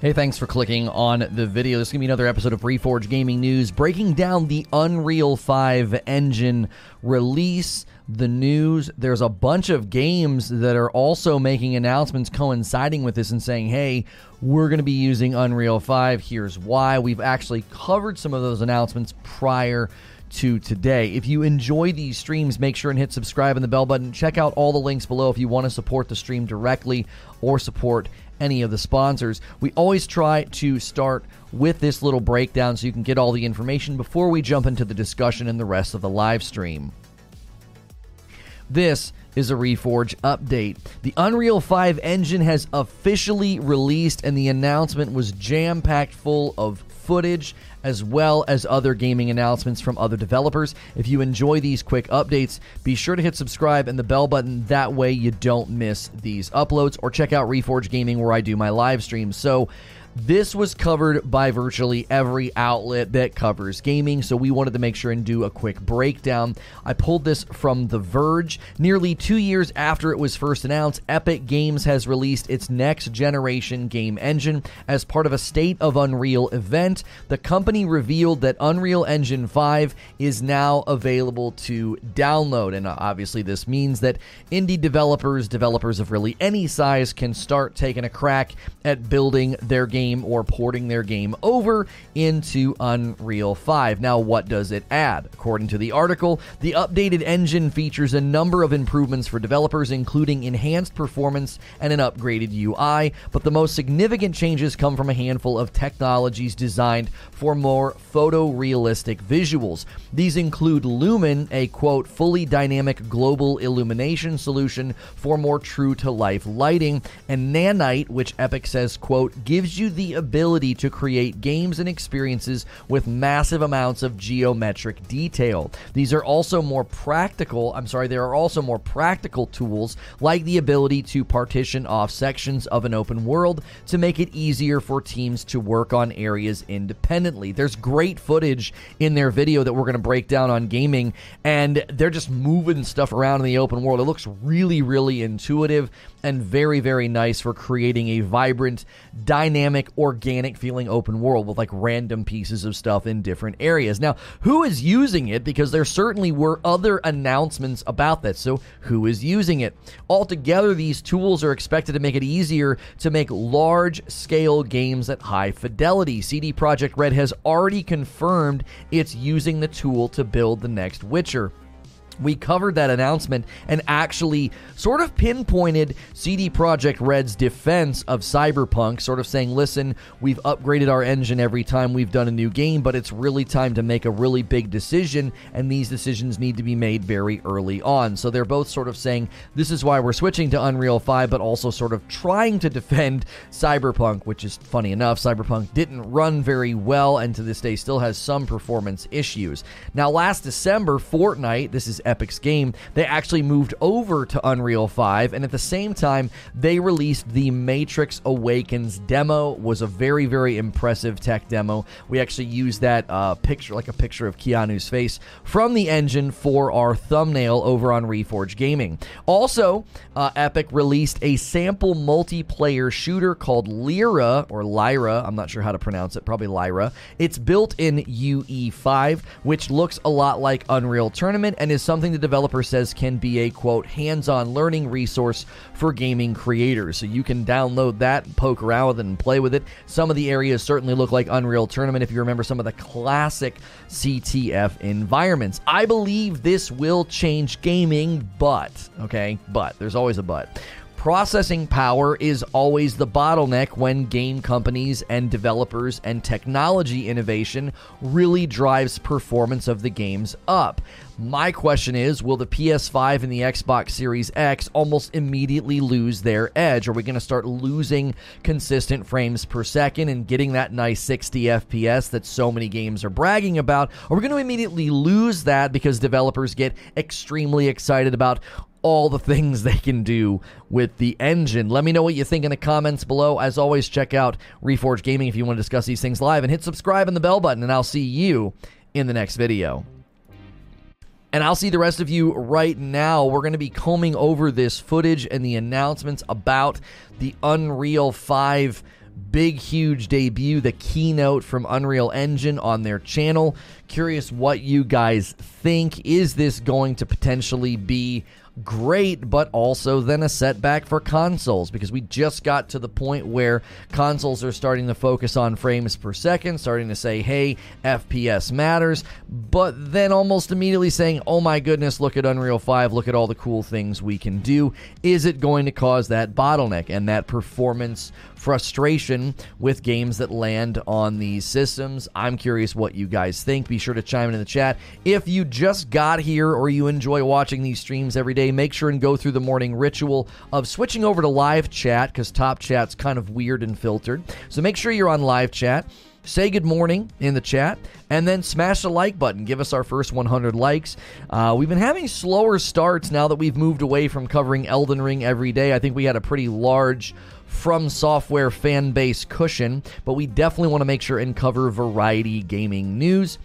Hey, thanks for clicking on the video. This is going to be another episode of Reforge Gaming News, breaking down the Unreal 5 engine release, the news. There's a bunch of games that are also making announcements coinciding with this and saying, hey, we're going to be using Unreal 5. Here's why. We've actually covered some of those announcements prior to today. If you enjoy these streams, make sure and hit subscribe and the bell button. Check out all the links below if you want to support the stream directly or support any of the sponsors. We always try to start with this little breakdown so you can get all the information before we jump into the discussion and the rest of the live stream. This is a Reforge update. The Unreal 5 engine has officially released, and the announcement was jam packed full of footage as well as other gaming announcements from other developers. If you enjoy these quick updates, be sure to hit subscribe and the bell button. That way you don't miss these uploads or check out Reforge Gaming where I do my live streams. So, this was covered by virtually every outlet that covers gaming, so we wanted to make sure and do a quick breakdown. I pulled this from The Verge. Nearly two years after it was first announced, Epic Games has released its next generation game engine. As part of a State of Unreal event, the company revealed that Unreal Engine 5 is now available to download. And uh, obviously, this means that indie developers, developers of really any size, can start taking a crack at building their game game or porting their game over into Unreal 5. Now, what does it add? According to the article, the updated engine features a number of improvements for developers, including enhanced performance and an upgraded UI, but the most significant changes come from a handful of technologies designed for more photorealistic visuals. These include Lumen, a quote, fully dynamic global illumination solution for more true to life lighting, and Nanite, which Epic says, quote, gives you the ability to create games and experiences with massive amounts of geometric detail. These are also more practical, I'm sorry, there are also more practical tools like the ability to partition off sections of an open world to make it easier for teams to work on areas independently. There's great footage in their video that we're going to break down on gaming, and they're just moving stuff around in the open world. It looks really, really intuitive and very, very nice for creating a vibrant, dynamic, organic feeling open world with like random pieces of stuff in different areas. Now, who is using it? Because there certainly were other announcements about that. So, who is using it? Altogether, these tools are expected to make it easier to make large scale games at high fidelity. CD Projekt Red has already confirmed it's using the tool to build the next Witcher we covered that announcement and actually sort of pinpointed CD Projekt Red's defense of Cyberpunk, sort of saying, listen, we've upgraded our engine every time we've done a new game, but it's really time to make a really big decision, and these decisions need to be made very early on. So they're both sort of saying, this is why we're switching to Unreal 5, but also sort of trying to defend Cyberpunk, which is funny enough. Cyberpunk didn't run very well, and to this day still has some performance issues. Now, last December, Fortnite, this is Epic's game, they actually moved over to Unreal 5, and at the same time, they released the Matrix Awakens demo. Was a very, very impressive tech demo. We actually used that uh, picture, like a picture of Keanu's face, from the engine for our thumbnail over on Reforge Gaming. Also, uh, Epic released a sample multiplayer shooter called Lyra, or Lyra, I'm not sure how to pronounce it, probably Lyra. It's built in UE5, which looks a lot like Unreal Tournament and is something something the developer says can be a quote hands on learning resource for gaming creators. So you can download that, poke around with it, and play with it. Some of the areas certainly look like Unreal Tournament if you remember some of the classic CTF environments. I believe this will change gaming, but, okay, but, there's always a but. Processing power is always the bottleneck when game companies and developers and technology innovation really drives performance of the games up. My question is Will the PS5 and the Xbox Series X almost immediately lose their edge? Are we going to start losing consistent frames per second and getting that nice 60 FPS that so many games are bragging about? Are we going to immediately lose that because developers get extremely excited about all the things they can do with the engine. Let me know what you think in the comments below. As always, check out Reforge Gaming if you want to discuss these things live and hit subscribe and the bell button, and I'll see you in the next video. And I'll see the rest of you right now. We're going to be combing over this footage and the announcements about the Unreal 5 big, huge debut, the keynote from Unreal Engine on their channel. Curious what you guys think. Is this going to potentially be great, but also then a setback for consoles because we just got to the point where consoles are starting to focus on frames per second, starting to say, hey, FPS matters, but then almost immediately saying, oh my goodness, look at Unreal 5, look at all the cool things we can do. Is it going to cause that bottleneck and that performance frustration with games that land on these systems. I'm curious what you guys think. Be sure to chime in in the chat. If you just got here or you enjoy watching these streams every day, make sure and go through the morning ritual of switching over to live chat because top chat's kind of weird and filtered. So make sure you're on live chat say good morning in the chat, and then smash the like button. Give us our first 100 likes. Uh, we've been having slower starts now that we've moved away from covering Elden Ring every day. I think we had a pretty large FromSoftware fan base cushion, but we definitely want to make sure and cover variety gaming news.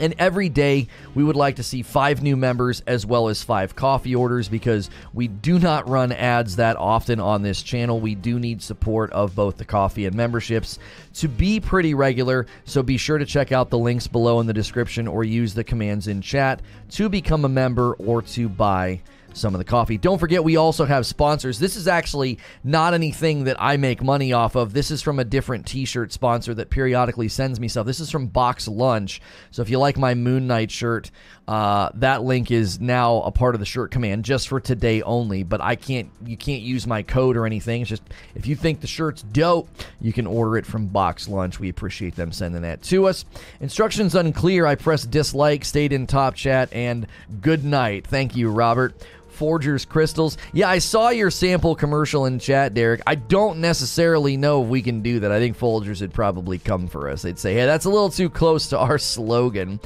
And every day, we would like to see five new members as well as five coffee orders because we do not run ads that often on this channel. We do need support of both the coffee and memberships to be pretty regular. So be sure to check out the links below in the description or use the commands in chat to become a member or to buy some of the coffee. Don't forget, we also have sponsors. This is actually not anything that I make money off of. This is from a different t shirt sponsor that periodically sends me stuff. This is from Box Lunch. So if you like my Moon Knight shirt, uh, that link is now a part of the shirt command just for today only. But I can't, you can't use my code or anything. It's just if you think the shirt's dope, you can order it from Box Lunch. We appreciate them sending that to us. Instructions unclear. I pressed dislike, stayed in top chat, and good night. Thank you, Robert. Forgers Crystals. Yeah, I saw your sample commercial in chat, Derek. I don't necessarily know if we can do that. I think Folgers would probably come for us. They'd say, hey, that's a little too close to our slogan.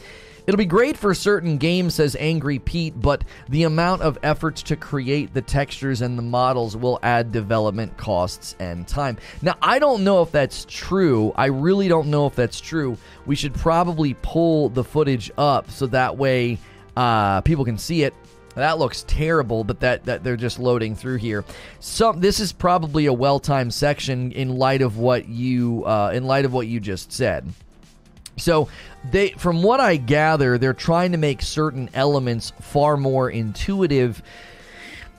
It'll be great for certain games, says Angry Pete, but the amount of efforts to create the textures and the models will add development costs and time. Now, I don't know if that's true. I really don't know if that's true. We should probably pull the footage up so that way uh, people can see it. That looks terrible, but that, that they're just loading through here. So this is probably a well-timed section in light of what you uh, in light of what you just said. So they from what I gather, they're trying to make certain elements far more intuitive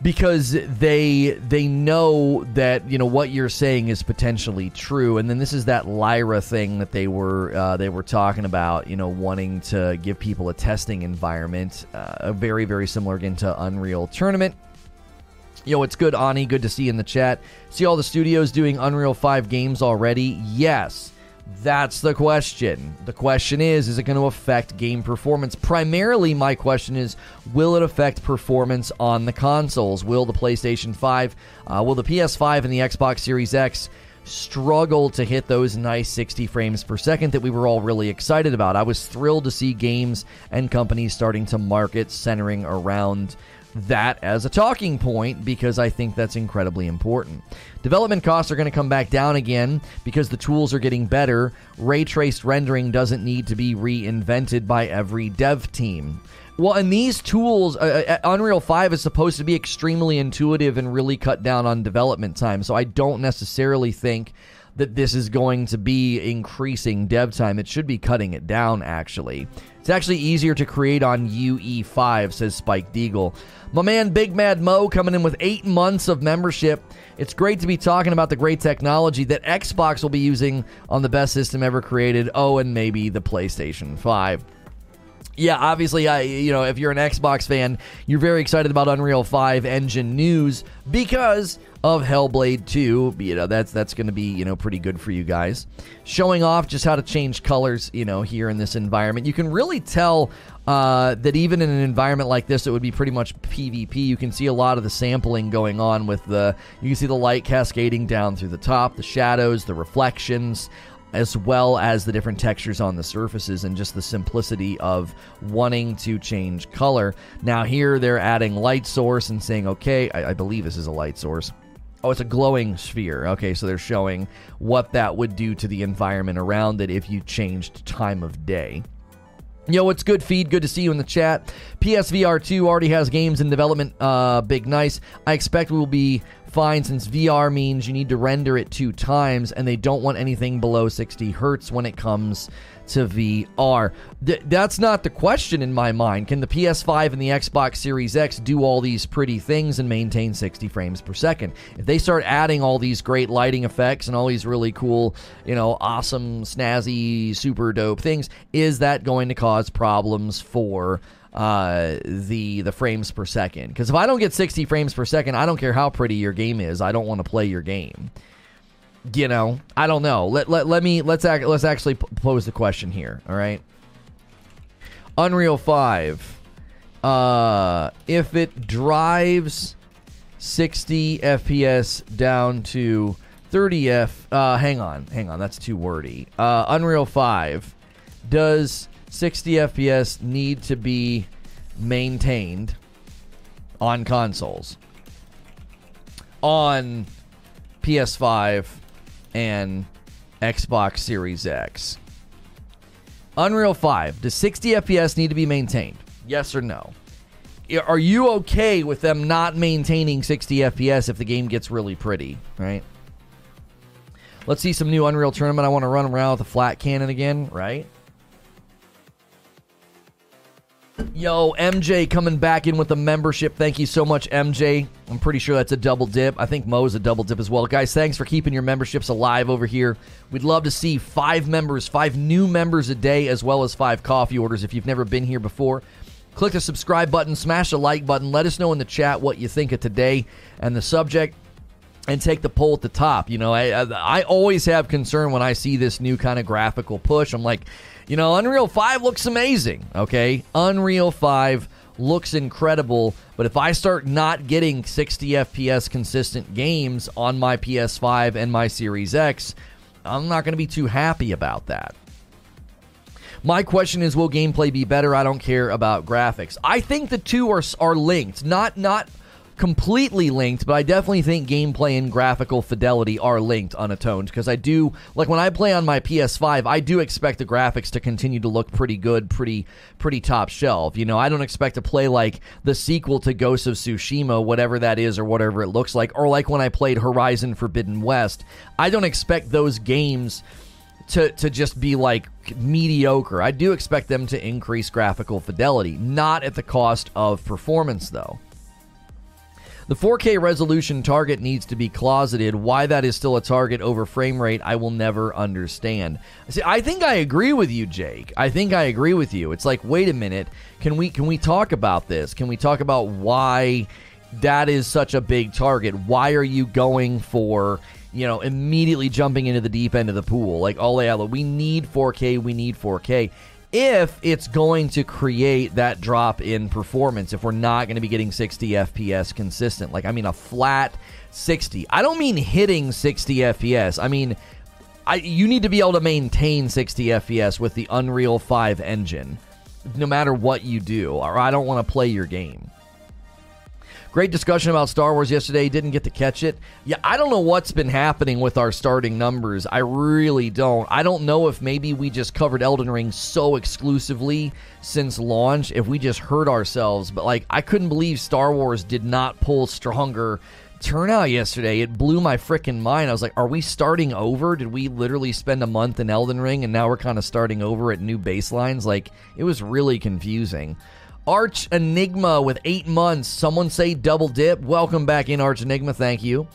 because they they know that you know what you're saying is potentially true and then this is that lyra thing that they were uh, they were talking about you know wanting to give people a testing environment uh, very very similar again to unreal tournament Yo, it's good, Ani. Good to see you in the chat. See all the studios doing Unreal 5 games already? Yes. That's the question. The question is is it going to affect game performance? Primarily, my question is will it affect performance on the consoles? Will the PlayStation 5, uh, will the PS5 and the Xbox Series X struggle to hit those nice 60 frames per second that we were all really excited about? I was thrilled to see games and companies starting to market centering around that as a talking point because I think that's incredibly important. Development costs are going to come back down again because the tools are getting better. Ray traced rendering doesn't need to be reinvented by every dev team. Well, and these tools, uh, uh Unreal 5 is supposed to be extremely intuitive and really cut down on development time. So I don't necessarily think that this is going to be increasing dev time. It should be cutting it down, actually. It's actually easier to create on UE5, says Spike Deagle. My man Big Mad Mo coming in with eight months of membership. It's great to be talking about the great technology that Xbox will be using on the best system ever created. Oh, and maybe the PlayStation 5 yeah, obviously, I you know if you're an Xbox fan, you're very excited about Unreal 5 engine news because of Hellblade 2. You know that's that's going to be you know pretty good for you guys. Showing off just how to change colors, you know, here in this environment, you can really tell uh, that even in an environment like this, it would be pretty much PvP. You can see a lot of the sampling going on with the. You can see the light cascading down through the top, the shadows, the reflections as well as the different textures on the surfaces and just the simplicity of wanting to change color. Now, here they're adding light source and saying, okay, I, I believe this is a light source. Oh, it's a glowing sphere. Okay, so they're showing what that would do to the environment around it if you changed time of day. Yo, it's good feed. Good to see you in the chat. PSVR 2 already has games in development. Uh, big nice. I expect we will be fine since VR means you need to render it two times and they don't want anything below 60 hertz when it comes to VR. Th- that's not the question in my mind. Can the PS5 and the Xbox Series X do all these pretty things and maintain 60 frames per second? If they start adding all these great lighting effects and all these really cool, you know, awesome, snazzy, super dope things, is that going to cause problems for uh, the the frames per second? Because if I don't get 60 frames per second, I don't care how pretty your game is. I don't want to play your game you know, I don't know. Let let, let me let's act, let's actually p- pose the question here. All right. Unreal Five, uh, if it drives 60 FPS down to 30 F, uh, hang on, hang on, that's too wordy. Uh, Unreal Five, does 60 FPS need to be maintained on consoles? On PS5 and Xbox Series X. Unreal 5, does 60 FPS need to be maintained? Yes or no? Are you okay with them not maintaining 60 FPS if the game gets really pretty, right? Let's see some new Unreal Tournament. I want to run around with a flak cannon again, right? Yo, MJ coming back in with a membership. Thank you so much, MJ. I'm pretty sure that's a double dip. I think Mo's a double dip as well. Guys, thanks for keeping your memberships alive over here. We'd love to see five members, five new members a day, as well as five coffee orders if you've never been here before. Click the subscribe button, smash the like button. Let us know in the chat what you think of today and the subject and take the poll at the top. You know, I, I always have concern when I see this new kind of graphical push. I'm like, you know, Unreal 5 looks amazing, okay? Unreal 5 looks incredible, but if I start not getting 60 FPS consistent games on my PS5 and my Series X, I'm not going to be too happy about that. My question is will gameplay be better? I don't care about graphics. I think the two are are linked. Not not completely linked, but I definitely think gameplay and graphical fidelity are linked unatoned because I do like when I play on my PS5, I do expect the graphics to continue to look pretty good, pretty pretty top shelf. You know, I don't expect to play like the sequel to Ghost of Tsushima, whatever that is or whatever it looks like, or like when I played Horizon Forbidden West. I don't expect those games to to just be like mediocre. I do expect them to increase graphical fidelity, not at the cost of performance though. The 4K resolution target needs to be closeted. Why that is still a target over frame rate, I will never understand. See, I think I agree with you, Jake. I think I agree with you. It's like, wait a minute, can we can we talk about this? Can we talk about why that is such a big target? Why are you going for you know, immediately jumping into the deep end of the pool. Like, yeah, we need 4K, we need 4K if it's going to create that drop in performance if we're not going to be getting 60 FPS consistent. Like, I mean, a flat 60. I don't mean hitting 60 FPS. I mean, I, you need to be able to maintain 60 FPS with the Unreal 5 engine, no matter what you do, or I don't want to play your game. Great discussion about Star Wars yesterday. Didn't get to catch it. Yeah, I don't know what's been happening with our starting numbers. I really don't. I don't know if maybe we just covered Elden Ring so exclusively since launch, if we just hurt ourselves. But like, I couldn't believe Star Wars did not pull stronger turnout yesterday. It blew my freaking mind. I was like, are we starting over? Did we literally spend a month in Elden Ring and now we're kind of starting over at new baselines? Like, it was really confusing. Arch Enigma with eight months. Someone say double dip. Welcome back in, Arch Enigma. Thank you.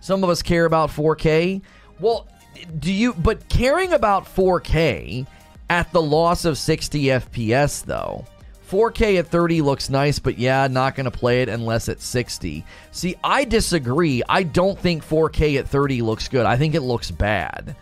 Some of us care about 4K. Well, do you, but caring about 4K at the loss of 60 FPS, though. 4K at 30 looks nice, but yeah, not going to play it unless it's 60. See, I disagree. I don't think 4K at 30 looks good. I think it looks bad.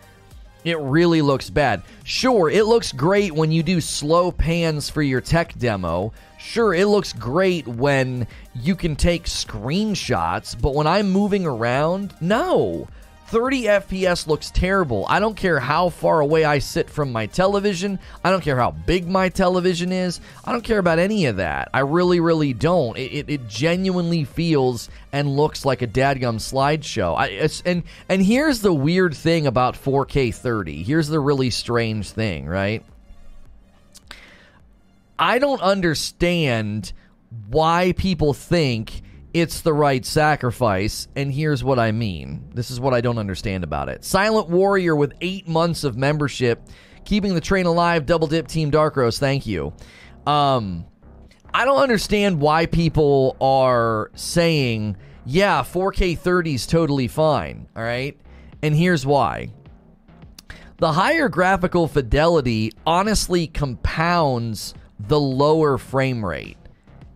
It really looks bad. Sure, it looks great when you do slow pans for your tech demo, Sure, it looks great when you can take screenshots, but when I'm moving around, no. 30 FPS looks terrible. I don't care how far away I sit from my television. I don't care how big my television is. I don't care about any of that. I really, really don't. It, it, it genuinely feels and looks like a dadgum slideshow. I, and and here's the weird thing about 4K 30. Here's the really strange thing, right? I don't understand why people think it's the right sacrifice, and here's what I mean. This is what I don't understand about it. Silent Warrior with eight months of membership, keeping the train alive, double dip Team Dark Rose, thank you. Um, I don't understand why people are saying, yeah, 4K 30 is totally fine, all right? And here's why. The higher graphical fidelity honestly compounds the lower frame rate.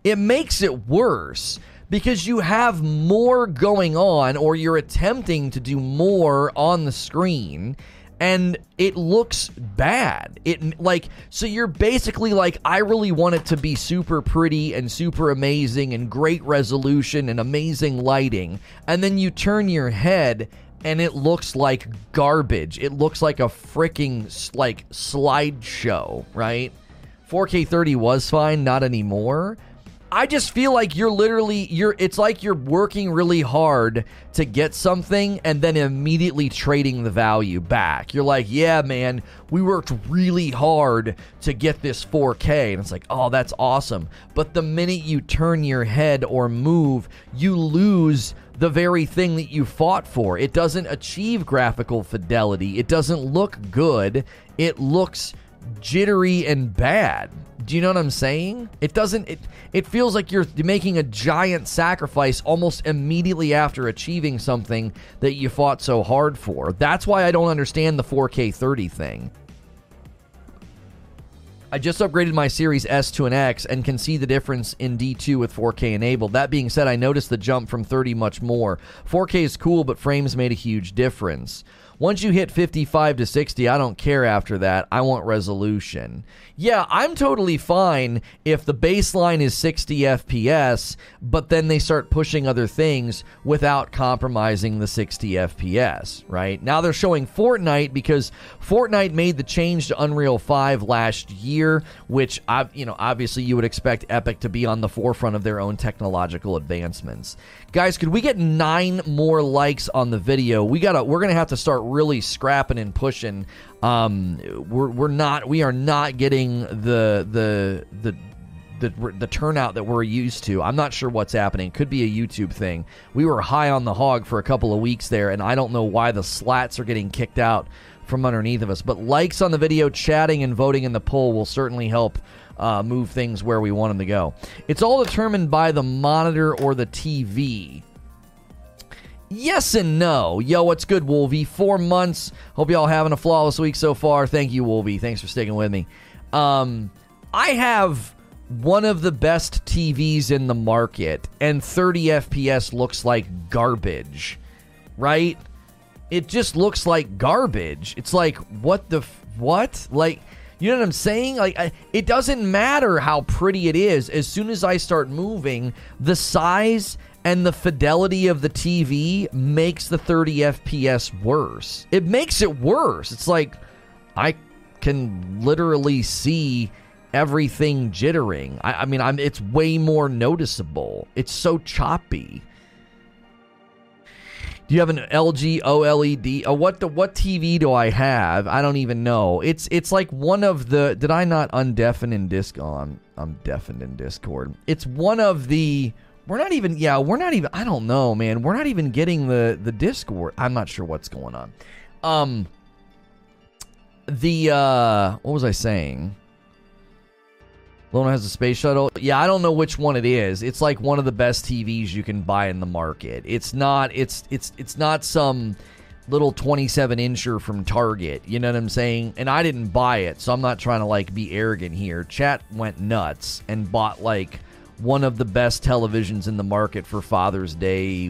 It makes it worse because you have more going on or you're attempting to do more on the screen and it looks bad. It like so you're basically like I really want it to be super pretty and super amazing and great resolution and amazing lighting. And then you turn your head and it looks like garbage. It looks like a freaking like slideshow, right? 4K 30 was fine, not anymore. I just feel like you're literally you're it's like you're working really hard to get something and then immediately trading the value back. You're like, "Yeah, man, we worked really hard to get this 4K." And it's like, "Oh, that's awesome." But the minute you turn your head or move, you lose the very thing that you fought for. It doesn't achieve graphical fidelity. It doesn't look good. It looks jittery and bad. Do you know what I'm saying? It doesn't it it feels like you're making a giant sacrifice almost immediately after achieving something that you fought so hard for. That's why I don't understand the 4K 30 thing. I just upgraded my Series S to an X and can see the difference in D2 with 4K enabled. That being said, I noticed the jump from 30 much more. 4K is cool, but frames made a huge difference. Once you hit 55 to 60, I don't care after that. I want resolution. Yeah, I'm totally fine if the baseline is 60 FPS, but then they start pushing other things without compromising the 60 FPS, right? Now they're showing Fortnite because Fortnite made the change to Unreal 5 last year, which I, you know, obviously you would expect Epic to be on the forefront of their own technological advancements. Guys, could we get 9 more likes on the video? We got to we're to have to start really scrapping and pushing. Um, we're we're not we are not getting the the the the, the turnout that we're used to. I'm not sure what's happening. Could be a YouTube thing. We were high on the hog for a couple of weeks there, and I don't know why the slats are getting kicked out from underneath of us. But likes on the video, chatting, and voting in the poll will certainly help uh, move things where we want them to go. It's all determined by the monitor or the TV. Yes and no. Yo, what's good, Wolvie? Four months. Hope y'all having a flawless week so far. Thank you, Wolvie. Thanks for sticking with me. Um, I have one of the best TVs in the market, and 30 FPS looks like garbage, right? It just looks like garbage. It's like, what the, f- what? Like, you know what I'm saying? Like, I, it doesn't matter how pretty it is. As soon as I start moving, the size and the fidelity of the TV makes the 30 FPS worse. It makes it worse. It's like I can literally see everything jittering. I, I mean, I'm it's way more noticeable. It's so choppy. Do you have an LG OLED? Oh, what the what TV do I have? I don't even know. It's it's like one of the. Did I not undeafen in disc? Oh, I'm I'm deafened in Discord. It's one of the we're not even. Yeah, we're not even. I don't know, man. We're not even getting the the Discord. I'm not sure what's going on. Um. The uh, what was I saying? Lona has a space shuttle. Yeah, I don't know which one it is. It's like one of the best TVs you can buy in the market. It's not. It's it's it's not some little 27 incher from Target. You know what I'm saying? And I didn't buy it, so I'm not trying to like be arrogant here. Chat went nuts and bought like one of the best televisions in the market for Father's Day.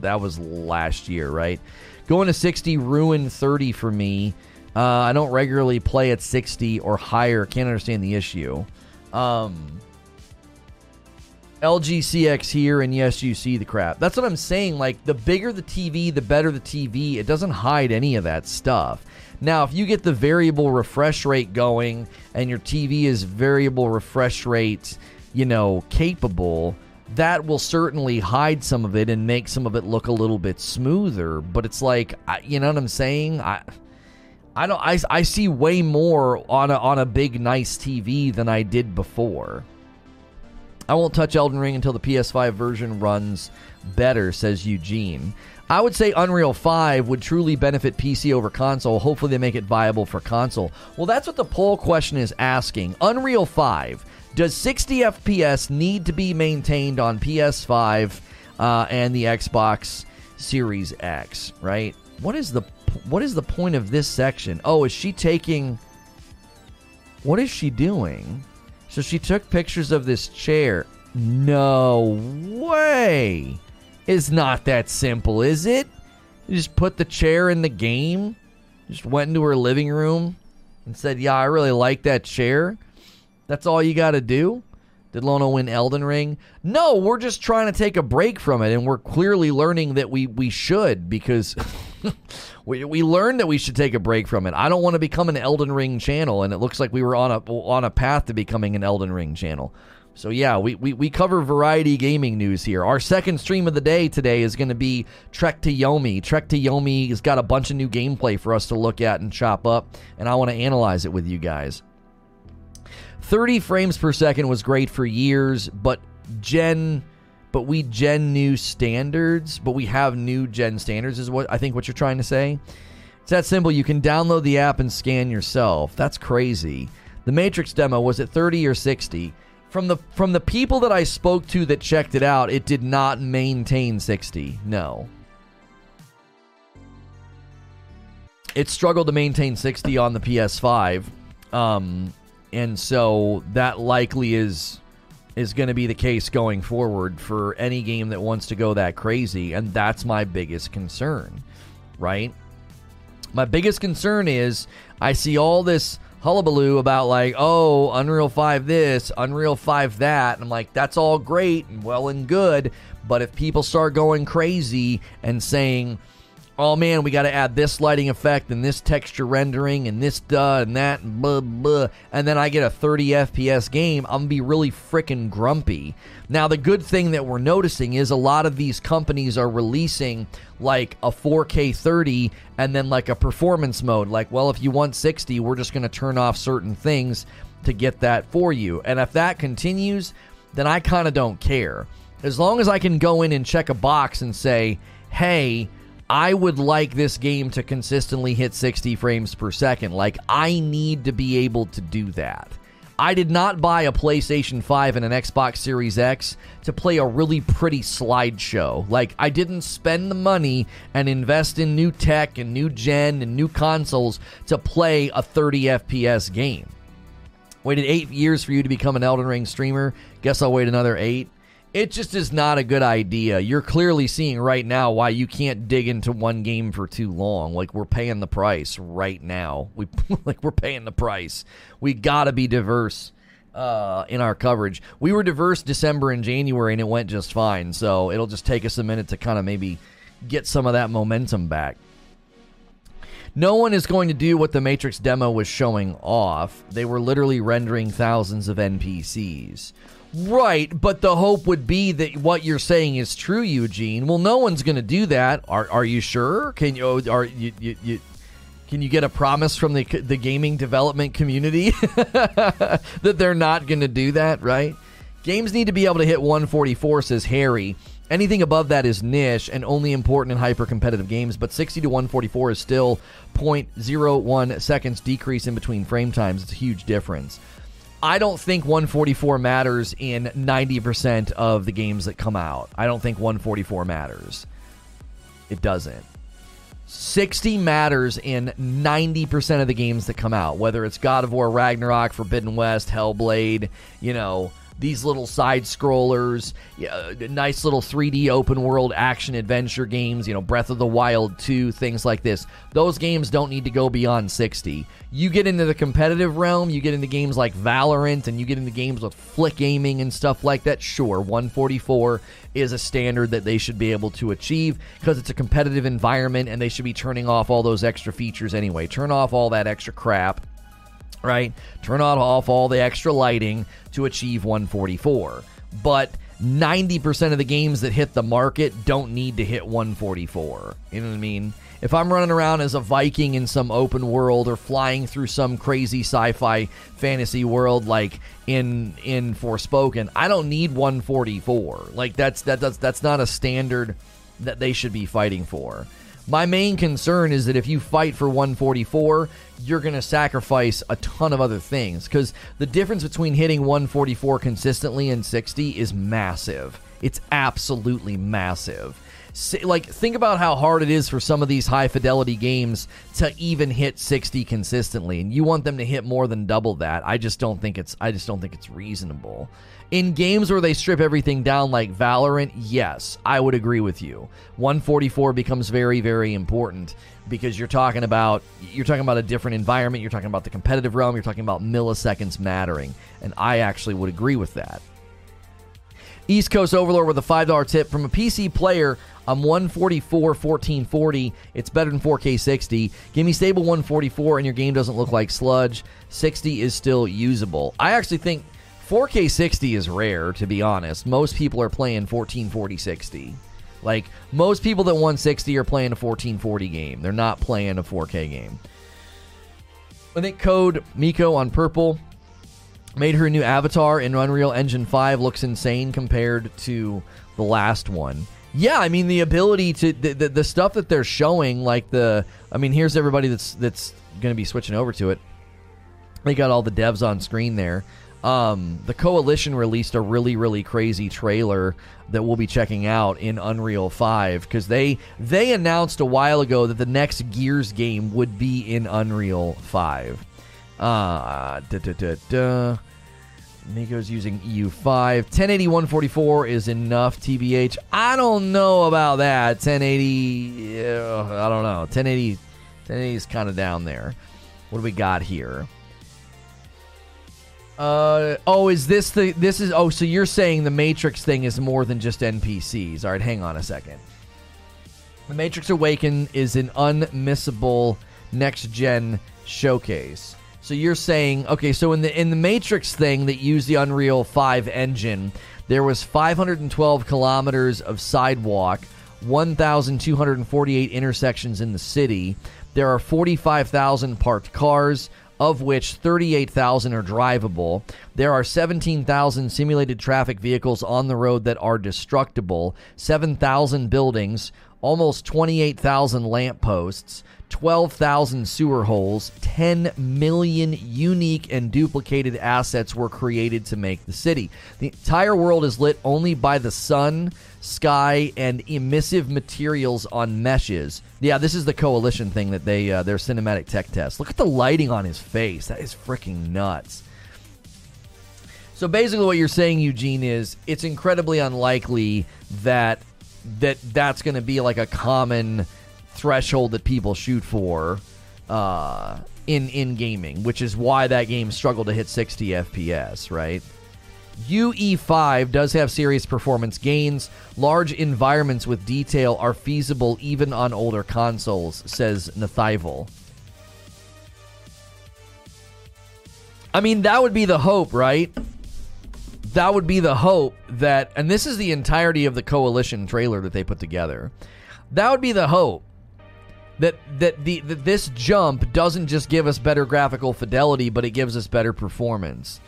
That was last year, right? Going to 60, ruin 30 for me. Uh, I don't regularly play at 60 or higher. Can't understand the issue. Um, LG CX here, and yes, you see the crap. That's what I'm saying. Like, the bigger the TV, the better the TV. It doesn't hide any of that stuff. Now, if you get the variable refresh rate going and your TV is variable refresh rate you know, capable, that will certainly hide some of it and make some of it look a little bit smoother. But it's like, you know what I'm saying? I. I don't. I, I see way more on a on a big nice TV than I did before. I won't touch Elden Ring until the PS5 version runs better, says Eugene. I would say Unreal 5 would truly benefit PC over console. Hopefully, they make it viable for console. Well, that's what the poll question is asking. Unreal 5, does 60 FPS need to be maintained on PS5 uh, and the Xbox Series X, right? What is the what is the point of this section? Oh, is she taking What is she doing? So she took pictures of this chair. No way. It's not that simple, is it? You just put the chair in the game, just went into her living room and said, Yeah, I really like that chair. That's all you got to do? Did Lona win Elden Ring? No, we're just trying to take a break from it, and we're clearly learning that we, we should because we, we learned that we should take a break from it. I don't want to become an Elden Ring channel, and it looks like we were on a on a path to becoming an Elden Ring channel. So yeah, we, we, we cover variety gaming news here. Our second stream of the day today is going to be Trek to Yomi. Trek to Yomi has got a bunch of new gameplay for us to look at and chop up, and I want to analyze it with you guys. 30 frames per second was great for years, but gen but we gen new standards, but we have new gen standards is what I think what you're trying to say. It's that simple. You can download the app and scan yourself. That's crazy. The Matrix demo was at 30 or 60? From the from the people that I spoke to that checked it out, it did not maintain 60. No. It struggled to maintain 60 on the PS5. Um, and so that likely is is going to be the case going forward for any game that wants to go that crazy and that's my biggest concern right my biggest concern is i see all this hullabaloo about like, oh, Unreal 5 this, Unreal 5 that. And I'm like, that's all great and well and good. But if people start going crazy and saying, oh man, we got to add this lighting effect and this texture rendering and this duh and that and blah blah, and then I get a 30 FPS game, I'm gonna be really freaking grumpy. Now, the good thing that we're noticing is a lot of these companies are releasing like a 4K 30 and then like a performance mode. Like, well, if you want 60, we're just gonna turn off certain things to get that for you. And if that continues, then I kind of don't care. As long as I can go in and check a box and say, hey, I would like this game to consistently hit 60 frames per second. Like, I need to be able to do that. I did not buy a PlayStation 5 and an Xbox Series X to play a really pretty slideshow. Like, I didn't spend the money and invest in new tech and new gen and new consoles to play a 30 FPS game. Waited eight years for you to become an Elden Ring streamer. Guess I'll wait another eight it just is not a good idea. You're clearly seeing right now why you can't dig into one game for too long. Like we're paying the price right now. We like we're paying the price. We got to be diverse uh, in our coverage. We were diverse December and January and it went just fine. So it'll just take us a minute to kind of maybe get some of that momentum back. No one is going to do what the Matrix demo was showing off. They were literally rendering thousands of NPCs. Right, but the hope would be that what you're saying is true, Eugene. Well, no one's going to do that. Are Are you sure? Can you oh, are you, you, you can you get a promise from the the gaming development community that they're not going to do that? Right? Games need to be able to hit 144, says Harry. Anything above that is niche and only important in hyper competitive games, but 60 to 144 is still 0.01 seconds decrease in between frame times. It's a huge difference. I don't think 144 matters in 90% of the games that come out. I don't think 144 matters. It doesn't. 60 matters in 90% of the games that come out, whether it's God of War, Ragnarok, Forbidden West, Hellblade, you know, these little side scrollers, yeah, uh, nice little 3D open world action adventure games, you know, Breath of the Wild 2, things like this. Those games don't need to go beyond 60. You get into the competitive realm, you get into games like Valorant, and you get into games with flick aiming and stuff like that. Sure, 144 is a standard that they should be able to achieve because it's a competitive environment and they should be turning off all those extra features anyway. Turn off all that extra crap right? Turn on off all the extra lighting to achieve 144. But 90% of the games that hit the market don't need to hit 144. You know what I mean? if I'm running around as a Viking in some open world or flying through some crazy sci-fi fantasy world like in in Forspoken, I don't need 144. Like that's that that's that's not a standard that they should be fighting for. My main concern is that if you fight for 144, you're going to sacrifice a ton of other things because the difference between hitting 144 consistently and 60 is massive. It's absolutely massive. Like, think about how hard it is for some of these high fidelity games to even hit 60 consistently, and you want them to hit more than double that. I just don't think it's. I just don't think it's reasonable. In games where they strip everything down like Valorant, yes, I would agree with you. 144 becomes very very important because you're talking about you're talking about a different environment, you're talking about the competitive realm, you're talking about milliseconds mattering, and I actually would agree with that. East Coast Overlord with a $5 tip from a PC player. I'm 144 1440. It's better than 4K 60. Give me stable 144 and your game doesn't look like sludge. 60 is still usable. I actually think 4K 60 is rare, to be honest. Most people are playing 1440 60. Like, most people that 160 are playing a 1440 game. They're not playing a 4K game. I think code Miko on purple made her new avatar in Unreal Engine 5 looks insane compared to the last one. Yeah, I mean the ability to the, the, the stuff that they're showing, like the I mean, here's everybody that's that's going to be switching over to it. They got all the devs on screen there. Um, the coalition released a really really crazy trailer that we'll be checking out in Unreal 5 because they they announced a while ago that the next Gears game would be in Unreal 5. Uh, da, da, da, Miko's using EU5. 1080 144 is enough, TBH. I don't know about that. 1080, uh, I don't know. 1080, 1080 is kind of down there. What do we got here? Uh oh, is this the this is oh so you're saying the Matrix thing is more than just NPCs. All right, hang on a second. The Matrix Awaken is an unmissable next gen showcase. So you're saying okay, so in the in the Matrix thing that used the Unreal 5 engine, there was 512 kilometers of sidewalk, 1,248 intersections in the city. There are 45,000 parked cars, of which 38,000 are drivable. There are 17,000 simulated traffic vehicles on the road that are destructible, 7,000 buildings, almost 28,000 lampposts, 12,000 sewer holes, 10 million unique and duplicated assets were created to make the city. The entire world is lit only by the sun, sky, and emissive materials on meshes. Yeah, this is the coalition thing that they uh, their cinematic tech test. Look at the lighting on his face. That is freaking nuts. So basically what you're saying Eugene is it's incredibly unlikely that that that's going to be like a common threshold that people shoot for uh, in in gaming, which is why that game struggled to hit 60 FPS, right? UE5 does have serious performance gains. Large environments with detail are feasible even on older consoles, says Nathival. I mean, that would be the hope, right? That would be the hope that, and this is the entirety of the coalition trailer that they put together. That would be the hope that that the that this jump doesn't just give us better graphical fidelity, but it gives us better performance.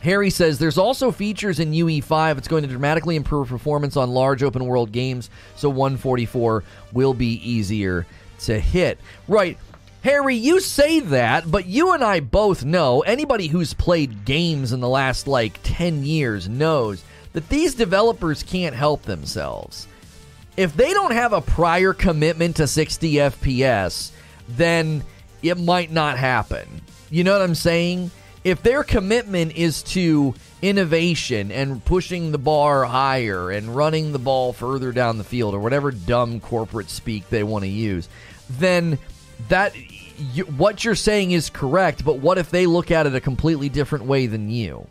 Harry says there's also features in UE5. It's going to dramatically improve performance on large open world games, so 144 will be easier to hit. Right. Harry, you say that, but you and I both know, anybody who's played games in the last like 10 years knows that these developers can't help themselves if they don't have a prior commitment to 60 FPS, then it might not happen. You know what I'm saying? If their commitment is to innovation and pushing the bar higher and running the ball further down the field or whatever dumb corporate speak they want to use, then that you, what you're saying is correct, but what if they look at it a completely different way than you?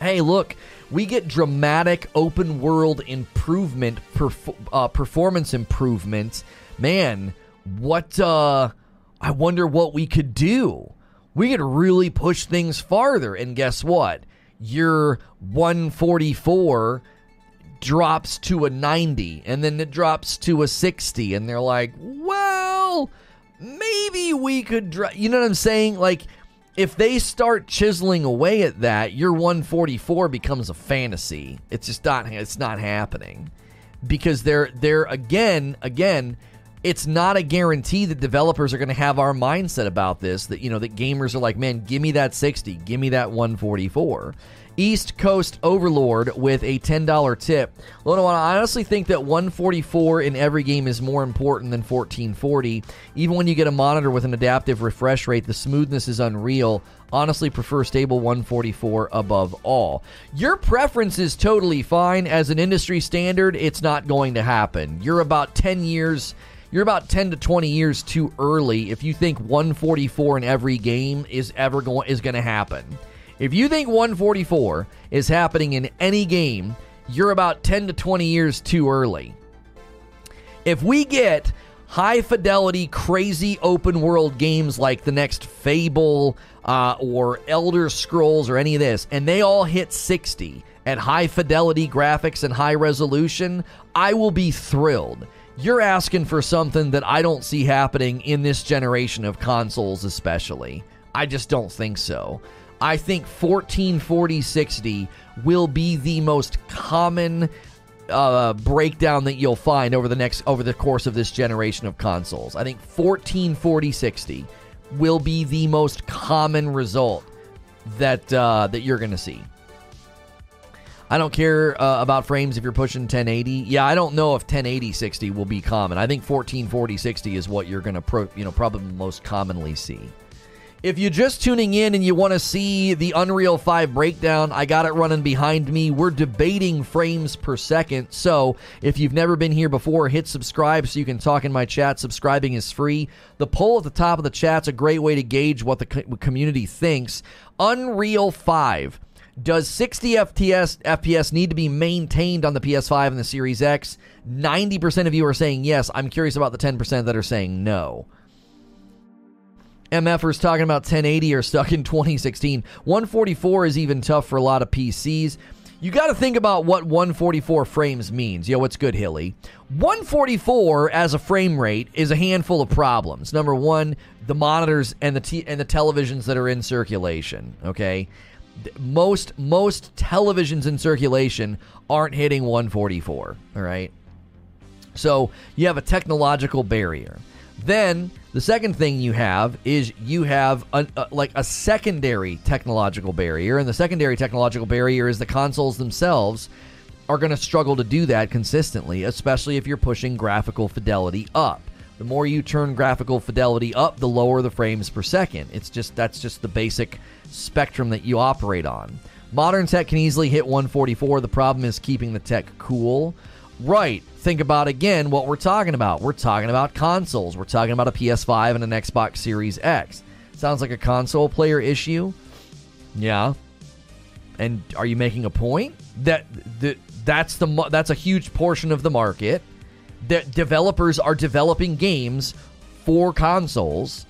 Hey, look, we get dramatic open world improvement, perf- uh, performance improvement. Man, what? Uh, I wonder what we could do. We could really push things farther. And guess what? Your 144 drops to a 90 and then it drops to a 60 and they're like, "Well, maybe we could dro-. you know what I'm saying? Like if they start chiseling away at that, your 144 becomes a fantasy. It's just not it's not happening. Because they're they're again again it's not a guarantee that developers are going to have our mindset about this that you know that gamers are like, "Man, give me that 60, give me that 144." East Coast Overlord with a $10 tip. Lono, I honestly think that 144 in every game is more important than 1440. Even when you get a monitor with an adaptive refresh rate, the smoothness is unreal. Honestly, prefer stable 144 above all. Your preference is totally fine. As an industry standard, it's not going to happen. You're about 10 years you're about 10 to 20 years too early if you think 144 in every game is ever going is going to happen. If you think 144 is happening in any game, you're about 10 to 20 years too early. If we get high fidelity, crazy open world games like the next Fable uh, or Elder Scrolls or any of this, and they all hit 60 at high fidelity graphics and high resolution, I will be thrilled. You're asking for something that I don't see happening in this generation of consoles, especially. I just don't think so. I think 144060 will be the most common uh, breakdown that you'll find over the next over the course of this generation of consoles. I think 144060 will be the most common result that uh, that you're going to see. I don't care uh, about frames if you're pushing 1080. Yeah, I don't know if 1080 60 will be common. I think 1440 60 is what you're going to pro, you know probably most commonly see. If you're just tuning in and you want to see the Unreal 5 breakdown, I got it running behind me. We're debating frames per second. So if you've never been here before, hit subscribe so you can talk in my chat. Subscribing is free. The poll at the top of the chat's a great way to gauge what the community thinks. Unreal 5. Does 60 FPS, FPS need to be maintained on the PS5 and the Series X? 90% of you are saying yes. I'm curious about the 10% that are saying no. MFers talking about 1080 are stuck in 2016. 144 is even tough for a lot of PCs. You got to think about what 144 frames means. Yo, what's good, Hilly? 144 as a frame rate is a handful of problems. Number one, the monitors and the t- and the televisions that are in circulation. Okay, most most televisions in circulation aren't hitting 144. All right, so you have a technological barrier. Then the second thing you have is you have a, uh, like a secondary technological barrier, and the secondary technological barrier is the consoles themselves are going to struggle to do that consistently, especially if you're pushing graphical fidelity up. The more you turn graphical fidelity up, the lower the frames per second. It's just that's just the basic spectrum that you operate on. Modern tech can easily hit 144. The problem is keeping the tech cool. Right. Think about again what we're talking about. We're talking about consoles. We're talking about a PS5 and an Xbox Series X. Sounds like a console player issue. Yeah. And are you making a point that that that's the that's a huge portion of the market that developers are developing games for consoles?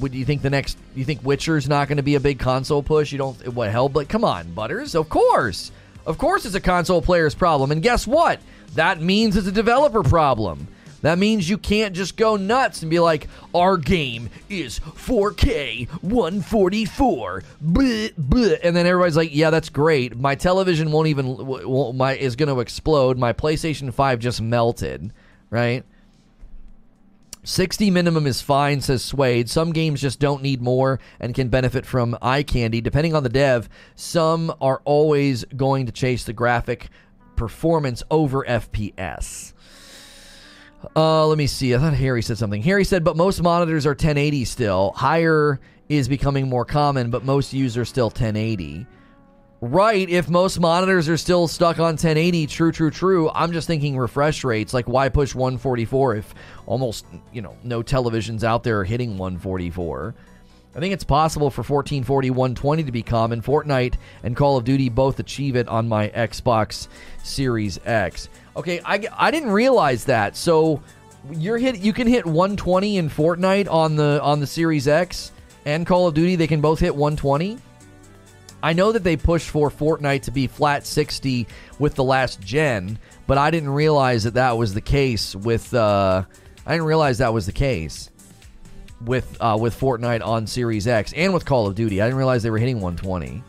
would you think the next you think Witcher's not going to be a big console push? You don't what hell but come on, Butters. Of course. Of course, it's a console player's problem. And guess what? That means it's a developer problem. That means you can't just go nuts and be like, our game is 4K 144, bleh, bleh. and then everybody's like, yeah, that's great. My television won't even won't, my is going to explode. My PlayStation 5 just melted, right? 60 minimum is fine, says Suede. Some games just don't need more and can benefit from eye candy. Depending on the dev, some are always going to chase the graphic performance over FPS. Uh, let me see. I thought Harry said something. Harry said, but most monitors are 1080 still. Higher is becoming more common, but most use are still 1080 right if most monitors are still stuck on 1080 true true true i'm just thinking refresh rates. Like why push 144 if almost you know no televisions out there are hitting 144 i think it's possible for 1440 120 to be common. Fortnite and call of duty both achieve it on my xbox series x. Okay i, I didn't realize that. So you're hit you can hit 120 in fortnite on the on the series x and call of duty. They can both hit 120 I know that they pushed for Fortnite to be flat 60 with the last gen, but I didn't realize that that was the case with. Uh, I didn't realize that was the case with uh, with Fortnite on Series X and with Call of Duty. I didn't realize they were hitting 120.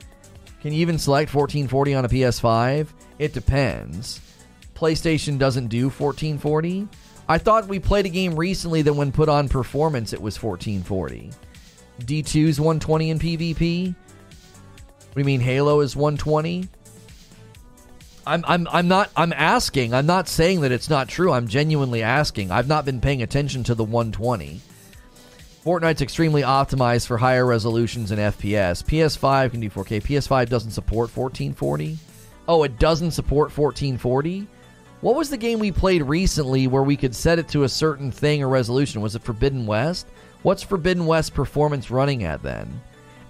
Can you even select 1440 on a PS5? It depends. PlayStation doesn't do 1440. I thought we played a game recently that when put on performance it was 1440. D2's 120 in PvP. What do you mean Halo is 120? I'm I'm I'm not I'm asking. I'm not saying that it's not true. I'm genuinely asking. I've not been paying attention to the 120. Fortnite's extremely optimized for higher resolutions and FPS. PS5 can do 4K. PS5 doesn't support 1440. Oh, it doesn't support 1440? What was the game we played recently where we could set it to a certain thing or resolution? Was it Forbidden West? What's Forbidden West performance running at then?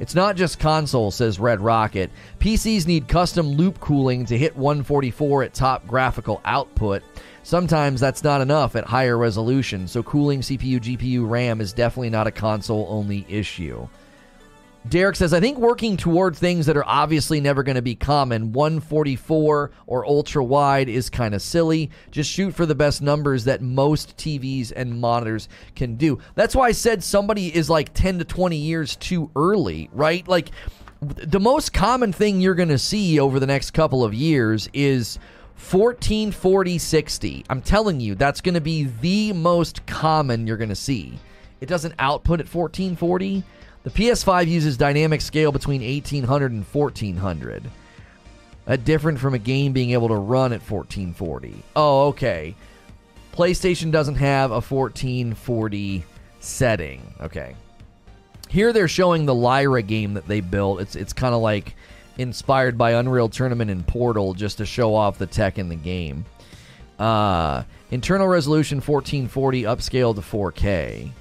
It's not just console, says Red Rocket. PCs need custom loop cooling to hit 144 at top graphical output. Sometimes that's not enough at higher resolution, so cooling CPU, GPU, RAM is definitely not a console only issue. Derek says, I think working toward things that are obviously never going to be common, 144 or ultra wide, is kind of silly. Just shoot for the best numbers that most TVs and monitors can do. That's why I said somebody is like 10 to 20 years too early, right? Like, the most common thing you're going to see over the next couple of years is 1440 60. I'm telling you, that's going to be the most common you're going to see. It doesn't output at 1440 the PS5 uses dynamic scale between 1800 and 1400. A different from a game being able to run at 1440. Oh, okay. PlayStation doesn't have a 1440 setting. Okay. Here they're showing the Lyra game that they built. It's it's kind of like inspired by Unreal Tournament and Portal just to show off the tech in the game. Uh, internal resolution 1440 upscaled to 4K.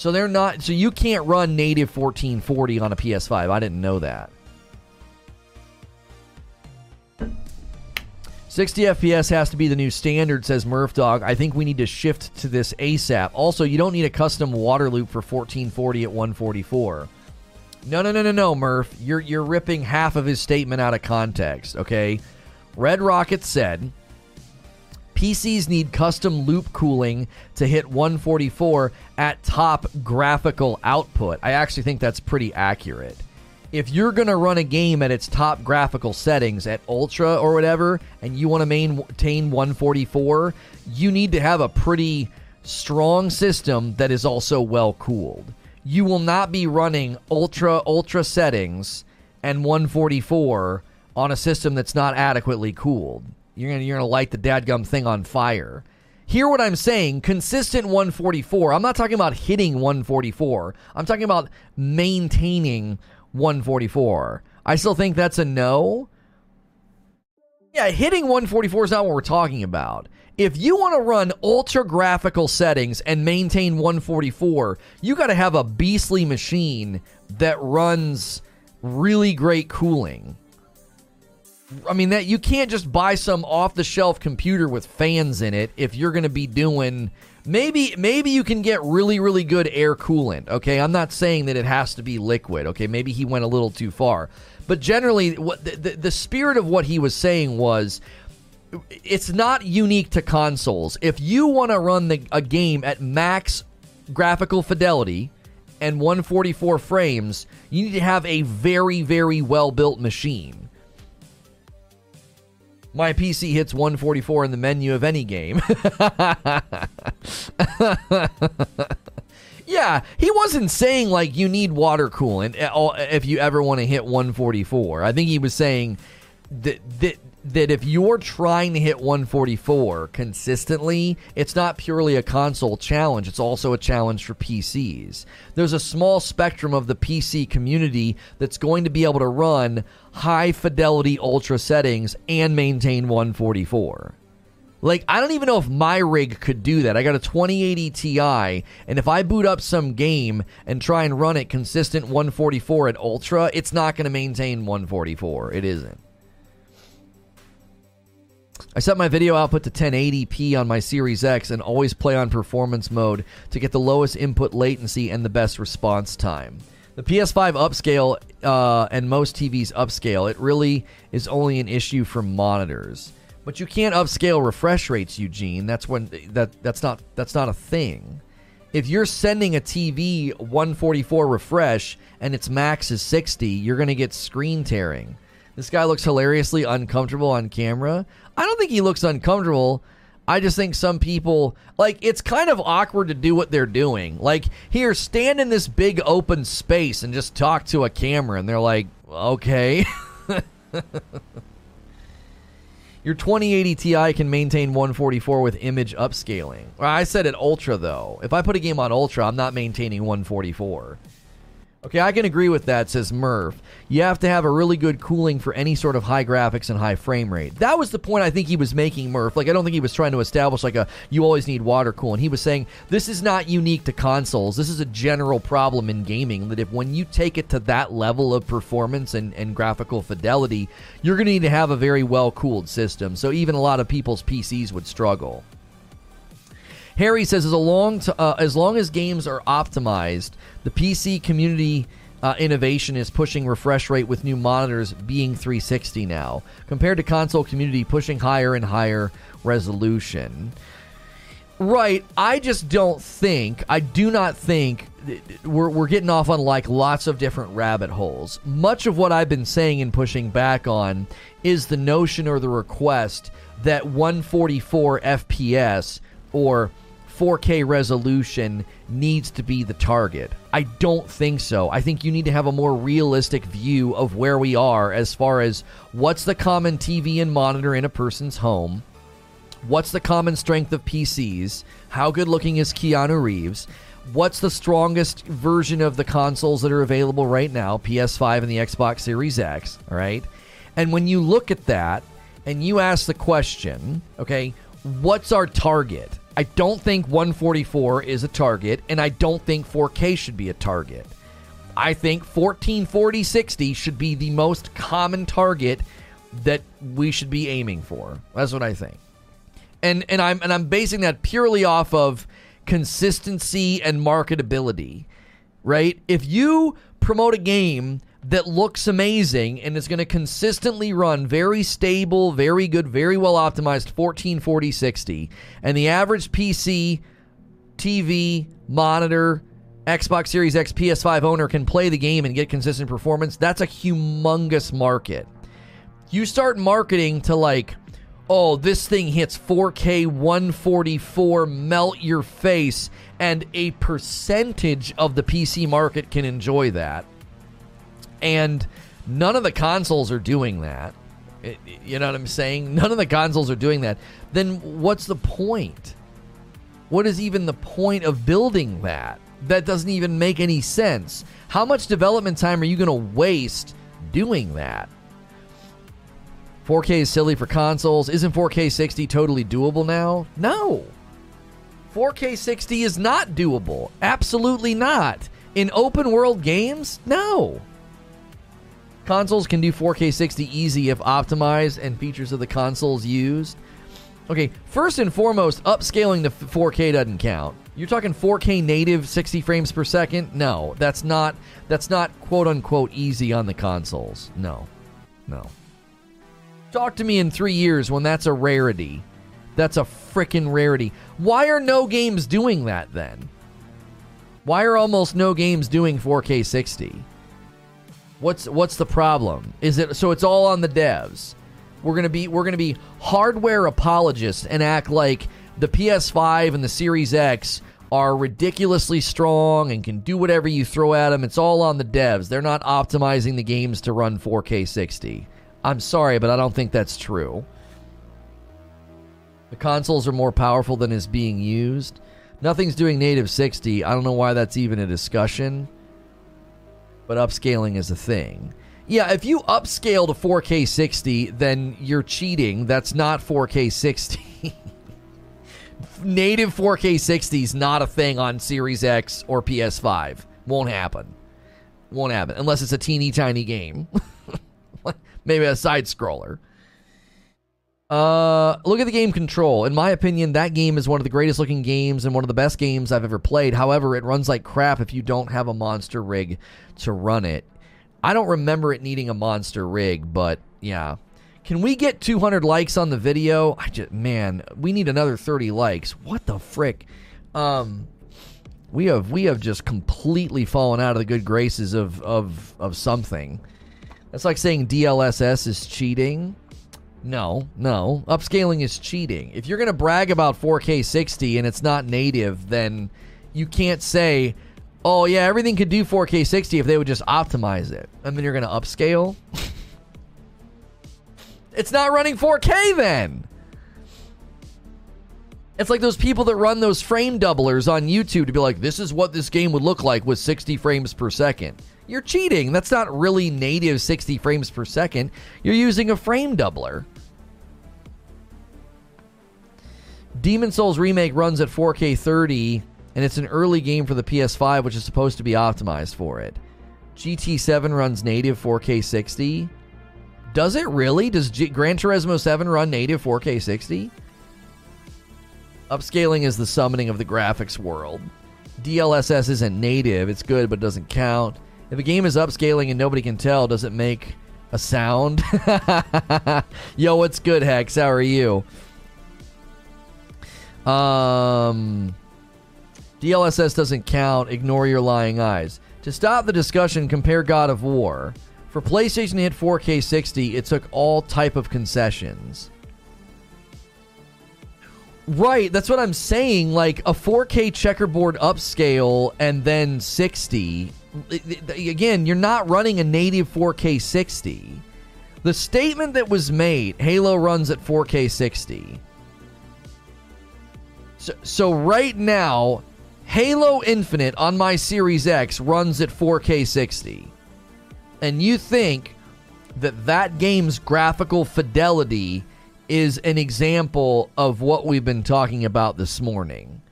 So they're not. So you can't run native 1440 on a PS5. I didn't know that. 60 FPS has to be the new standard, says Murph Dog. I think we need to shift to this ASAP. Also, you don't need a custom water loop for 1440 at 144. No, no, no, no, no, Murph. You're you're ripping half of his statement out of context. Okay, Red Rocket said PCs need custom loop cooling to hit 144 at top graphical output. I actually think that's pretty accurate. If you're going to run a game at its top graphical settings at ultra or whatever and you want to maintain 144, you need to have a pretty strong system that is also well cooled. You will not be running ultra ultra settings and 144 on a system that's not adequately cooled. You're gonna you're gonna light the dadgum thing on fire. Hear what I'm saying? Consistent 144. I'm not talking about hitting 144. I'm talking about maintaining 144. I still think that's a no. Yeah, hitting 144 is not what we're talking about. If you want to run ultra graphical settings and maintain 144, you got to have a beastly machine that runs really great cooling. I mean that you can't just buy some off the shelf computer with fans in it if you're going to be doing maybe maybe you can get really really good air coolant, okay? I'm not saying that it has to be liquid, okay? Maybe he went a little too far. But generally what the, the, the spirit of what he was saying was it's not unique to consoles. If you want to run the, a game at max graphical fidelity and 144 frames, you need to have a very very well built machine my PC hits 144 in the menu of any game. yeah, he wasn't saying like you need water coolant eh, if you ever want to hit 144. I think he was saying that, that that if you're trying to hit 144 consistently, it's not purely a console challenge, it's also a challenge for PCs. There's a small spectrum of the PC community that's going to be able to run high fidelity ultra settings and maintain 144. Like, I don't even know if my rig could do that. I got a 2080 Ti, and if I boot up some game and try and run it consistent 144 at ultra, it's not going to maintain 144. It isn't. I set my video output to 1080p on my Series X and always play on performance mode to get the lowest input latency and the best response time. The PS5 upscale uh, and most TVs upscale. It really is only an issue for monitors. But you can't upscale refresh rates, Eugene. That's when that that's not that's not a thing. If you're sending a TV 144 refresh and its max is 60, you're going to get screen tearing. This guy looks hilariously uncomfortable on camera. I don't think he looks uncomfortable. I just think some people like it's kind of awkward to do what they're doing. Like here, stand in this big open space and just talk to a camera, and they're like, okay. Your 2080 Ti can maintain 144 with image upscaling. I said it ultra though. If I put a game on ultra, I'm not maintaining 144. Okay, I can agree with that, says Merv. You have to have a really good cooling for any sort of high graphics and high frame rate. That was the point I think he was making, Murph. Like, I don't think he was trying to establish, like, a you always need water cooling. He was saying this is not unique to consoles. This is a general problem in gaming that if when you take it to that level of performance and, and graphical fidelity, you're going to need to have a very well cooled system. So even a lot of people's PCs would struggle. Harry says as long uh, as long as games are optimized, the PC community uh, innovation is pushing refresh rate with new monitors being 360 now, compared to console community pushing higher and higher resolution. Right. I just don't think, I do not think we're, we're getting off on like lots of different rabbit holes. Much of what I've been saying and pushing back on is the notion or the request that 144 FPS or 4K resolution needs to be the target. I don't think so. I think you need to have a more realistic view of where we are as far as what's the common TV and monitor in a person's home, what's the common strength of PCs, how good looking is Keanu Reeves, what's the strongest version of the consoles that are available right now, PS5 and the Xbox Series X, all right? And when you look at that and you ask the question, okay, what's our target? I don't think 144 is a target, and I don't think 4K should be a target. I think 1440 60 should be the most common target that we should be aiming for. That's what I think. And and I'm and I'm basing that purely off of consistency and marketability. Right? If you promote a game that looks amazing and is going to consistently run very stable, very good, very well optimized 1440 60. And the average PC, TV, monitor, Xbox Series X, PS5 owner can play the game and get consistent performance. That's a humongous market. You start marketing to like, oh, this thing hits 4K 144, melt your face, and a percentage of the PC market can enjoy that and none of the consoles are doing that. You know what I'm saying? None of the consoles are doing that. Then what's the point? What is even the point of building that? That doesn't even make any sense. How much development time are you going to waste doing that? 4K is silly for consoles. Isn't 4K 60 totally doable now? No. 4K 60 is not doable. Absolutely not. In open world games? No. Consoles can do 4K 60 easy if optimized and features of the consoles used. Okay, first and foremost, upscaling to 4K doesn't count. You're talking 4K native 60 frames per second? No, that's not that's not quote unquote easy on the consoles. No. No. Talk to me in 3 years when that's a rarity. That's a freaking rarity. Why are no games doing that then? Why are almost no games doing 4K 60? What's what's the problem? Is it so it's all on the devs? We're gonna be we're gonna be hardware apologists and act like the PS5 and the Series X are ridiculously strong and can do whatever you throw at them. It's all on the devs. They're not optimizing the games to run 4K 60. I'm sorry, but I don't think that's true. The consoles are more powerful than is being used. Nothing's doing native 60. I don't know why that's even a discussion but upscaling is a thing. Yeah, if you upscale to 4K 60, then you're cheating. That's not 4K 60. Native 4K 60 is not a thing on Series X or PS5. Won't happen. Won't happen unless it's a teeny tiny game. Maybe a side scroller. Uh, look at the game control. In my opinion, that game is one of the greatest looking games and one of the best games I've ever played. However, it runs like crap if you don't have a monster rig to run it. I don't remember it needing a monster rig, but yeah. Can we get 200 likes on the video? I just man, we need another 30 likes. What the frick? Um we have we have just completely fallen out of the good graces of of of something. That's like saying DLSS is cheating. No, no. Upscaling is cheating. If you're going to brag about 4K 60 and it's not native, then you can't say, "Oh yeah, everything could do 4K 60 if they would just optimize it." And then you're going to upscale? it's not running 4K then. It's like those people that run those frame doublers on YouTube to be like, "This is what this game would look like with 60 frames per second you're cheating. That's not really native 60 frames per second. You're using a frame doubler. Demon Souls Remake runs at 4K 30, and it's an early game for the PS5, which is supposed to be optimized for it. GT7 runs native 4K 60. Does it really? Does G- Gran Turismo 7 run native 4K 60? Upscaling is the summoning of the graphics world. DLSS isn't native, it's good, but it doesn't count. If a game is upscaling and nobody can tell, does it make a sound? Yo, what's good, Hex? How are you? Um, DLSS doesn't count. Ignore your lying eyes. To stop the discussion, compare God of War. For PlayStation to hit 4K 60, it took all type of concessions. Right, that's what I'm saying. Like a 4K checkerboard upscale and then 60 again, you're not running a native 4K 60. The statement that was made, Halo runs at 4K 60. So, so right now, Halo Infinite on my Series X runs at 4K 60. And you think that that game's graphical fidelity is an example of what we've been talking about this morning.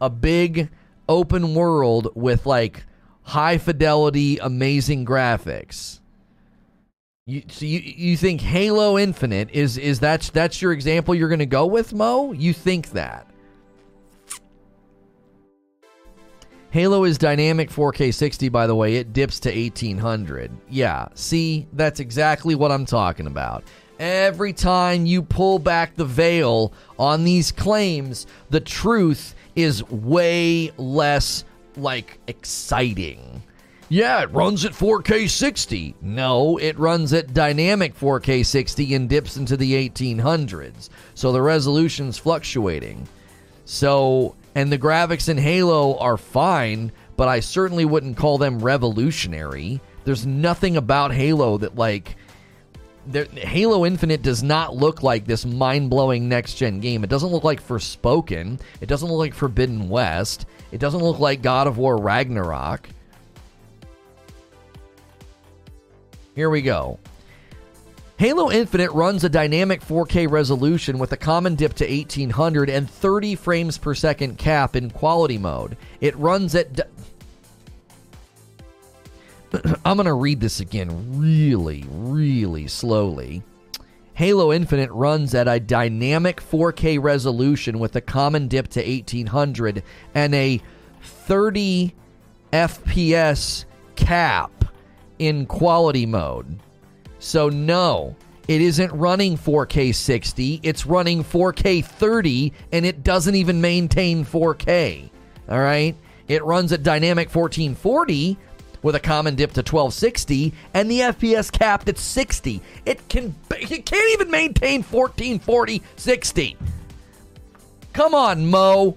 A big open world with like high fidelity, amazing graphics. You, so you you think Halo Infinite is is that that's your example you're going to go with, Mo? You think that? Halo is dynamic 4K 60 by the way. It dips to 1800. Yeah, see, that's exactly what I'm talking about. Every time you pull back the veil on these claims, the truth is way less like exciting. Yeah, it runs at 4K 60. No, it runs at dynamic 4K 60 and dips into the 1800s. So the resolution's fluctuating. So, and the graphics in Halo are fine, but I certainly wouldn't call them revolutionary. There's nothing about Halo that like there, Halo Infinite does not look like this mind blowing next gen game. It doesn't look like Forspoken. It doesn't look like Forbidden West. It doesn't look like God of War Ragnarok. Here we go. Halo Infinite runs a dynamic 4K resolution with a common dip to 1800 and 30 frames per second cap in quality mode. It runs at. D- I'm going to read this again really, really slowly. Halo Infinite runs at a dynamic 4K resolution with a common dip to 1800 and a 30 FPS cap in quality mode. So, no, it isn't running 4K 60, it's running 4K 30, and it doesn't even maintain 4K. All right? It runs at dynamic 1440 with a common dip to 1260 and the FPS capped at 60. It can it can't even maintain 1440 60. Come on, Mo.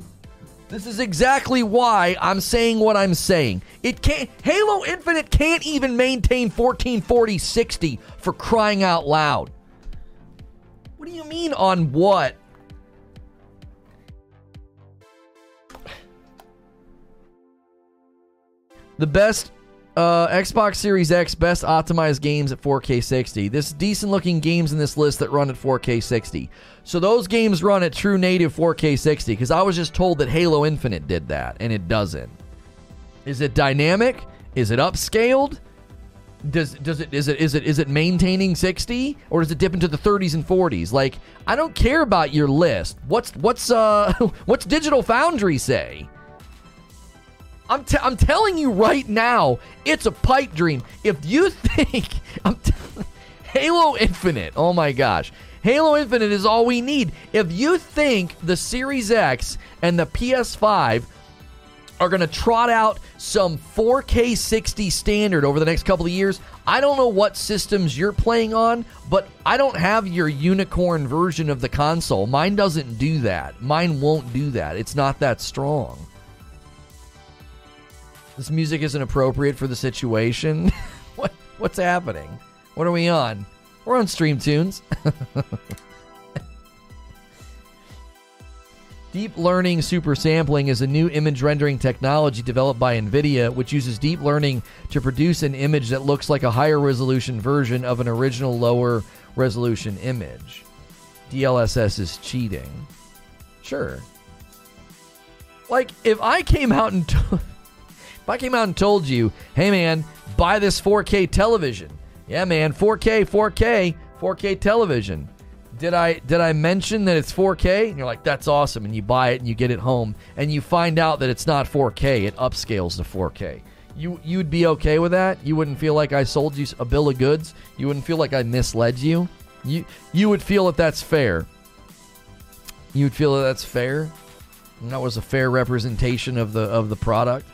This is exactly why I'm saying what I'm saying. It can't Halo Infinite can't even maintain 1440 60 for crying out loud. What do you mean on what? The best uh, Xbox Series X best optimized games at 4K 60. This decent looking games in this list that run at 4K 60. So those games run at true native 4K 60 because I was just told that Halo Infinite did that and it doesn't. Is it dynamic? Is it upscaled? does does it is it is it is it maintaining 60 or does it dip into the 30s and 40s? Like I don't care about your list. What's what's uh what's Digital Foundry say? I'm, t- I'm telling you right now, it's a pipe dream. If you think I'm t- Halo Infinite, oh my gosh, Halo Infinite is all we need. If you think the Series X and the PS5 are going to trot out some 4K 60 standard over the next couple of years. I don't know what systems you're playing on, but I don't have your unicorn version of the console. Mine doesn't do that. Mine won't do that. It's not that strong. This music isn't appropriate for the situation. what what's happening? What are we on? We're on Stream Tunes. Deep learning super sampling is a new image rendering technology developed by NVIDIA, which uses deep learning to produce an image that looks like a higher resolution version of an original lower resolution image. DLSS is cheating. Sure. Like, if I came out and. T- if I came out and told you, hey man, buy this 4K television. Yeah, man, 4K, 4K, 4K television did I did I mention that it's 4K? And you're like, that's awesome, and you buy it and you get it home, and you find out that it's not 4K. It upscales to 4K. You you'd be okay with that? You wouldn't feel like I sold you a bill of goods. You wouldn't feel like I misled you. You you would feel that that's fair. You would feel that that's fair. And that was a fair representation of the of the product.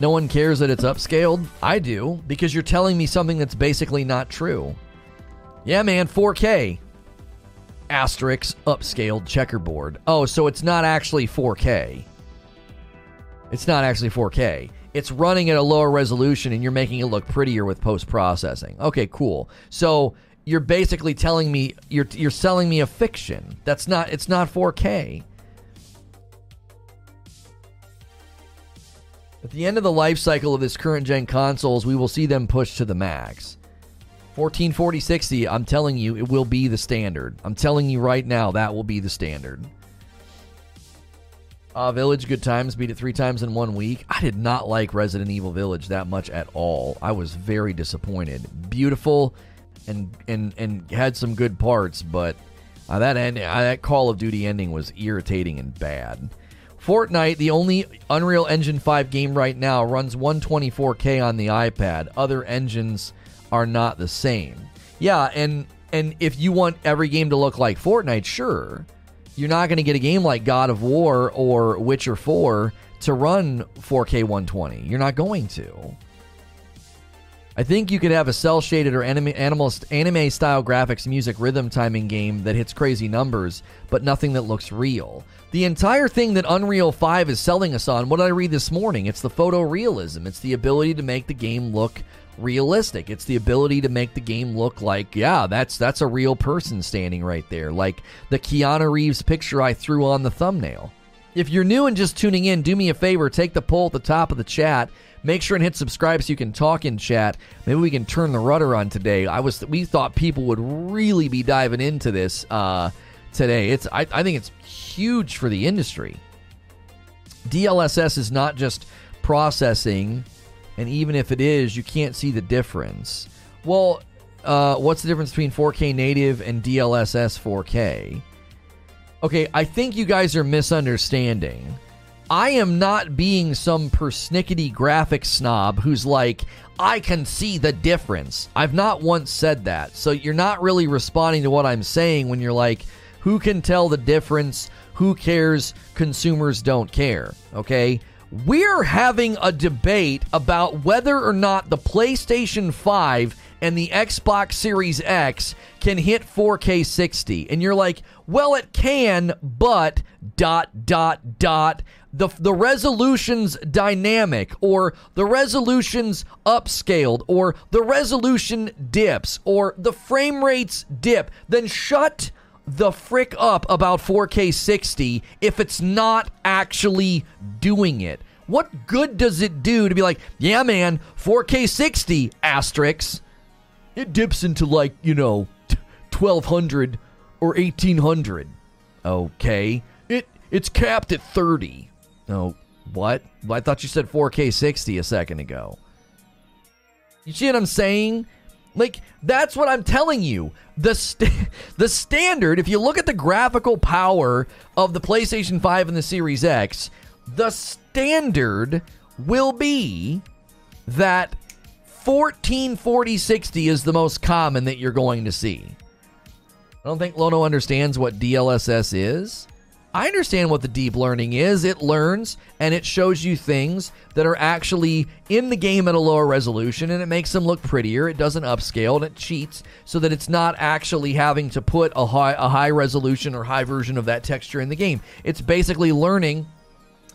No one cares that it's upscaled. I do because you're telling me something that's basically not true. Yeah, man, 4K. Asterisk upscaled checkerboard. Oh, so it's not actually 4K. It's not actually 4K. It's running at a lower resolution and you're making it look prettier with post processing. Okay, cool. So you're basically telling me you're you're selling me a fiction. That's not it's not 4K. At the end of the life cycle of this current gen consoles, we will see them pushed to the max. 1440 60, I'm telling you, it will be the standard. I'm telling you right now, that will be the standard. Uh, Village, good times, beat it three times in one week. I did not like Resident Evil Village that much at all. I was very disappointed. Beautiful and and and had some good parts, but uh, that end, uh, that Call of Duty ending was irritating and bad. Fortnite, the only Unreal Engine 5 game right now, runs 124K on the iPad. Other engines are not the same. Yeah, and and if you want every game to look like Fortnite, sure. You're not going to get a game like God of War or Witcher 4 to run 4K 120. You're not going to. I think you could have a cell shaded or anime, anime style graphics, music, rhythm timing game that hits crazy numbers, but nothing that looks real. The entire thing that Unreal 5 is selling us on, what did I read this morning? It's the photorealism. It's the ability to make the game look realistic. It's the ability to make the game look like, yeah, that's that's a real person standing right there, like the Keanu Reeves picture I threw on the thumbnail. If you're new and just tuning in, do me a favor, take the poll at the top of the chat. Make sure and hit subscribe so you can talk in chat. Maybe we can turn the rudder on today. I was we thought people would really be diving into this uh, today. It's I, I think it's huge for the industry. DLSS is not just processing and even if it is, you can't see the difference. Well, uh, what's the difference between 4K native and DLSS 4K? Okay, I think you guys are misunderstanding. I am not being some persnickety graphic snob who's like, I can see the difference. I've not once said that. So you're not really responding to what I'm saying when you're like, who can tell the difference? Who cares? Consumers don't care. Okay? We're having a debate about whether or not the PlayStation 5 and the Xbox Series X can hit 4K 60. And you're like, well, it can, but dot, dot, dot. The, the resolution's dynamic, or the resolution's upscaled, or the resolution dips, or the frame rates dip, then shut the frick up about 4K 60 if it's not actually doing it? What good does it do to be like, yeah, man, 4K 60 asterisks? It dips into like, you know, 1200 or 1800. Okay. It it's capped at 30. Oh, What? I thought you said 4K 60 a second ago. You see what I'm saying? Like that's what I'm telling you. The st- the standard, if you look at the graphical power of the PlayStation 5 and the Series X, the standard will be that 144060 is the most common that you're going to see. I don't think Lono understands what DLSS is. I understand what the deep learning is. It learns and it shows you things that are actually in the game at a lower resolution and it makes them look prettier. It doesn't upscale and it cheats so that it's not actually having to put a high a high resolution or high version of that texture in the game. It's basically learning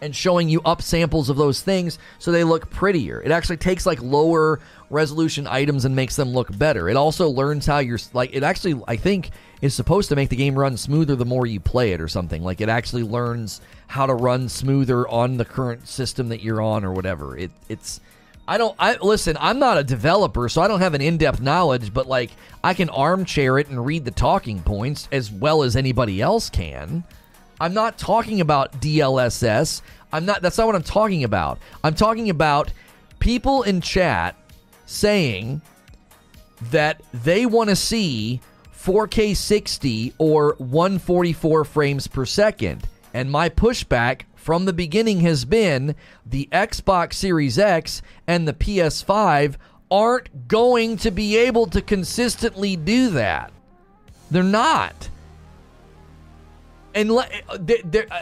and showing you up samples of those things so they look prettier. It actually takes like lower resolution items and makes them look better. It also learns how you're like it actually I think is supposed to make the game run smoother the more you play it or something. Like it actually learns how to run smoother on the current system that you're on or whatever. It it's I don't I listen, I'm not a developer, so I don't have an in-depth knowledge, but like I can armchair it and read the talking points as well as anybody else can. I'm not talking about DLSS. I'm not that's not what I'm talking about. I'm talking about people in chat saying that they want to see 4K 60 or 144 frames per second. And my pushback from the beginning has been the Xbox Series X and the PS5 aren't going to be able to consistently do that. They're not. And uh, uh,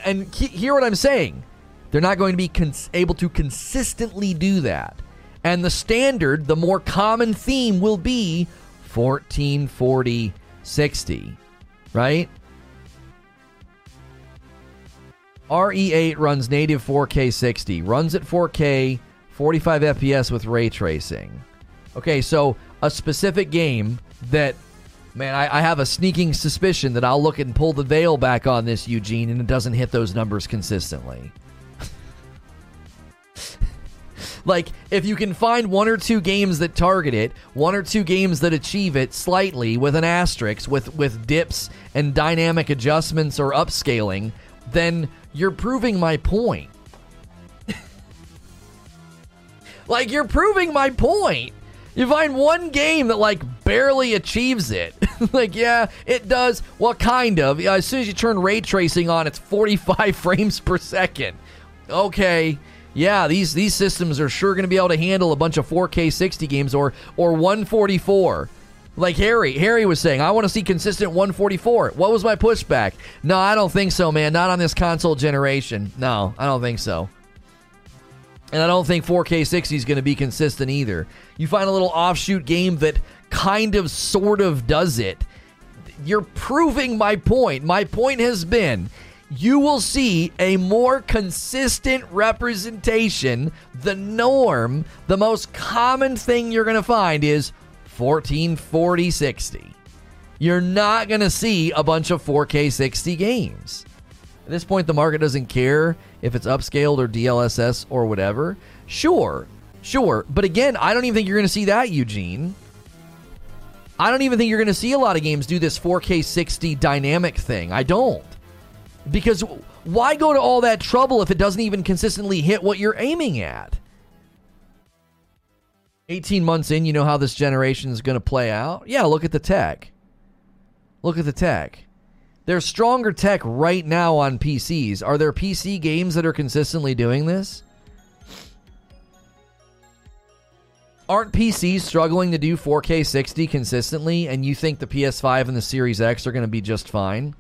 and hear what I'm saying. They're not going to be cons- able to consistently do that. And the standard, the more common theme will be 1440 60, right? RE8 runs native 4K 60, runs at 4K, 45 FPS with ray tracing. Okay, so a specific game that, man, I, I, have a sneaking suspicion that I'll look and pull the veil back on this, Eugene, and it doesn't hit those numbers consistently. Like, if you can find one or two games that target it, one or two games that achieve it slightly with an asterisk, with, with dips and dynamic adjustments or upscaling, then you're proving my point. like, you're proving my point. You find one game that like barely achieves it. like, yeah, it does. Well, kind of. As soon as you turn ray tracing on, it's 45 frames per second. Okay, yeah, these these systems are sure going to be able to handle a bunch of 4K 60 games or or 144. Like Harry, Harry was saying, I want to see consistent 144. What was my pushback? No, I don't think so, man. Not on this console generation. No, I don't think so. And I don't think 4K 60 is going to be consistent either. You find a little offshoot game that kind of sort of does it. You're proving my point. My point has been you will see a more consistent representation. The norm, the most common thing you're going to find is 1440 60. You're not going to see a bunch of 4K 60 games. At this point, the market doesn't care if it's upscaled or DLSS or whatever. Sure, sure. But again, I don't even think you're going to see that, Eugene. I don't even think you're going to see a lot of games do this 4K 60 dynamic thing. I don't. Because why go to all that trouble if it doesn't even consistently hit what you're aiming at? 18 months in, you know how this generation is going to play out? Yeah, look at the tech. Look at the tech. There's stronger tech right now on PCs. Are there PC games that are consistently doing this? Aren't PCs struggling to do 4K 60 consistently, and you think the PS5 and the Series X are going to be just fine?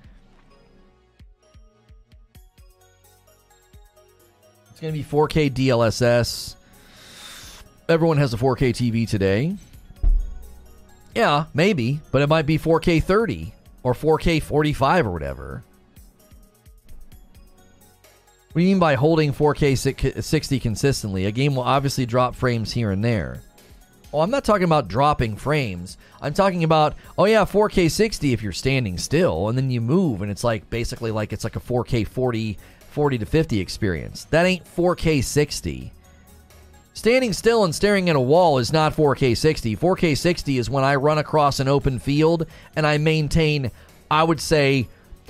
It's going to be 4K DLSS. Everyone has a 4K TV today. Yeah, maybe, but it might be 4K 30 or 4K 45 or whatever. What do you mean by holding 4K 60 consistently? A game will obviously drop frames here and there. Oh, I'm not talking about dropping frames. I'm talking about, oh yeah, 4K 60 if you're standing still and then you move and it's like basically like it's like a 4K 40 40 to 50 experience. That ain't 4K 60. Standing still and staring at a wall is not 4K 60. 4K 60 is when I run across an open field and I maintain, I would say,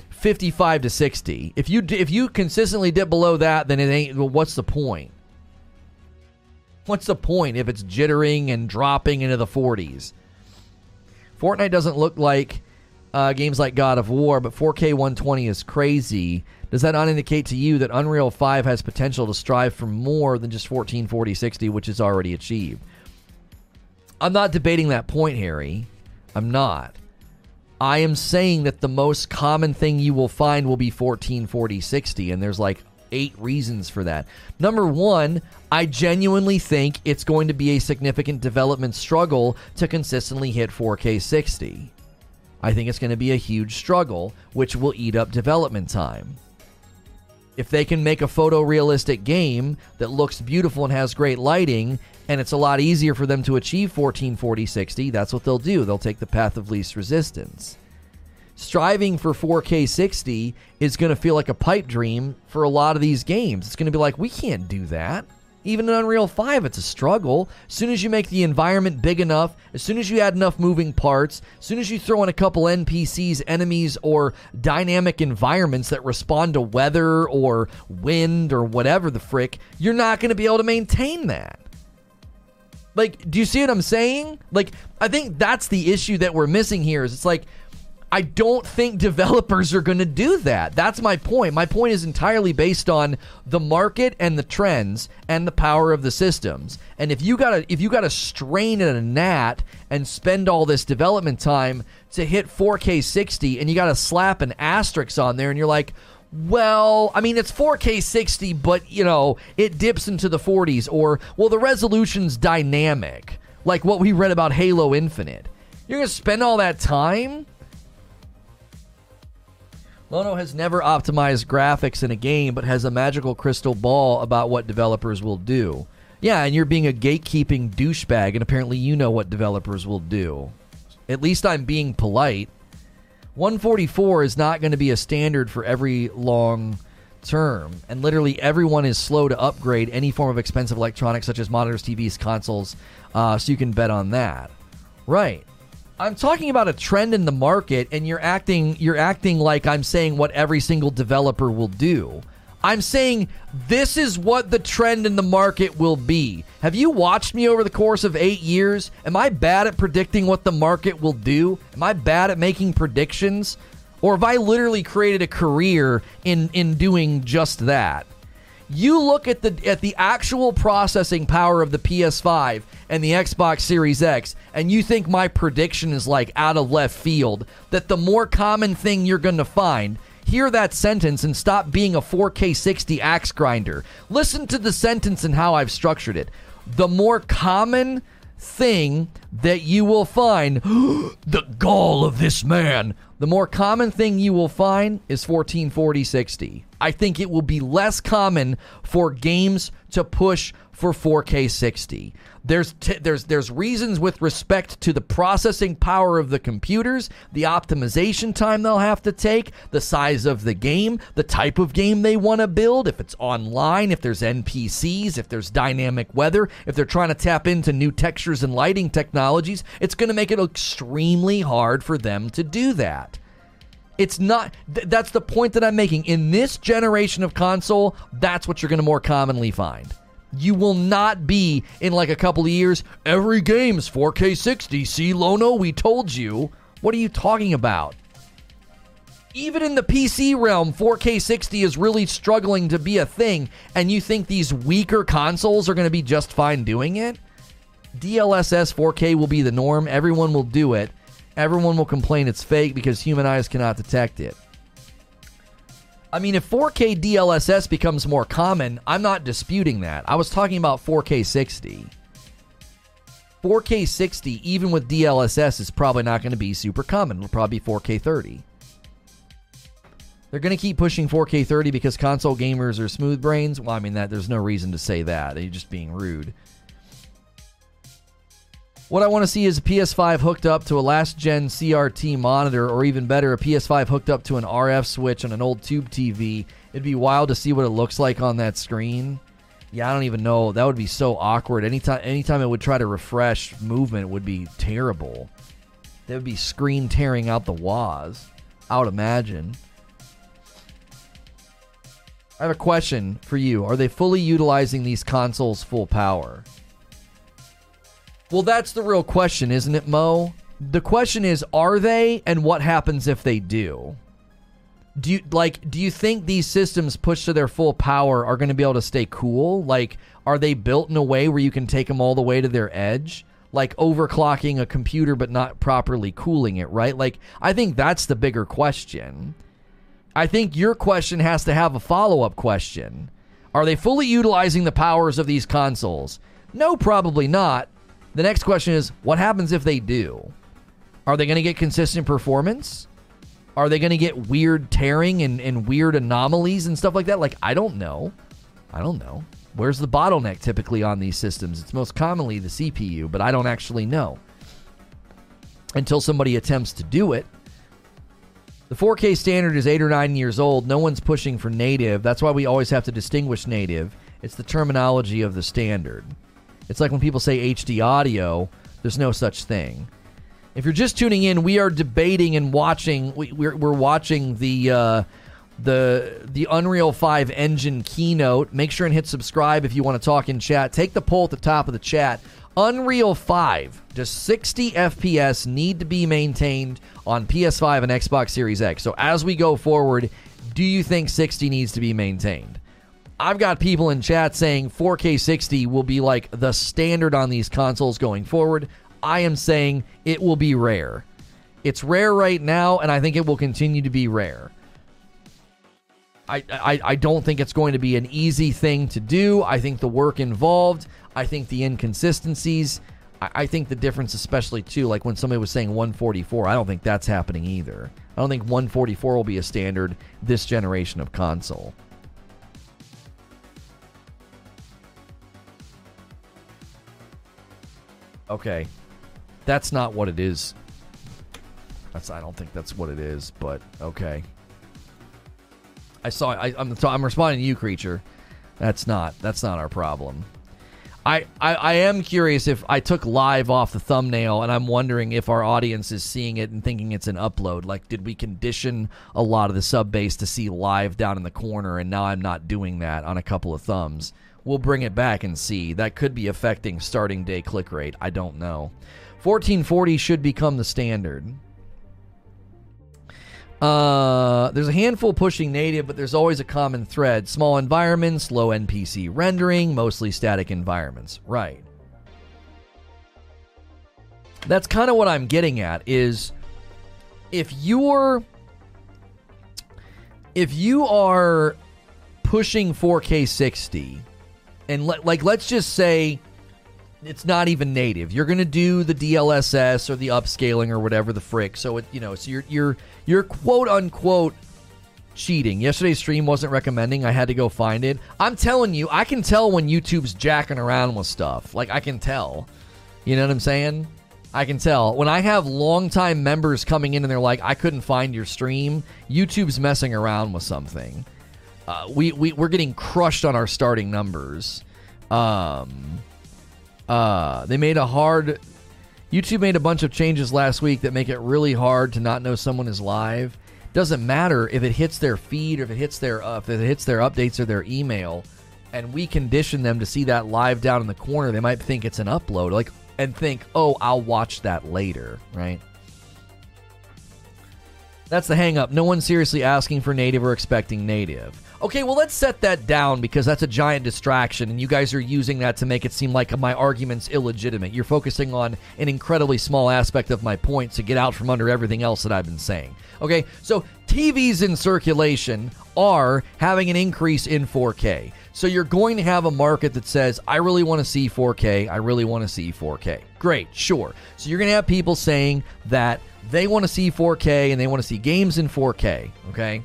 55 to 60. If you if you consistently dip below that, then it ain't. Well, what's the point? What's the point if it's jittering and dropping into the 40s? Fortnite doesn't look like uh, games like God of War, but 4K 120 is crazy. Does that not indicate to you that Unreal 5 has potential to strive for more than just 1440 60, which is already achieved? I'm not debating that point, Harry. I'm not. I am saying that the most common thing you will find will be 1440 60, and there's like eight reasons for that. Number one, I genuinely think it's going to be a significant development struggle to consistently hit 4K 60. I think it's going to be a huge struggle, which will eat up development time. If they can make a photorealistic game that looks beautiful and has great lighting, and it's a lot easier for them to achieve 1440 60, that's what they'll do. They'll take the path of least resistance. Striving for 4K 60 is going to feel like a pipe dream for a lot of these games. It's going to be like, we can't do that. Even in Unreal 5, it's a struggle. As soon as you make the environment big enough, as soon as you add enough moving parts, as soon as you throw in a couple NPCs, enemies, or dynamic environments that respond to weather or wind or whatever the frick, you're not going to be able to maintain that. Like, do you see what I'm saying? Like, I think that's the issue that we're missing here. Is it's like I don't think developers are going to do that. That's my point. My point is entirely based on the market and the trends and the power of the systems. And if you got to if you got to strain at a gnat and spend all this development time to hit 4K 60 and you got to slap an asterisk on there and you're like, well, I mean, it's 4K 60, but, you know, it dips into the 40s. Or, well, the resolution's dynamic, like what we read about Halo Infinite. You're going to spend all that time Lono has never optimized graphics in a game, but has a magical crystal ball about what developers will do. Yeah, and you're being a gatekeeping douchebag, and apparently you know what developers will do. At least I'm being polite. 144 is not going to be a standard for every long term, and literally everyone is slow to upgrade any form of expensive electronics such as monitors, TVs, consoles, uh, so you can bet on that. Right. I'm talking about a trend in the market, and you're acting you're acting like I'm saying what every single developer will do. I'm saying this is what the trend in the market will be. Have you watched me over the course of eight years? Am I bad at predicting what the market will do? Am I bad at making predictions? Or have I literally created a career in, in doing just that? You look at the at the actual processing power of the PS5 and the Xbox Series X, and you think my prediction is like out of left field, that the more common thing you're going to find, hear that sentence and stop being a 4K 60 axe grinder. Listen to the sentence and how I've structured it. The more common thing that you will find, the gall of this man, the more common thing you will find is 1440 60. I think it will be less common for games to push for 4K 60. There's t- there's there's reasons with respect to the processing power of the computers, the optimization time they'll have to take, the size of the game, the type of game they want to build, if it's online, if there's NPCs, if there's dynamic weather, if they're trying to tap into new textures and lighting technologies, it's going to make it extremely hard for them to do that. It's not th- that's the point that I'm making. In this generation of console, that's what you're going to more commonly find. You will not be in like a couple of years. Every game's 4K 60. See, Lono, we told you. What are you talking about? Even in the PC realm, 4K 60 is really struggling to be a thing, and you think these weaker consoles are going to be just fine doing it? DLSS 4K will be the norm. Everyone will do it. Everyone will complain it's fake because human eyes cannot detect it. I mean, if 4K DLSS becomes more common, I'm not disputing that. I was talking about 4K 60. 4K 60, even with DLSS, is probably not going to be super common. It'll probably be 4K 30. They're going to keep pushing 4K 30 because console gamers are smooth brains. Well, I mean that there's no reason to say that. They're just being rude. What I want to see is a PS5 hooked up to a last gen CRT monitor, or even better, a PS5 hooked up to an RF switch on an old tube TV. It'd be wild to see what it looks like on that screen. Yeah, I don't even know. That would be so awkward. Anytime, anytime it would try to refresh movement, would be terrible. That would be screen tearing out the waz. I would imagine. I have a question for you. Are they fully utilizing these consoles full power? Well, that's the real question, isn't it, Mo? The question is, are they and what happens if they do? Do you like do you think these systems pushed to their full power are going to be able to stay cool? Like are they built in a way where you can take them all the way to their edge? Like overclocking a computer but not properly cooling it, right? Like I think that's the bigger question. I think your question has to have a follow-up question. Are they fully utilizing the powers of these consoles? No, probably not. The next question is what happens if they do? Are they going to get consistent performance? Are they going to get weird tearing and, and weird anomalies and stuff like that? Like, I don't know. I don't know. Where's the bottleneck typically on these systems? It's most commonly the CPU, but I don't actually know. Until somebody attempts to do it. The 4K standard is eight or nine years old. No one's pushing for native. That's why we always have to distinguish native. It's the terminology of the standard. It's like when people say HD audio, there's no such thing. If you're just tuning in, we are debating and watching. We, are we're watching the uh, the the Unreal 5 engine keynote. Make sure and hit subscribe if you want to talk in chat. Take the poll at the top of the chat. Unreal 5 does 60 FPS need to be maintained on PS5 and Xbox Series X? So as we go forward, do you think 60 needs to be maintained? I've got people in chat saying 4K 60 will be like the standard on these consoles going forward. I am saying it will be rare. It's rare right now, and I think it will continue to be rare. I, I, I don't think it's going to be an easy thing to do. I think the work involved, I think the inconsistencies, I, I think the difference, especially too, like when somebody was saying 144, I don't think that's happening either. I don't think 144 will be a standard this generation of console. Okay. That's not what it is. That's I don't think that's what it is, but okay. I saw. I, I'm, I'm responding to you, creature. That's not. That's not our problem. I, I, I am curious if I took live off the thumbnail, and I'm wondering if our audience is seeing it and thinking it's an upload. Like, did we condition a lot of the sub base to see live down in the corner, and now I'm not doing that on a couple of thumbs? We'll bring it back and see. That could be affecting starting day click rate. I don't know. 1440 should become the standard. Uh, there's a handful pushing native, but there's always a common thread. Small environments, low NPC rendering, mostly static environments. Right. That's kind of what I'm getting at is if you're if you are pushing 4K 60 and like let's just say it's not even native. You're going to do the DLSS or the upscaling or whatever the frick. So it, you know, so you're you're you're quote unquote cheating. Yesterday's stream wasn't recommending. I had to go find it. I'm telling you, I can tell when YouTube's jacking around with stuff. Like I can tell. You know what I'm saying? I can tell. When I have longtime members coming in and they're like, I couldn't find your stream, YouTube's messing around with something. Uh, we, we, we're getting crushed on our starting numbers. Um, uh, they made a hard. YouTube made a bunch of changes last week that make it really hard to not know someone is live. Doesn't matter if it hits their feed or if it hits their uh, if it hits their updates or their email, and we condition them to see that live down in the corner. They might think it's an upload, like and think, oh, I'll watch that later, right? That's the hang up. No one's seriously asking for native or expecting native. Okay, well, let's set that down because that's a giant distraction, and you guys are using that to make it seem like my argument's illegitimate. You're focusing on an incredibly small aspect of my point to get out from under everything else that I've been saying. Okay, so TVs in circulation are having an increase in 4K. So you're going to have a market that says, I really want to see 4K, I really want to see 4K. Great, sure. So you're going to have people saying that they want to see 4K and they want to see games in 4K, okay?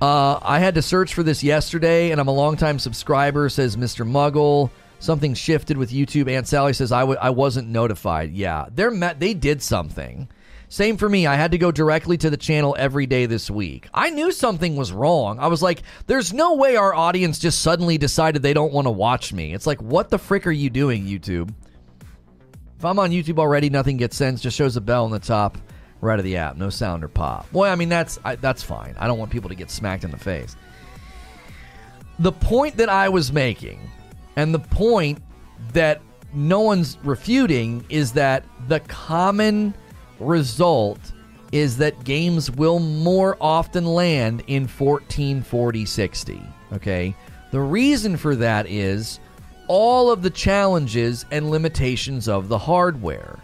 Uh, I had to search for this yesterday, and I'm a longtime subscriber, says Mr. Muggle. Something shifted with YouTube. Aunt Sally says I w- I wasn't notified. Yeah, they're met. They did something. Same for me. I had to go directly to the channel every day this week. I knew something was wrong. I was like, there's no way our audience just suddenly decided they don't want to watch me. It's like, what the frick are you doing, YouTube? If I'm on YouTube already, nothing gets sent. Just shows a bell on the top. right of the app. No sound or pop. Boy, I mean that's I, that's fine. I don't want people to get smacked in the face. The point that I was making, and the point that no one's refuting, is that the common result is that games will more often land in 1440 60. Okay? The reason for that is all of the challenges and limitations of the hardware.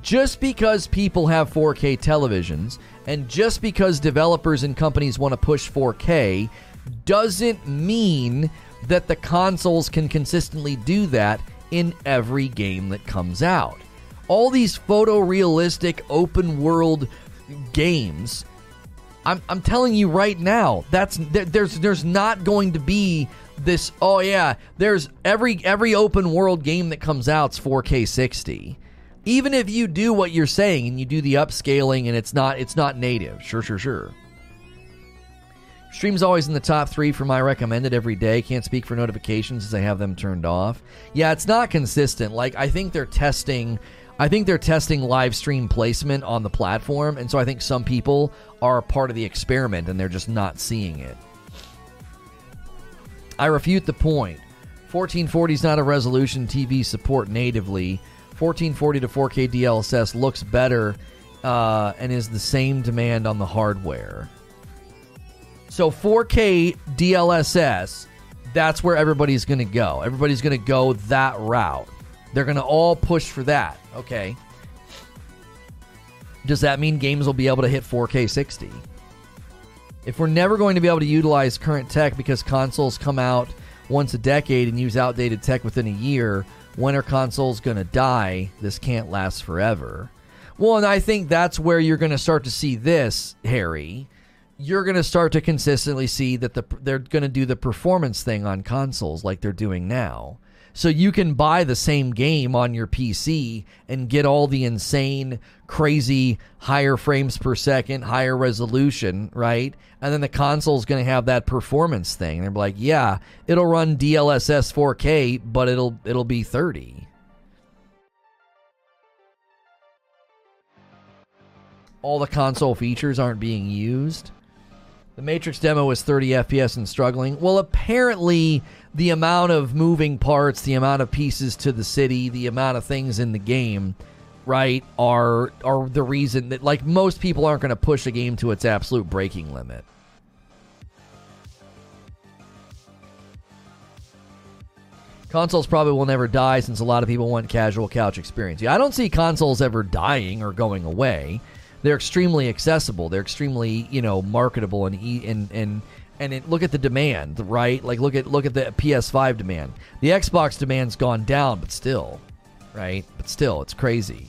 Just because people have 4K televisions and just because developers and companies want to push 4K doesn't mean that the consoles can consistently do that in every game that comes out. All these photorealistic open world games I'm, I'm telling you right now, that's there's there's not going to be this. Oh yeah, there's every every open world game that comes out's 4K 60. Even if you do what you're saying and you do the upscaling and it's not it's not native. Sure, sure, sure. Stream's always in the top three for my recommended every day. Can't speak for notifications as I have them turned off. Yeah, it's not consistent. Like I think they're testing I think they're testing live stream placement on the platform, and so I think some people are part of the experiment and they're just not seeing it. I refute the point. 1440 is not a resolution TV support natively. 1440 to 4K DLSS looks better uh, and is the same demand on the hardware. So 4K DLSS, that's where everybody's going to go. Everybody's going to go that route. They're going to all push for that. Okay. Does that mean games will be able to hit 4K 60? If we're never going to be able to utilize current tech because consoles come out once a decade and use outdated tech within a year, when are consoles going to die? This can't last forever. Well, and I think that's where you're going to start to see this, Harry. You're going to start to consistently see that the, they're going to do the performance thing on consoles like they're doing now. So you can buy the same game on your PC and get all the insane, crazy, higher frames per second, higher resolution, right? And then the console's going to have that performance thing. They're like, yeah, it'll run DLSS 4K, but it'll it'll be 30. All the console features aren't being used. The Matrix demo is 30 FPS and struggling. Well, apparently the amount of moving parts, the amount of pieces to the city, the amount of things in the game, right, are are the reason that like most people aren't going to push a game to its absolute breaking limit. Consoles probably will never die since a lot of people want casual couch experience. Yeah, I don't see consoles ever dying or going away. They're extremely accessible. They're extremely, you know, marketable and and and and it, look at the demand, right? Like look at look at the PS5 demand. The Xbox demand's gone down, but still, right? But still, it's crazy.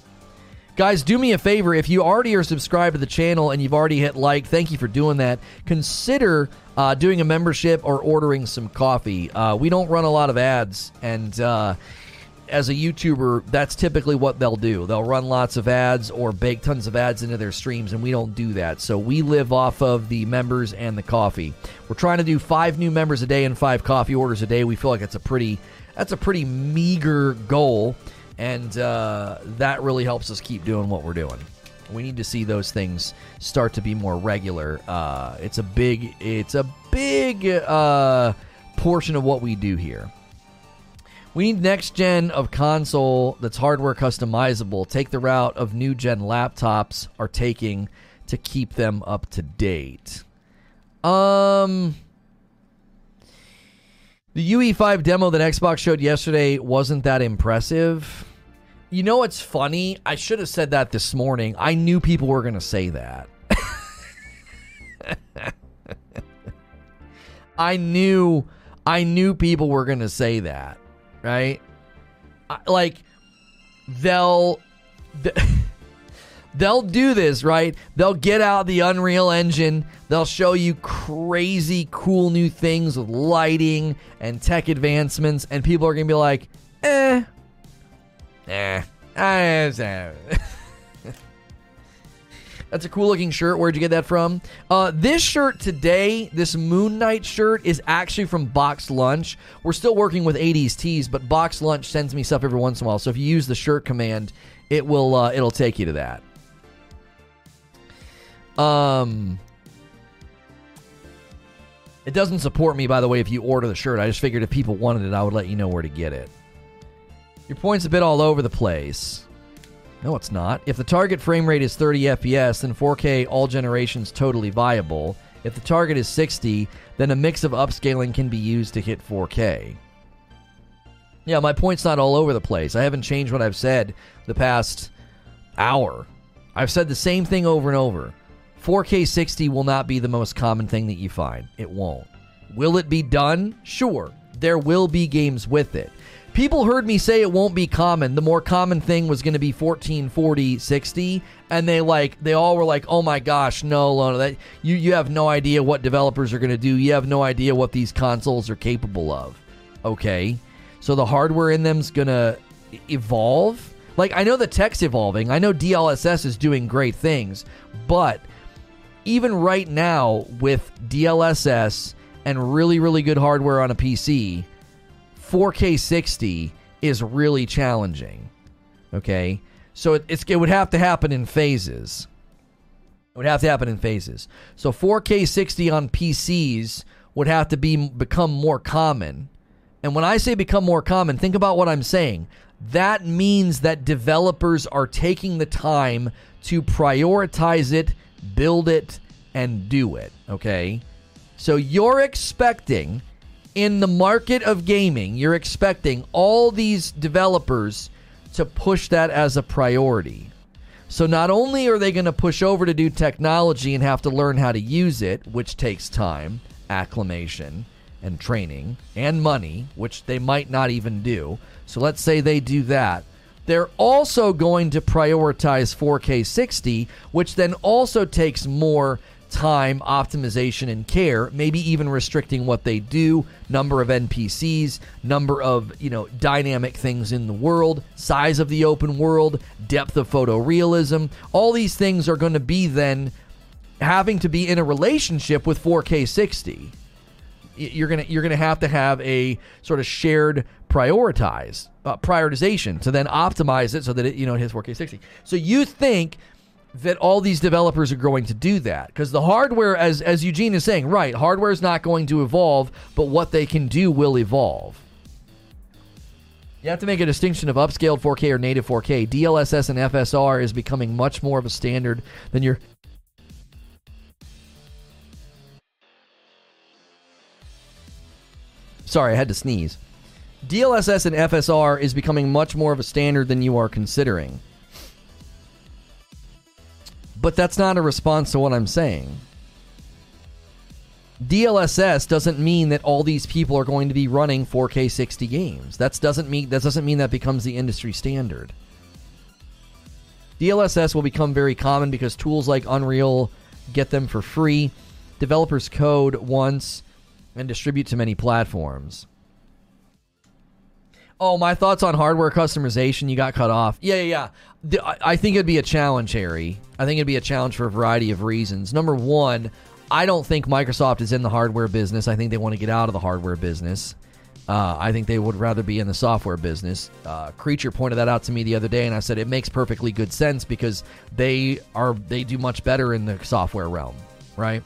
Guys, do me a favor. If you already are subscribed to the channel and you've already hit like, thank you for doing that. Consider uh, doing a membership or ordering some coffee. Uh, we don't run a lot of ads, and uh, as a YouTuber, that's typically what they'll do. They'll run lots of ads or bake tons of ads into their streams, and we don't do that. So we live off of the members and the coffee. We're trying to do five new members a day and five coffee orders a day. We feel like it's a pretty that's a pretty meager goal, and uh, that really helps us keep doing what we're doing. We need to see those things start to be more regular. Uh, it's a big it's a big uh, portion of what we do here. We need next gen of console that's hardware customizable. Take the route of new gen laptops are taking to keep them up to date. Um the UE5 demo that Xbox showed yesterday wasn't that impressive. You know what's funny? I should have said that this morning. I knew people were going to say that. I knew I knew people were going to say that right? Like they'll they'll do this, right? They'll get out the Unreal Engine. They'll show you crazy cool new things with lighting and tech advancements and people are going to be like, "Eh. Eh. eh That's a cool looking shirt. Where'd you get that from? Uh, this shirt today, this Moon Knight shirt, is actually from Box Lunch. We're still working with 80s tees, but Box Lunch sends me stuff every once in a while. So if you use the shirt command, it will uh, it'll take you to that. Um, it doesn't support me, by the way, if you order the shirt. I just figured if people wanted it, I would let you know where to get it. Your point's a bit all over the place. No, it's not. If the target frame rate is 30 FPS, then 4K all generations totally viable. If the target is 60, then a mix of upscaling can be used to hit 4K. Yeah, my point's not all over the place. I haven't changed what I've said the past hour. I've said the same thing over and over. 4K 60 will not be the most common thing that you find. It won't. Will it be done? Sure. There will be games with it. People heard me say it won't be common. The more common thing was going to be 14, 40, 60, and they like they all were like, "Oh my gosh, no, no, that you you have no idea what developers are going to do. You have no idea what these consoles are capable of." Okay. So the hardware in them's going to evolve. Like I know the tech's evolving. I know DLSS is doing great things, but even right now with DLSS and really really good hardware on a PC, 4K 60 is really challenging. Okay? So it, it would have to happen in phases. It would have to happen in phases. So 4K 60 on PCs would have to be become more common. And when I say become more common, think about what I'm saying. That means that developers are taking the time to prioritize it, build it, and do it. Okay? So you're expecting in the market of gaming, you're expecting all these developers to push that as a priority. So not only are they going to push over to do technology and have to learn how to use it, which takes time, acclimation, and training, and money, which they might not even do. So let's say they do that. They're also going to prioritize 4K 60, which then also takes more time, optimization, and care, maybe even restricting what they do, number of NPCs, number of, you know, dynamic things in the world, size of the open world, depth of photorealism. All these things are going to be then having to be in a relationship with 4K 60. You're gonna you're gonna have to have a sort of shared prioritize uh, prioritization to then optimize it so that it you know it hits 4K 60. So you think that all these developers are going to do that. Because the hardware as as Eugene is saying right hardware is not going to evolve but what they can do will evolve. You have to make a distinction of upscaled 4K or native 4K DLSS and FSR is becoming much more of a standard than your Sorry I had to sneeze. DLSS and FSR is becoming much more of a standard than you are considering but that's not a response to what I'm saying. DLSS doesn't mean that all these people are going to be running 4K 60 games. That doesn't mean that doesn't mean that becomes the industry standard. DLSS will become very common because tools like Unreal get them for free. Developers code once and distribute to many platforms. Oh, my thoughts on hardware customization. You got cut off. Yeah, yeah, yeah. I think it'd be a challenge, Harry. I think it'd be a challenge for a variety of reasons. Number one, I don't think Microsoft is in the hardware business. I think they want to get out of the hardware business. Uh, I think they would rather be in the software business. Uh, Creature pointed that out to me the other day, and I said it makes perfectly good sense because they are they do much better in the software realm, right?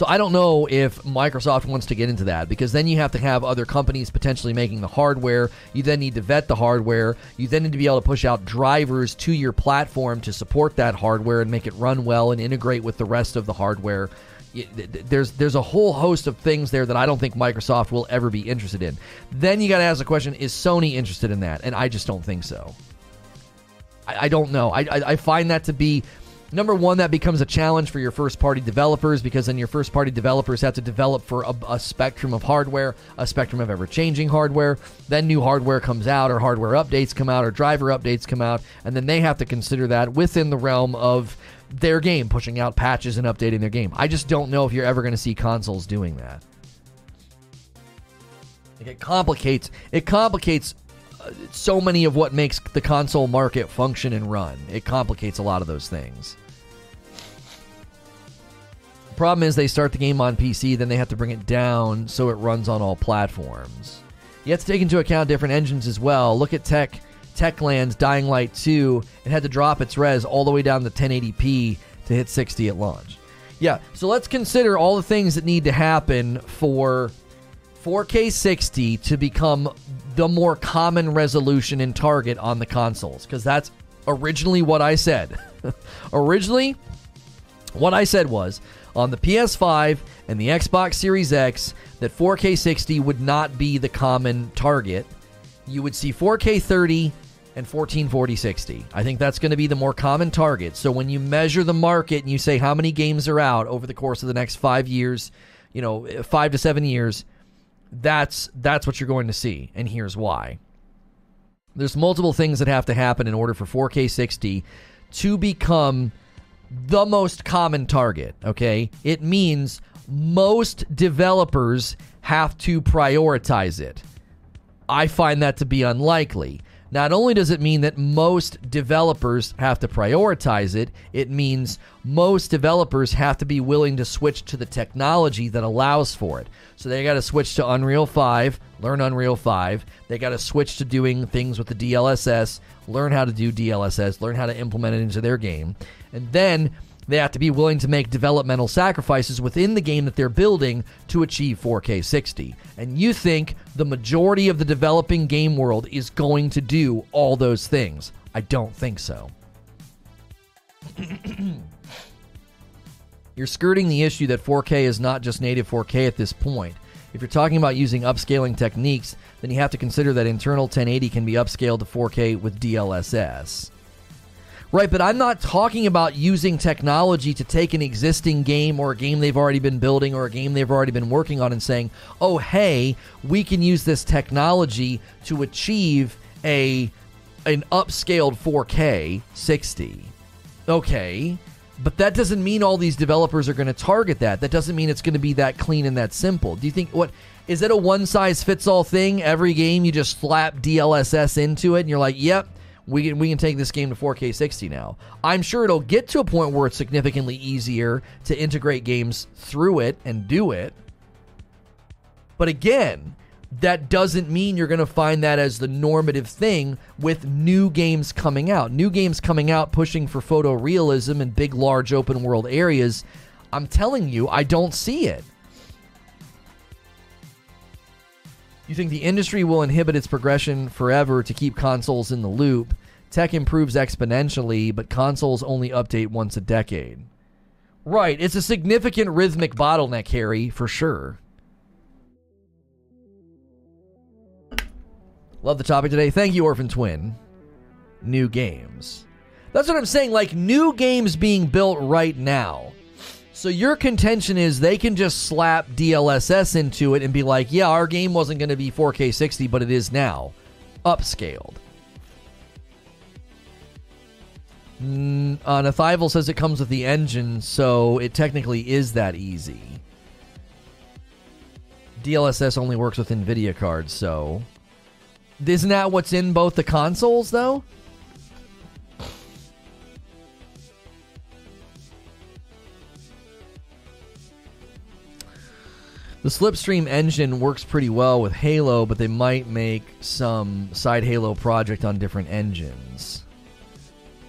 So I don't know if Microsoft wants to get into that because then you have to have other companies potentially making the hardware. You then need to vet the hardware. You then need to be able to push out drivers to your platform to support that hardware and make it run well and integrate with the rest of the hardware. There's there's a whole host of things there that I don't think Microsoft will ever be interested in. Then you got to ask the question: Is Sony interested in that? And I just don't think so. I, don't know. I, I find that to be Number one, that becomes a challenge for your first party developers because then your first party developers have to develop for a, a spectrum of hardware, a spectrum of ever changing hardware. Then new hardware comes out, or hardware updates come out, or driver updates come out, and then they have to consider that within the realm of their game, pushing out patches and updating their game. I just don't know if you're ever going to see consoles doing that. Like it complicates it complicates uh, so many of what makes the console market function and run. It complicates a lot of those things. Problem is they start the game on PC, then they have to bring it down so it runs on all platforms. You have to take into account different engines as well. Look at Tech Techland's Dying Light 2. It had to drop its res all the way down to 1080p to to hit 60 at launch. Yeah, so let's consider all the things that need to happen for 4K 60 to become the more common resolution and target on the consoles because that's originally what I said. originally, what I said was on the PS5 and the Xbox Series X that 4K 60 would not be the common target. You would see 4K 30 and 1440 60. I think that's going to be the more common target. So when you measure the market and you say how many games are out over the course of the next 5 years, you know, eh, 5 to 7 years, that's that's what you're going to see and here's why. There's multiple things that have to happen in order for 4K 60 to become the most common target, okay? It means most developers have to prioritize it. I find that to be unlikely. Not only does it mean that most developers have to prioritize it, it means most developers have to be willing to switch to the technology that allows for it. So they got to switch to Unreal 5, learn Unreal 5. They got to switch to doing things with the DLSS, learn how to do DLSS, learn how to implement it into their game. And then they have to be willing to make developmental sacrifices within the game that they're building to achieve 4K 60. And you think the majority of the developing game world is going to do all those things? I don't think so. you're skirting the issue that 4K is not just native 4K at this point. If you're talking about using upscaling techniques, then you have to consider that internal 1080 can be upscaled to 4K with DLSS. Right, but I'm not talking about using technology to take an existing game or a game they've already been building or a game they've already been working on and saying, "Oh, hey, we can use this technology to achieve a an upscaled 4K 60." Okay, but that doesn't mean all these developers are going to target that. That doesn't mean it's going to be that clean and that simple. Do you think what is it a one size fits all thing? Every game you just slap DLSS into it and you're like, "Yep, we can, we can take this game to 4K 60 now. I'm sure it'll get to a point where it's significantly easier to integrate games through it and do it. But again, that doesn't mean you're going to find that as the normative thing with new games coming out. New games coming out pushing for photorealism and big, large open world areas. I'm telling you, I don't see it. You think the industry will inhibit its progression forever to keep consoles in the loop? Tech improves exponentially, but consoles only update once a decade. Right, it's a significant rhythmic bottleneck, Harry, for sure. Love the topic today. Thank you, Orphan Twin. New games. That's what I'm saying, like new games being built right now. So your contention is they can just slap DLSS into it and be like, yeah, our game wasn't going to be 4K 60, but it is now. Upscaled. Mm, uh, Nathival says it comes with the engine, so it technically is that easy. DLSS only works with NVIDIA cards, so. Isn't that what's in both the consoles, though? The Slipspace engine works pretty well with Halo, but they might make some side Halo project on different engines.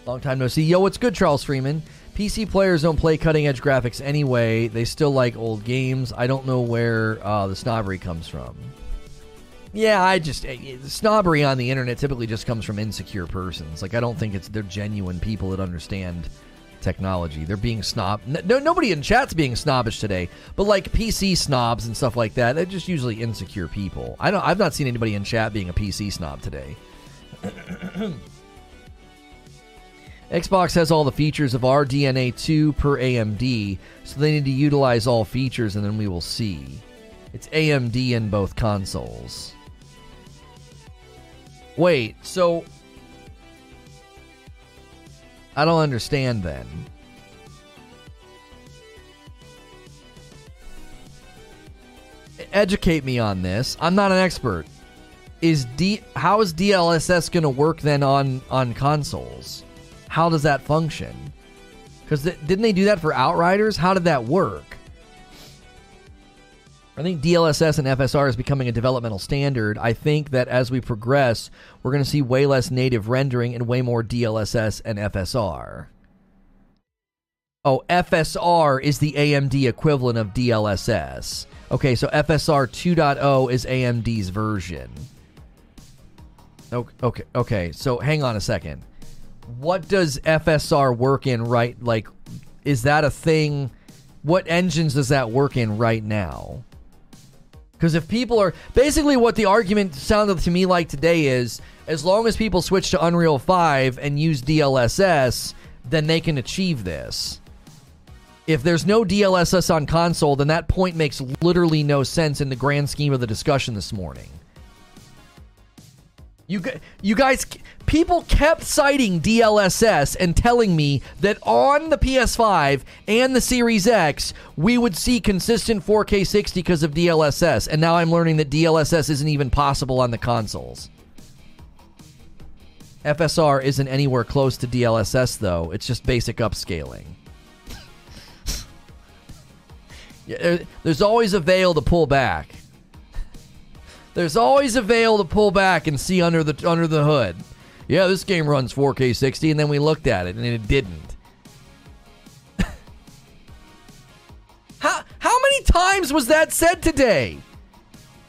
Long time no see. Yo, what's good, Charles Freeman? PC players don't play cutting edge graphics anyway. They still like old games. I don't know where uh, the snobbery comes from. Yeah, I just eh, snobbery on the internet typically just comes from insecure persons. Like I don't think it's they're genuine people that understand technology. They're being snob. No, nobody in chat's being snobbish today, but like PC snobs and stuff like that, they're just usually insecure people. I don't. I've not seen anybody in chat being a PC snob today. Xbox has all the features of RDNA 2 per AMD, so they need to utilize all features and then we will see. It's AMD in both consoles. Wait, so I don't understand then. Educate me on this. I'm not an expert. Is D how is DLSS going to work then on on consoles? How does that function? Cuz th- didn't they do that for Outriders? How did that work? I think DLSS and FSR is becoming a developmental standard. I think that as we progress, we're going to see way less native rendering and way more DLSS and FSR. Oh, FSR is the AMD equivalent of DLSS. Okay, so FSR 2.0 is AMD's version. Okay, okay, okay. So hang on a second. What does FSR work in right like is that a thing? What engines does that work in right now? Because if people are basically what the argument sounded to me like today is as long as people switch to Unreal 5 and use DLSS, then they can achieve this. If there's no DLSS on console, then that point makes literally no sense in the grand scheme of the discussion this morning. You, you guys, people kept citing DLSS and telling me that on the PS5 and the Series X, we would see consistent 4K 60 because of DLSS. And now I'm learning that DLSS isn't even possible on the consoles. FSR isn't anywhere close to DLSS, though. It's just basic upscaling. Uh, there's always a veil to pull back. There's always a veil to pull back and see under the under the hood. Yeah, this game runs 4K 60, and then we looked at it and it didn't. how how many times was that said today?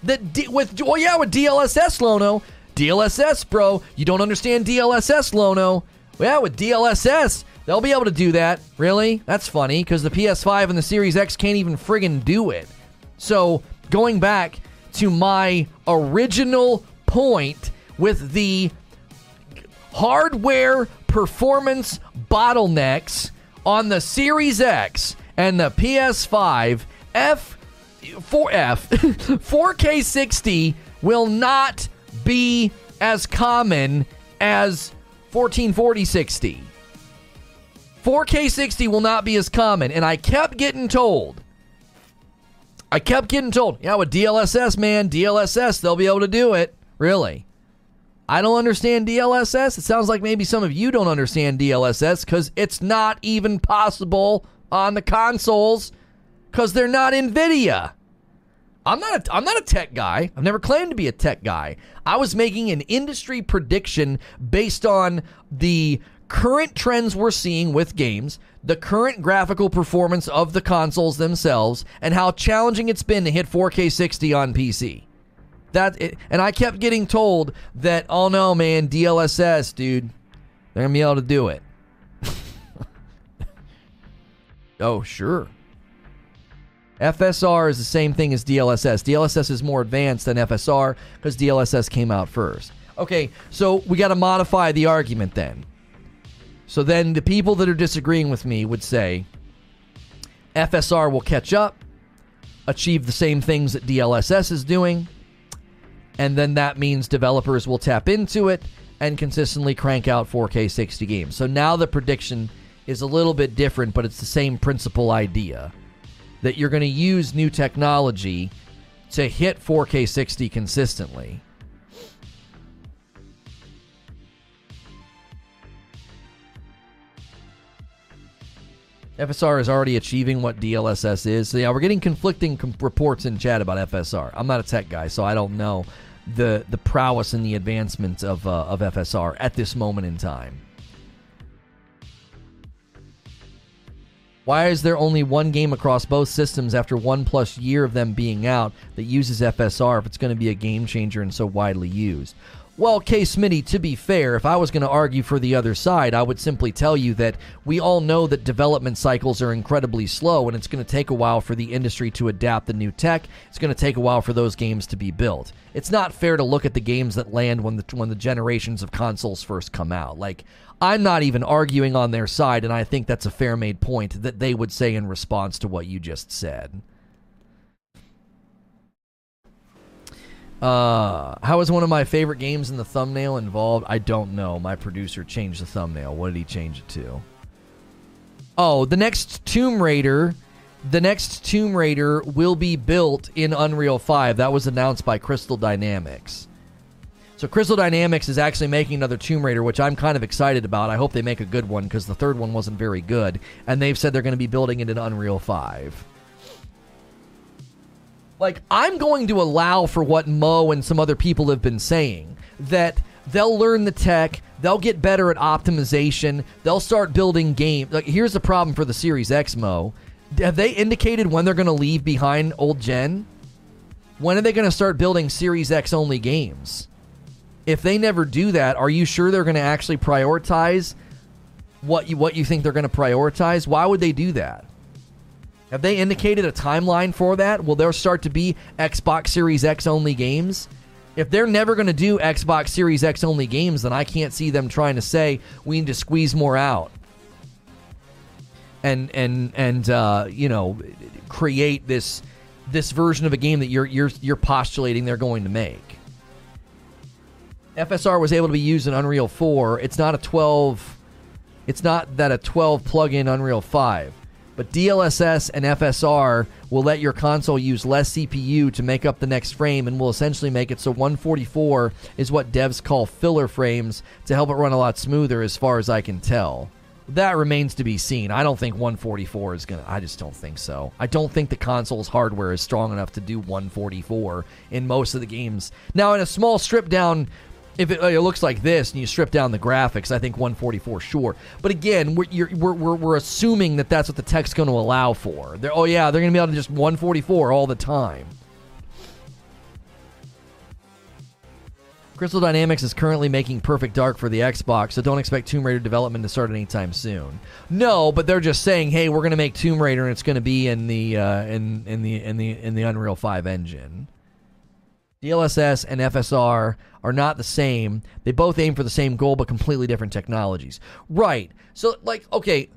That D, with oh yeah with DLSS Lono, DLSS bro, you don't understand DLSS Lono. Yeah, with DLSS, they'll be able to do that. Really? That's funny because the PS5 and the Series X can't even friggin' do it. So going back to my original point with the hardware performance bottlenecks on the Series X and the PS5, F 4F 4K 60 will not be as common as 1440 60. 4K 60 will not be as common, and I kept getting told I kept getting told, yeah, with DLSS, man, DLSS, they'll be able to do it. Really? I don't understand DLSS. It sounds like maybe some of you don't understand DLSS because it's not even possible on the consoles because they're not NVIDIA. I'm not a, I'm not a tech guy. I've never claimed to be a tech guy. I was making an industry prediction based on the current trends we're seeing with games, the current graphical performance of the consoles themselves, and how challenging it's been to hit 4K 60 on PC. That it, and I kept getting told that, oh no, man, DLSS, dude, they're gonna be able to do it. oh, sure. FSR is the same thing as DLSS. DLSS is more advanced than FSR because DLSS came out first. Okay, so we got to modify the argument then. So then the people that are disagreeing with me would say FSR will catch up, achieve the same things that DLSS is doing, and then that means developers will tap into it and consistently crank out 4K 60 games. So now the prediction is a little bit different, but it's the same principal idea that you're going to use new technology to hit 4K 60 consistently. FSR is already achieving what DLSS is. So yeah, we're getting conflicting com- reports in chat about FSR. I'm not a tech guy, so I don't know the the prowess and the advancement of uh, of FSR at this moment in time. Why is there only one game across both systems after one plus year of them being out that uses FSR if it's going to be a game changer and so widely used? Well, K. Smitty, to be fair, if I was going to argue for the other side, I would simply tell you that we all know that development cycles are incredibly slow and it's going to take a while for the industry to adapt the new tech. It's going to take a while for those games to be built. It's not fair to look at the games that land when the when the generations of consoles first come out. Like I'm not even arguing on their side and I think that's a fair made point that they would say in response to what you just said. Uh, how is one of my favorite games in the thumbnail involved? I don't know. My producer changed the thumbnail. What did he change it to? Oh, the next Tomb Raider. The next Tomb Raider will be built in Unreal 5. That was announced by Crystal Dynamics. So Crystal Dynamics is actually making another Tomb Raider, which I'm kind of excited about. I hope they make a good one because the third one wasn't very good, and they've said they're going to be building it in Unreal 5. Like, I'm going to allow for what Mo and some other people have been saying that they'll learn the tech, they'll get better at optimization, they'll start building game. Like here's the problem for the Series X Mo. Have they indicated when they're going to leave behind old gen? When are they going to start building Series X only games? If they never do that, are you sure they're going to actually prioritize what you what you think they're going to prioritize? Why would they do that? Have they indicated a timeline for that? Will there start to be Xbox Series X only games? If they're never going to do Xbox Series X only games, then I can't see them trying to say we need to squeeze more out and and and uh, you know create this this version of a game that you're you're you're postulating they're going to make. FSR was able to be used in Unreal 4. It's not a 12 it's not that a 12 plug-in Unreal 5. But DLSS and FSR will let your console use less CPU to make up the next frame and will essentially make it so 144 is what devs call filler frames to help it run a lot smoother as far as I can tell that remains to be seen. I don't think 144 is going to I just don't think so. I don't think the console's hardware is strong enough to do 144 in most of the games. Now in a small strip down if it, it, looks like this and you strip down the graphics, I think 144 sure. But again, we're, we're, we're, we're assuming that that's what the tech's going to allow for. They're, oh yeah, they're going to be able to just 144 all the time. Crystal Dynamics is currently making Perfect Dark for the Xbox, so don't expect Tomb Raider development to start anytime soon. No, but they're just saying, "Hey, we're going to make Tomb Raider, and it's going to be in the uh, in in the in the in the Unreal Five engine." DLSS and FSR are not the same. They both aim for the same goal, but completely different technologies. Right. So, like, okay,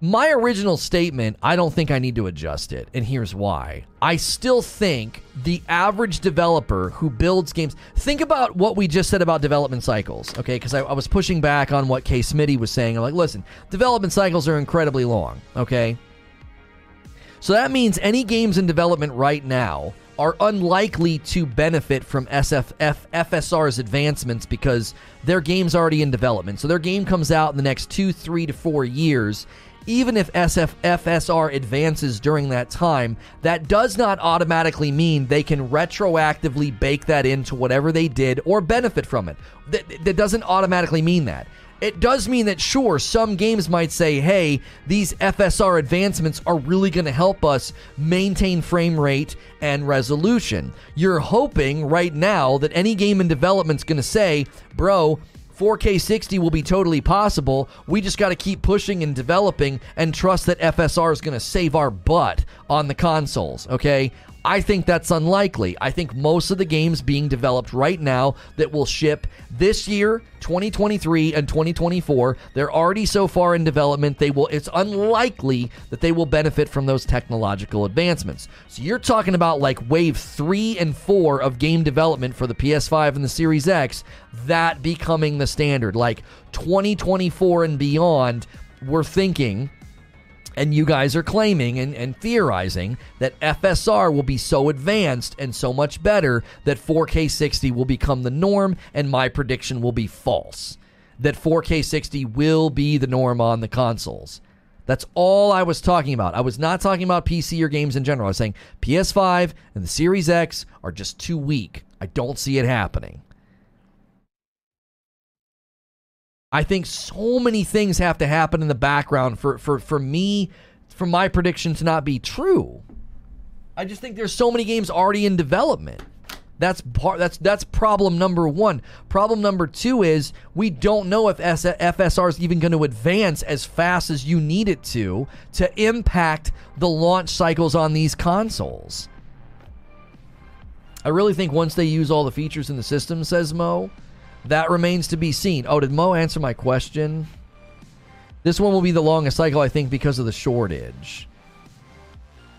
my original statement, I don't think I need to adjust it, and here's why. I still think the average developer who builds games. Think about what we just said about development cycles, okay? Because I, I, was pushing back on what Kay Smitty was saying. I'm like, listen, development cycles are incredibly long, okay? So that means any games in development right now are unlikely to benefit from SFF FSR's advancements because their game's already in development. So their game comes out in the next two, three to four years even if SFFSR advances during that time, that does not automatically mean they can retroactively bake that into whatever they did or benefit from it. That, that doesn't automatically mean that. It does mean that, sure, some games might say, hey, these FSR advancements are really going to help us maintain frame rate and resolution. You're hoping right now that any game in development is going to say, bro, 4K 60 will be totally possible. We just got to keep pushing and developing and trust that FSR is going to save our butt on the consoles, okay? I think that's unlikely. I think most of the games being developed right now that will ship this year, 2023 and 2024, they're already so far in development, they will it's unlikely that they will benefit from those technological advancements. So you're talking about like wave 3 and 4 of game development for the PS5 and the Series X, that becoming the standard. Like 2024 and beyond, we're thinking and you guys are claiming and, and theorizing that FSR will be so advanced and so much better that 4K 60 will become the norm, and my prediction will be false. That 4K 60 will be the norm on the consoles. That's all I was talking about. I was not talking about PC or games in general. I was saying PS5 and the Series X are just too weak. I don't see it happening. I think so many things have to happen in the background for, for, for me, for my prediction to not be true. I just think there's so many games already in development. That's part. That's that's problem number one. Problem number two is we don't know if FSR is even going to advance as fast as you need it to to impact the launch cycles on these consoles. I really think once they use all the features in the system, says Mo, that remains to be seen. Oh, did Mo answer my question? This one will be the longest cycle, I think, because of the shortage.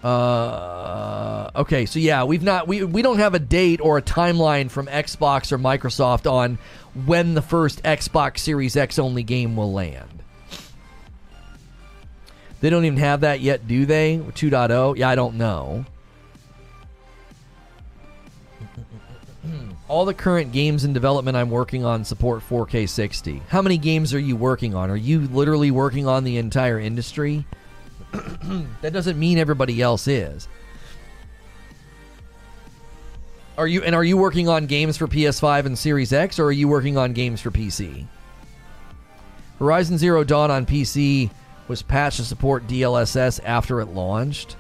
Uh, okay, so yeah, we've not we we don't have a date or a timeline from Xbox or Microsoft on when the first Xbox Series X only game will land. They don't even have that yet, do they? 2.0? Yeah, I don't know. All the current games in development I'm working on support 4K 60. How many games are you working on? Are you literally working on the entire industry? that doesn't mean everybody else is. Are you and are you working on games for PS5 and Series X, or are you working on games for PC? Horizon Zero Dawn on PC was patched to support DLSS after it launched.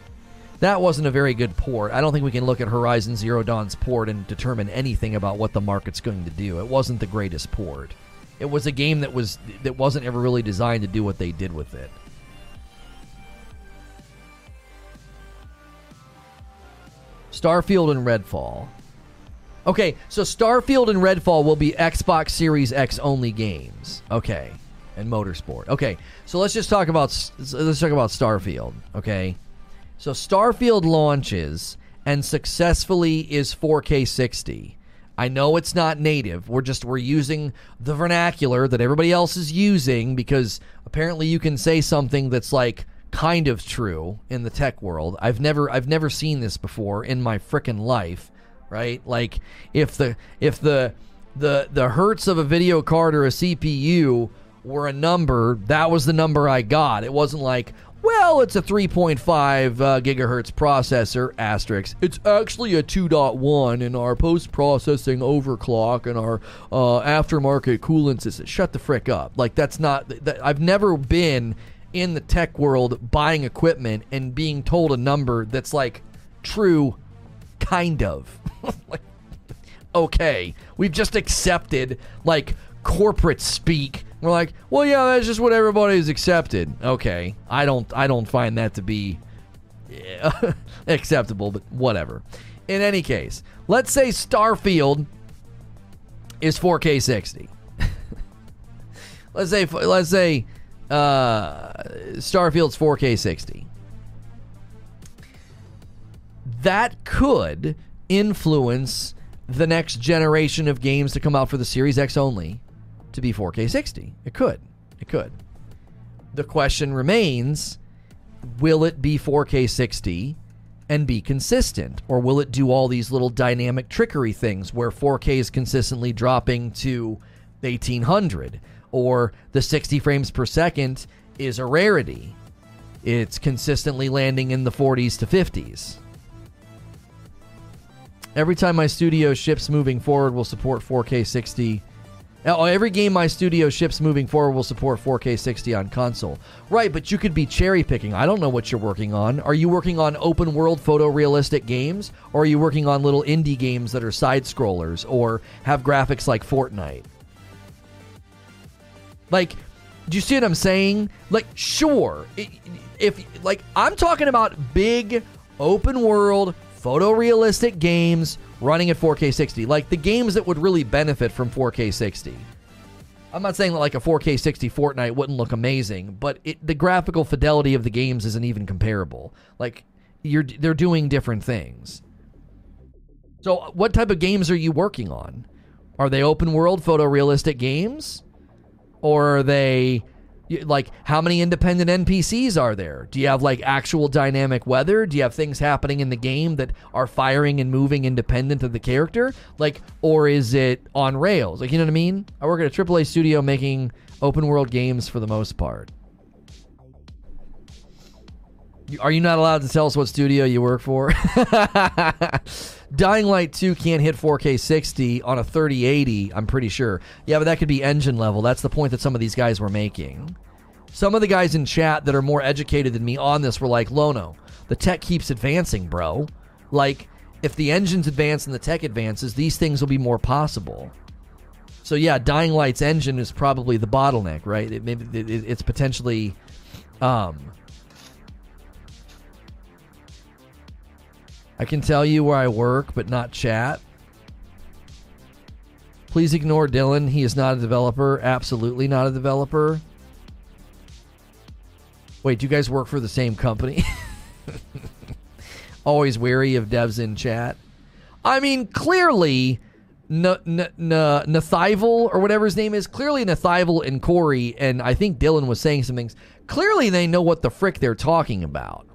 That wasn't a very good port. I don't think we can look at Horizon Zero Dawn's port and determine anything about what the market's going to do. It wasn't the greatest port. It was a game that was that wasn't ever really designed to do what they did with it. Starfield and Redfall. Okay, so Starfield and Redfall will be Xbox Series X only games. Okay, and Motorsport. Okay, so let's just talk about let's talk about Starfield. Okay, so Starfield launches and successfully is 4K 60. I know it's not native. We're just we're using the vernacular that everybody else is using because apparently you can say something that's like kind of true in the tech world. I've never I've never seen this before in my frickin' life, right? Like if the if the the the hertz of a video card or a CPU were a number, that was the number I got. It wasn't like, well, it's a 3.5 uh, gigahertz processor, asterisk. It's actually a 2.1 in our post processing overclock and our uh, aftermarket coolant system. Shut the frick up. Like, that's not, that, I've never been in the tech world buying equipment and being told a number that's like true, kind of. like, okay, we've just accepted like corporate speak. We're like, well, yeah, that's just what everybody everybody's accepted. Okay, I don't, I don't find that to be yeah, acceptable, but whatever. In any case, let's say Starfield is 4K 60. let's say, let's say uh, Starfield's 4K 60. That could influence the next generation of games to come out for the Series X only to be 4K 60. It could. It could. The question remains will it be 4K 60 and be consistent? Or will it do all these little dynamic trickery things where 4K is consistently dropping to 1800? or the 60 frames per second is a rarity. It's consistently landing in the 40s to 50s. Every time my studio ships moving forward will support 4K 60. Oh, every game my studio ships moving forward will support 4K 60 on console. Right, but you could be cherry picking. I don't know what you're working on. Are you working on open world photorealistic games? Or are you working on little indie games that are side scrollers or have graphics like Fortnite? Like, do you see what I'm saying? Like, sure, if like I'm talking about big open world photorealistic games running at 4K 60, like the games that would really benefit from 4K 60. I'm not saying that like a 4K 60 Fortnite wouldn't look amazing, but it, the graphical fidelity of the games isn't even comparable. Like you're they're doing different things. So, what type of games are you working on? Are they open world photorealistic games? or are they like how many independent NPCs are there? Do you have like actual dynamic weather? Do you have things happening in the game that are firing and moving independent of the character? Like or is it on rails? Like you know what I mean? I work at a AAA studio making open world games for the most part. Are you not allowed to tell us what studio you work for? Dying Light 2 can't hit 4K 60 on a 3080, I'm pretty sure. Yeah, but that could be engine level. That's the point that some of these guys were making. Some of the guys in chat that are more educated than me on this were like, Lono, the tech keeps advancing, bro. Like, if the engines advance and the tech advances, these things will be more possible. So yeah, Dying Light's engine is probably the bottleneck, right? It, maybe it, it's potentially um, I can tell you where I work, but not chat. Please ignore Dylan. He is not a developer. Absolutely not a developer. Wait, do you guys work for the same company? Always wary of devs in chat. I mean, clearly, Nathival or whatever his name is, clearly Nathival and Corey, and I think Dylan was saying some things. Clearly, they know what the frick they're talking about.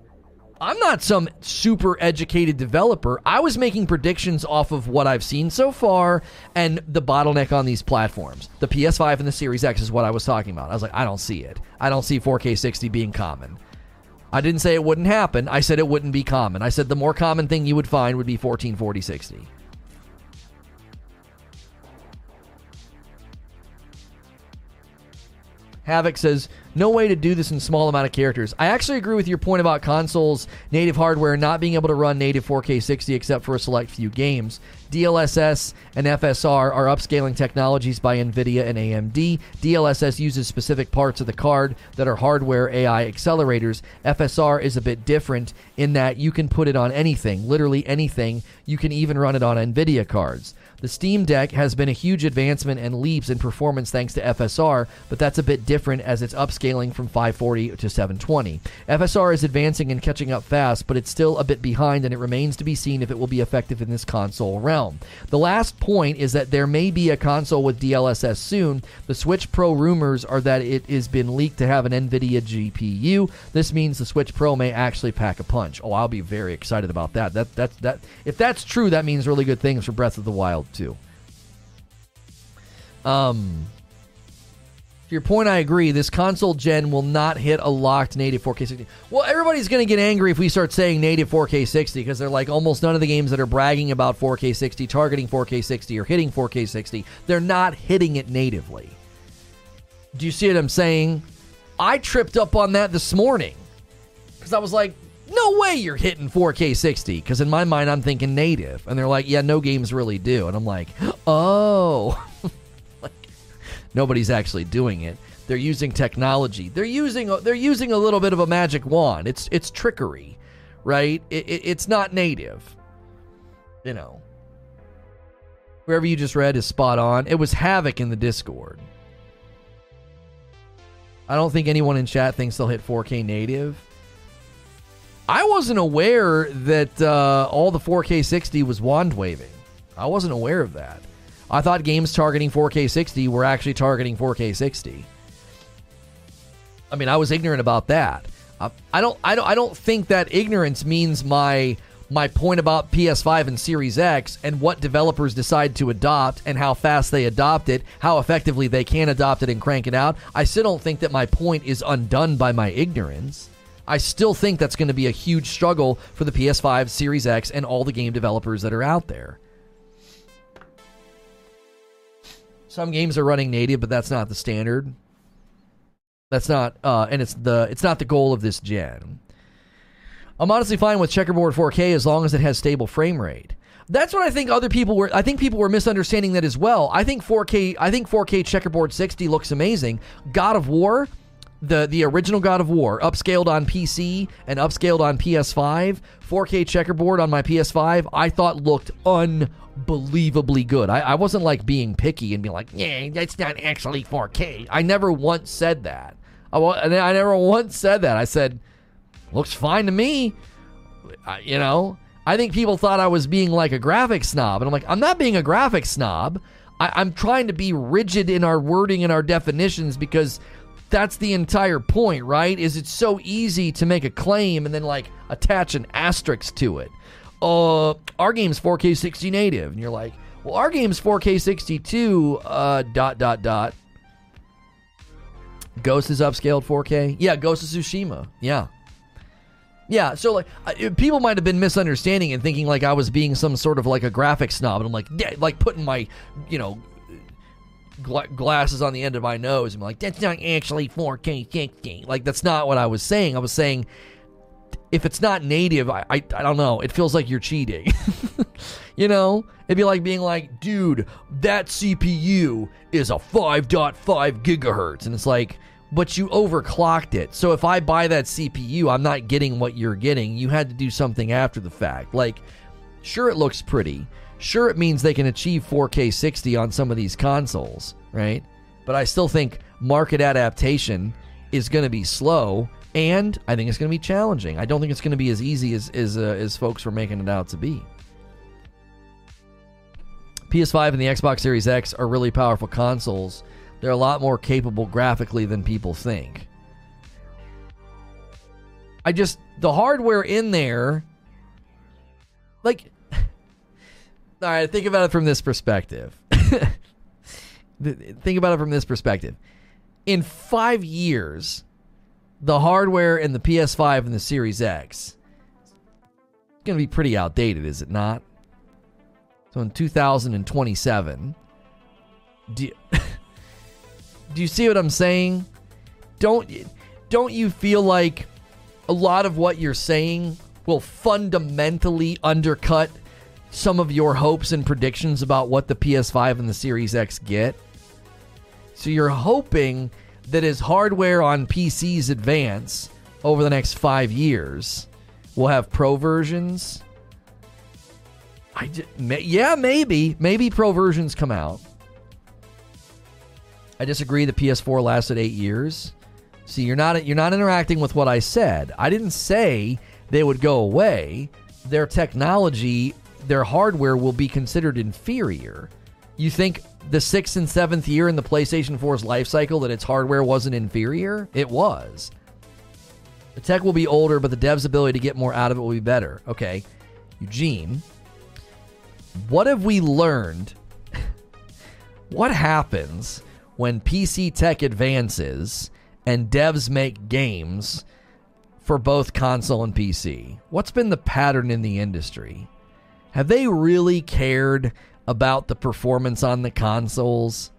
I'm not some super educated developer. I was making predictions off of what I've seen so far and the bottleneck on these platforms. The PS5 and the Series X is what I was talking about. I was like, I don't see it. I don't see 4K 60 being common. I didn't say it wouldn't happen. I said it wouldn't be common. I said the more common thing you would find would be 1440 60. Havoc says, no way to do this in small amount of characters. I actually agree with your point about consoles, native hardware not being able to run native 4K 60 except for a select few games. DLSS and FSR are upscaling technologies by NVIDIA and AMD. DLSS uses specific parts of the card that are hardware AI accelerators. FSR is a bit different in that you can put it on anything, literally anything. You can even run it on NVIDIA cards. The Steam Deck has been a huge advancement and leaps in performance thanks to FSR, but that's a bit different as it's upscaling from 540 to 720. FSR is advancing and catching up fast, but it's still a bit behind, and it remains to be seen if it will be effective in this console realm. The last point is that there may be a console with DLSS soon. The Switch Pro rumors are that it has been leaked to have an NVIDIA GPU. This means the Switch Pro may actually pack a punch. Oh, I'll be very excited about that. That that that if that's true, that means really good things for Breath of the Wild too. Um, to your point, I agree. This console gen will not hit a locked native 4K 60. Well, everybody's going to get angry if we start saying native 4K 60 because they're like almost none of the games that are bragging about 4K 60, targeting 4K 60, or hitting 4K 60, they're not hitting it natively. Do you see what I'm saying? I tripped up on that this morning because I was like, no way you're hitting 4K 60. Because in my mind, I'm thinking native. And they're like, yeah, no games really do. And I'm like, oh. like, nobody's actually doing it. They're using technology. They're using they're using a little bit of a magic wand. It's it's trickery, right? It, it, it's not native. You know. Whoever you just read is spot on. It was Havoc in the Discord. I don't think anyone in chat thinks they'll hit 4K native. I wasn't aware that uh, all the 4K 60 was wand waving. I wasn't aware of that. I thought games targeting 4K 60 were actually targeting 4K 60. I mean, I was ignorant about that. Uh, I don't, I don't, I don't think that ignorance means my my point about PS5 and Series X and what developers decide to adopt and how fast they adopt it, how effectively they can adopt it and crank it out. I still don't think that my point is undone by my ignorance. I still think that's going to be a huge struggle for the PS5, Series X, and all the game developers that are out there. Some games are running native, but that's not the standard. That's not, uh, and it's the it's not the goal of this gen. I'm honestly fine with checkerboard 4K as long as it has stable frame rate. That's what I think other people were. I think people were misunderstanding that as well. I think 4K. I think 4K checkerboard 60 looks amazing. God of War the the original God of War, upscaled on PC and upscaled on PS5, 4K checkerboard on my PS5, I thought looked unbelievably good. I, I wasn't like being picky and being like, yeah, that's not actually 4K. I never once said that. I, I never once said that. I said, looks fine to me. I, you know, I think people thought I was being like a graphic snob, and I'm like, I'm not being a graphic snob. I, I'm trying to be rigid in our wording and our definitions because that's the entire point, right? Is it's so easy to make a claim and then like attach an asterisk to it. Uh, our game's 4K 60 native, and you're like, well, our game's 4K 62. Uh, dot dot dot. Ghost is upscaled 4K. Yeah, Ghost of Tsushima. Yeah. Yeah, so like people might have been misunderstanding and thinking like I was being some sort of like a graphic snob, and I'm like, yeah, like putting my, you know, gla- glasses on the end of my nose. I'm like, that's not actually 4K 60. Like, that's not what I was saying. I was saying, if it's not native, I, I, I don't know. It feels like you're cheating. you know? It'd be like being like, dude, that CPU is a 5.5 gigahertz. And it's like, but you overclocked it. So if I buy that CPU, I'm not getting what you're getting. You had to do something after the fact. Like, sure, it looks pretty. Sure, it means they can achieve 4K 60 on some of these consoles, right? But I still think market adaptation is going to be slow, and I think it's going to be challenging. I don't think it's going to be as easy as as, uh, as folks were making it out to be. PS5 and the Xbox Series X are really powerful consoles. They're a lot more capable graphically than people think. I just the hardware in there like all right, think about it from this perspective. think about it from this perspective. In five years, the hardware in the PS5 and the Series X is going to be pretty outdated, is it not? So in 2027, do you, do you see what I'm saying? don't don't you feel like a lot of what you're saying will fundamentally undercut some of your hopes and predictions about what the PS5 and the Series X get? So you're hoping that as hardware on PCs advance over the next 5 years, we'll have pro versions. I just, yeah, maybe, maybe pro versions come out. I disagree. The PS4 lasted eight years. See, you're not you're not interacting with what I said. I didn't say they would go away. Their technology, their hardware will be considered inferior. You think the sixth and seventh year in the PlayStation 4's life cycle that its hardware wasn't inferior? It was. The tech will be older, but the dev's ability to get more out of it will be better. Okay. Eugene, what have we learned? what happens when PC tech advances and devs make games for both console and PC? What's been the pattern in the industry? Have they really cared about the performance on the consoles?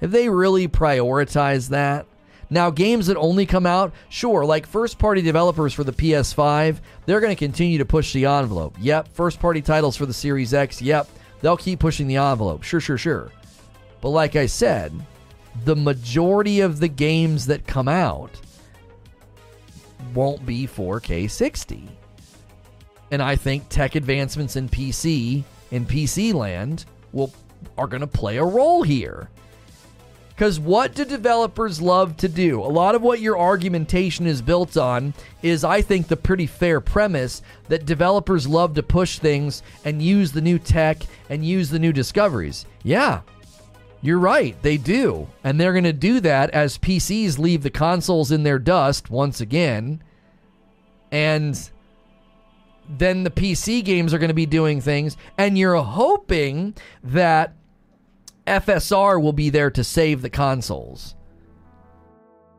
Have they really prioritized that? Now, games that only come out, sure, like first party developers for the PS5, they're going to continue to push the envelope. Yep. First party titles for the Series X, yep. They'll keep pushing the envelope. Sure, sure, sure. But like I said, the majority of the games that come out won't be 4K 60. And I think tech advancements in PC in PC land will are going to play a role here. Cuz what do developers love to do? A lot of what your argumentation is built on is I think the pretty fair premise that developers love to push things and use the new tech and use the new discoveries. Yeah, you're right, they do. And they're going to do that as PCs leave the consoles in their dust once again. And then the PC games are going to be doing things. And you're hoping that FSR will be there to save the consoles.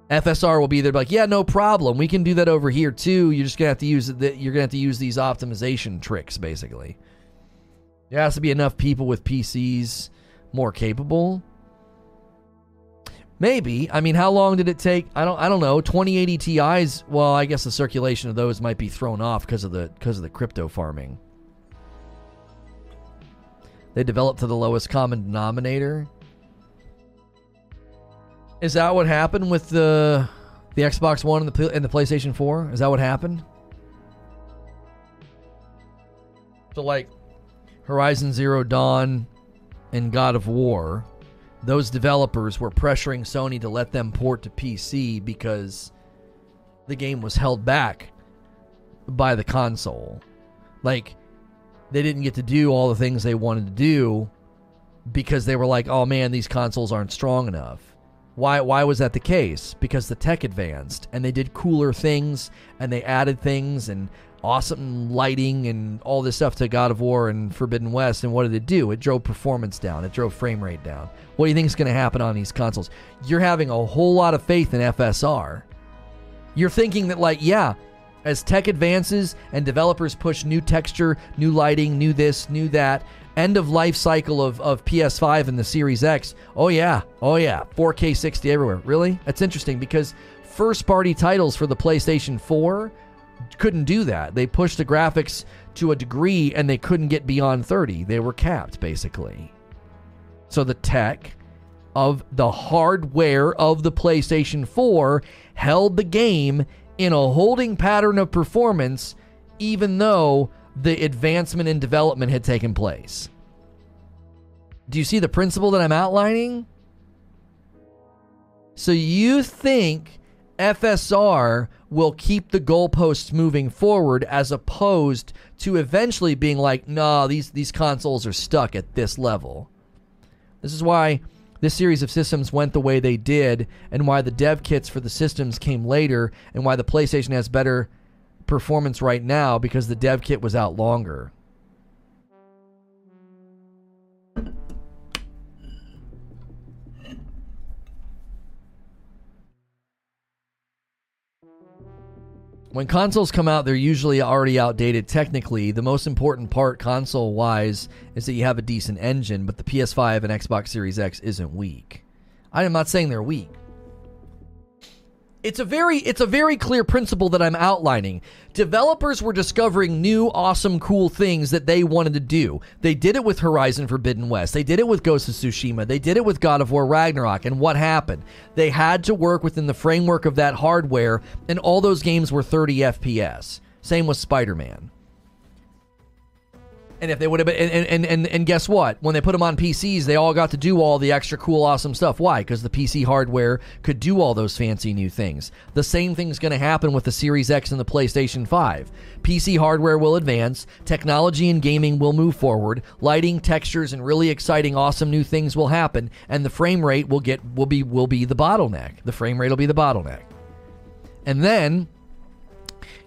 FSR will be there, like, yeah, no problem. We can do that over here too. You're just gonna have to use the, you're gonna have to use these optimization tricks, basically. There has to be enough people with PCs more capable? Maybe. I mean, how long did it take? I don't. I don't know. 2080 Ti's. Well, I guess the circulation of those might be thrown off because of the because of the crypto farming. They developed to the lowest common denominator. Is that what happened with the the Xbox One and the and the PlayStation 4? Is that what happened? So like Horizon Zero Dawn and God of War, those developers were pressuring Sony to let them port to PC because the game was held back by the console. Like, they didn't get to do all the things they wanted to do because they were like, oh man, these consoles aren't strong enough. Why, why was that the case? Because the tech advanced and they did cooler things and they added things and awesome lighting and all this stuff to God of War and Forbidden West. And what did it do? It drove performance down. It drove frame rate down. What do you think is going to happen on these consoles? You're having a whole lot of faith in FSR. You're thinking that, like, yeah, as tech advances and developers push new texture, new lighting, new this, new that, end of life cycle of, of PS5 and the Series X. Oh, yeah. Oh, yeah. 4K 60 everywhere. Really? That's interesting because first party titles for the PlayStation 4 couldn't do that. They pushed the graphics to a degree and they couldn't get beyond 30. They were capped, basically. So the tech of the hardware of the PlayStation 4 held the game in a holding pattern of performance, even though the advancement in development had taken place. Do you see the principle that I'm outlining? So you think FSR will keep the goalposts moving forward as opposed to eventually being like, nah, these, these consoles are stuck at this level. This is why this series of systems went the way they did, and why the dev kits for the systems came later, and why the PlayStation has better performance right now because the dev kit was out longer. When consoles come out, they're usually already outdated technically. The most important part, console wise, is that you have a decent engine, but the PS5 and Xbox Series X isn't weak. I'm not saying they're weak. It's a very it's a very clear principle that I'm outlining. Developers were discovering new awesome cool things that they wanted to do. They did it with Horizon Forbidden West. They did it with Ghost of Tsushima. They did it with God of War Ragnarok. And what happened? They had to work within the framework of that hardware and all those games were 30 FPS. Same with Spider-Man. And if they would have been, and, and, and, and guess what? When they put them on PCs, they all got to do all the extra cool, awesome stuff. Why? Because the PC hardware could do all those fancy new things. The same thing's going to happen with the Series X and the PlayStation 5. PC hardware will advance, technology and gaming will move forward, lighting, textures, and really exciting, awesome new things will happen, and the frame rate will get will be will be the bottleneck. The frame rate will be the bottleneck. And then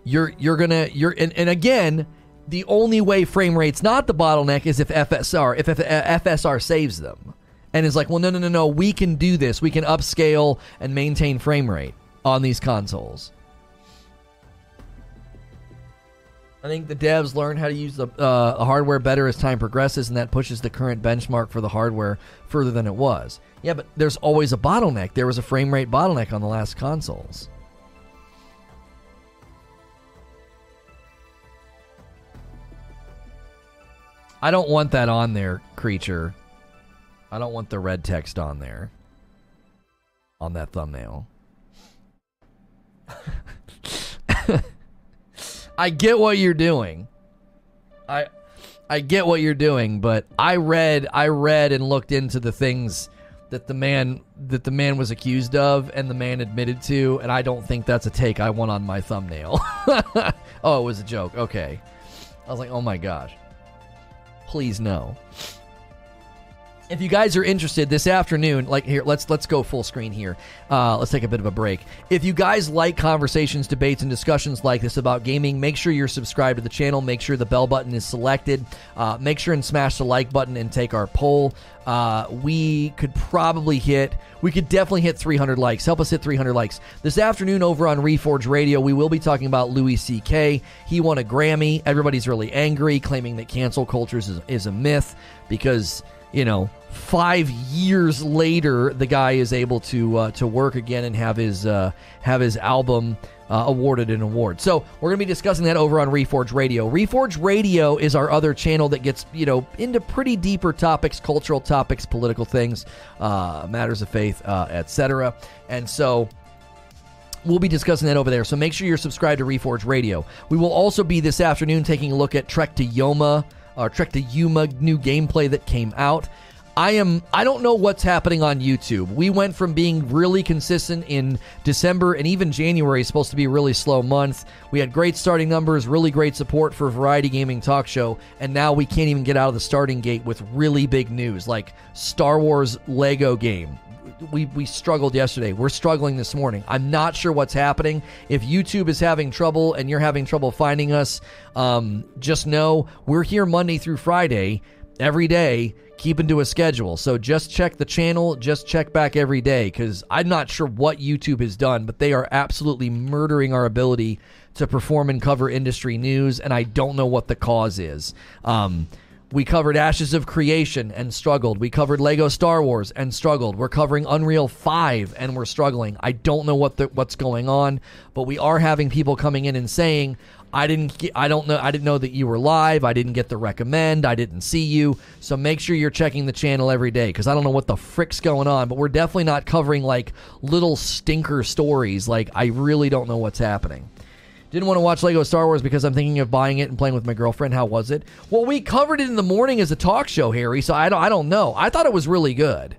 you're you're gonna you're and, and again the only way frame rate's not the bottleneck is if FSR if, FSR saves them and is like, well, no, no, no, no, we can do this. We can upscale and maintain frame rate on these consoles. I think the devs learn how to use the uh, hardware better as time progresses, and that pushes the current benchmark for the hardware further than it was. Yeah, but there's always a bottleneck. There was a frame rate bottleneck on the last consoles. I don't want that on there, creature. I don't want the red text on there. On that thumbnail. I get what you're doing. I I get what you're doing, but I read I read and looked into the things that the man that the man was accused of and the man admitted to, and I don't think that's a take I want on my thumbnail. oh, it was a joke. Okay. I was like, "Oh my gosh." Please no. If you guys are interested this afternoon, like here, let's let's go full screen here. Uh, let's take a bit of a break. If you guys like conversations, debates, and discussions like this about gaming, make sure you're subscribed to the channel. Make sure the bell button is selected. Uh, make sure and smash the like button and take our poll. Uh, we could probably hit, we could definitely hit 300 likes. Help us hit 300 likes. This afternoon over on Reforge Radio, we will be talking about Louis C.K. He won a Grammy. Everybody's really angry, claiming that cancel culture is, is a myth because you know, five years later, the guy is able to uh, to work again and have his uh, have his album uh, awarded an award. So we're going to be discussing that over on Reforge Radio. Reforge Radio is our other channel that gets you know into pretty deeper topics, cultural topics, political things, uh, matters of faith, uh, etc. And so. We'll be discussing that over there, so make sure you're subscribed to Reforge Radio. We will also be this afternoon taking a look at Trek to Yoma, or Trek to Yuma new gameplay that came out. I am I don't know what's happening on YouTube. We went from being really consistent in December and even January is supposed to be a really slow month. We had great starting numbers, really great support for Variety Gaming Talk Show, and now we can't even get out of the starting gate with really big news like Star Wars Lego game we we struggled yesterday. We're struggling this morning. I'm not sure what's happening. If YouTube is having trouble and you're having trouble finding us, um, just know we're here Monday through Friday every day, keeping to a schedule. So just check the channel. Just check back every day because I'm not sure what YouTube has done, but they are absolutely murdering our ability to perform and cover industry news, and I don't know what the cause is. Um, we covered Ashes of Creation and struggled. We covered Lego Star Wars and struggled. We're covering Unreal 5 and we're struggling. I don't know what the, what's going on, but we are having people coming in and saying, "I didn't get, I don't know I didn't know that you were live. I didn't get the recommend. I didn't see you." So make sure you're checking the channel every day cuz I don't know what the frick's going on, but we're definitely not covering like little stinker stories. Like I really don't know what's happening. Didn't want to watch Lego Star Wars because I'm thinking of buying it and playing with my girlfriend. How was it? Well, we covered it in the morning as a talk show, Harry. So I don't, I don't know. I thought it was really good.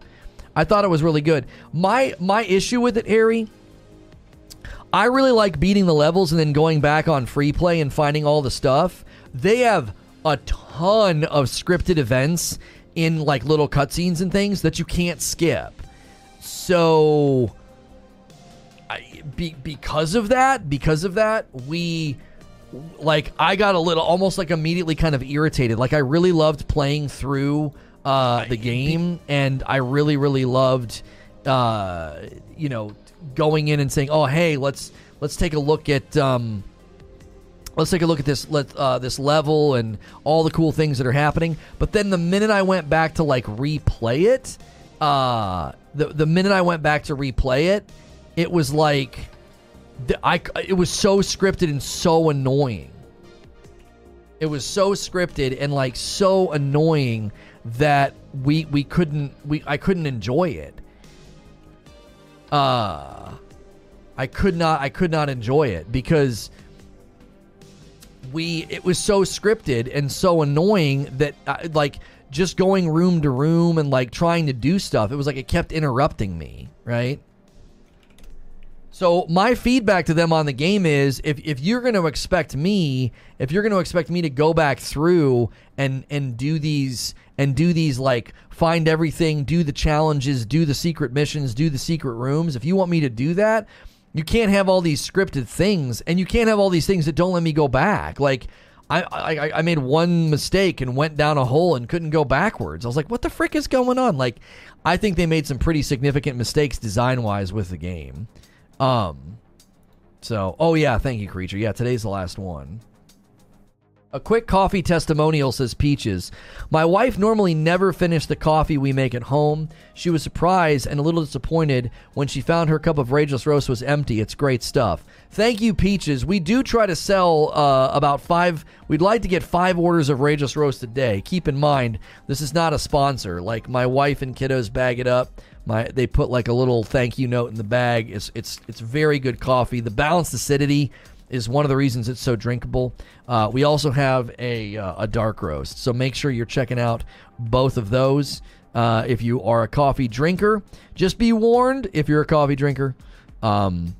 I thought it was really good. My my issue with it, Harry. I really like beating the levels and then going back on free play and finding all the stuff. They have a ton of scripted events in like little cutscenes and things that you can't skip. So be, because of that, because of that, we like I got a little almost like immediately kind of irritated. Like I really loved playing through uh, the game, and I really really loved uh, you know going in and saying, "Oh, hey, let's let's take a look at." Um, let's take a look at this let uh, this level and all the cool things that are happening. But then the minute I went back to like replay it, uh, the the minute I went back to replay it, it was like I it was so scripted and so annoying. It was so scripted and like so annoying that we we couldn't we I couldn't enjoy it. Uh I could not I could not enjoy it because we it was so scripted and so annoying that uh, like just going room to room and like trying to do stuff it was like it kept interrupting me right? So my feedback to them on the game is if, if you're going to expect me if you're going to expect me to go back through and and do these and do these like find everything do the challenges do the secret missions do the secret rooms if you want me to do that you can't have all these scripted things, and you can't have all these things that don't let me go back. Like, I, I, I made one mistake and went down a hole and couldn't go backwards. I was like, what the frick is going on? Like, I think they made some pretty significant mistakes design wise with the game. Um, so, oh yeah, thank you, creature. Yeah, today's the last one. A quick coffee testimonial says Peaches. My wife normally never finished the coffee we make at home. She was surprised and a little disappointed when she found her cup of Rageless Roast was empty. It's great stuff. Thank you, Peaches. We do try to sell uh, about five. We'd like to get five orders of Rageless Roast a day. Keep in mind, this is not a sponsor. Like my wife and kiddos bag it up. My they put like a little thank you note in the bag. It's it's it's very good coffee. The balanced acidity is one of the reasons it's so drinkable. Uh, we also have a, uh, a dark roast, so make sure you're checking out both of those. Uh, if you are a coffee drinker, just be warned if you're a coffee drinker. Um,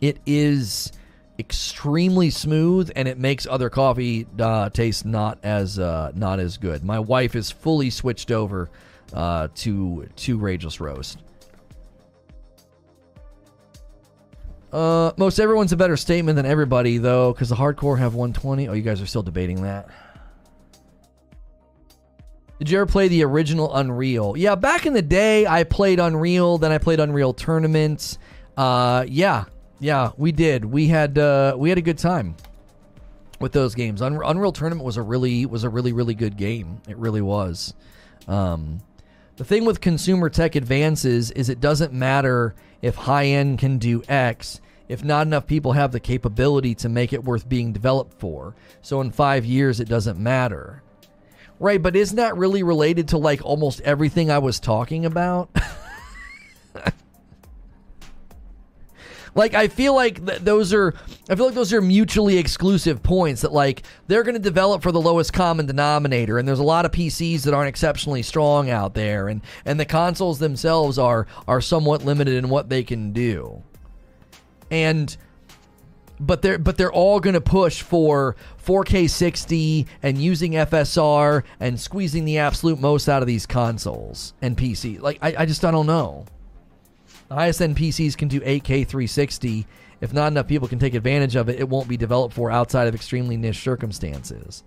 it is extremely smooth and it makes other coffee uh, taste not as uh, not as good. My wife is fully switched over uh, to to Rageless Roast. Uh, most everyone's a better statement than everybody, though, because the hardcore have 120. Oh, you guys are still debating that. Did you ever play the original Unreal? Yeah, back in the day, I played Unreal. Then I played Unreal tournaments. Uh, yeah, yeah, we did. We had uh, we had a good time with those games. Un- Unreal Tournament was a really was a really really good game. It really was. Um, the thing with consumer tech advances is it doesn't matter if high end can do X if not enough people have the capability to make it worth being developed for. So in five years, it doesn't matter. Right, but isn't that really related to like almost everything I was talking about? like I feel like th- those are I feel like those are mutually exclusive points that like they're going to develop for the lowest common denominator and there's a lot of PCs that aren't exceptionally strong out there and and the consoles themselves are are somewhat limited in what they can do and but they're but they're all going to push for 4K 60 and using FSR and squeezing the absolute most out of these consoles and PC. Like I, I just I don't know. The highest end PCs can do 8K 360. If not enough people can take advantage of it, it won't be developed for outside of extremely niche circumstances.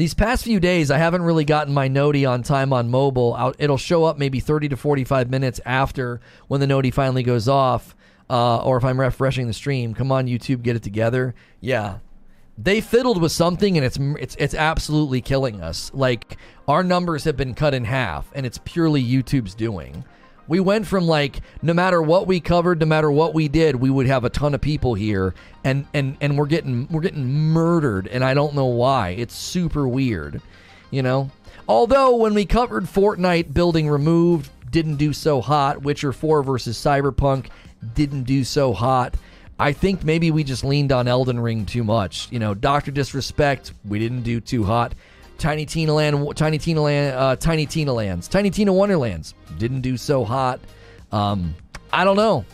These past few days, I haven't really gotten my noti on time on mobile. I'll, it'll show up maybe 30 to 45 minutes after when the noti finally goes off, uh, or if I'm refreshing the stream. Come on, YouTube, get it together. Yeah, they fiddled with something, and it's it's it's absolutely killing us. Like our numbers have been cut in half, and it's purely YouTube's doing. We went from like no matter what we covered, no matter what we did, we would have a ton of people here, and and and we're getting we're getting murdered, and I don't know why. It's super weird, you know. Although when we covered Fortnite building removed, didn't do so hot. Witcher 4 versus Cyberpunk didn't do so hot. I think maybe we just leaned on Elden Ring too much. You know, Doctor Disrespect, we didn't do too hot. Tiny Tina Land, Tiny Tina Land, uh, Tiny Tina Lands, Tiny Tina Wonderlands didn't do so hot. Um, I don't know.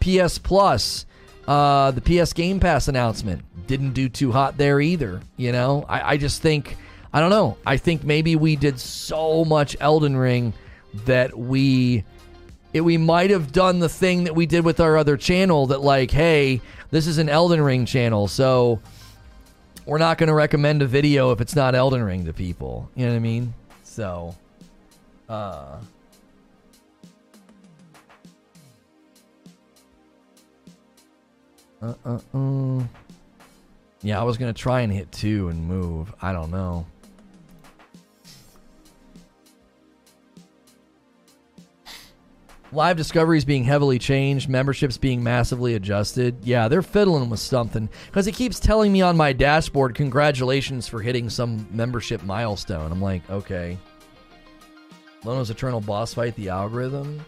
PS Plus, uh, the PS Game Pass announcement didn't do too hot there either. You know, I, I just think I don't know. I think maybe we did so much Elden Ring that we it, we might have done the thing that we did with our other channel that like, hey, this is an Elden Ring channel, so we're not going to recommend a video if it's not Elden Ring to people. You know what I mean? So, uh, uh, uh, uh. Yeah, I was gonna try and hit two and move. I don't know. Live discoveries being heavily changed, memberships being massively adjusted. Yeah, they're fiddling with something because it keeps telling me on my dashboard, "Congratulations for hitting some membership milestone." I'm like, okay. Lono's Eternal Boss Fight, the algorithm.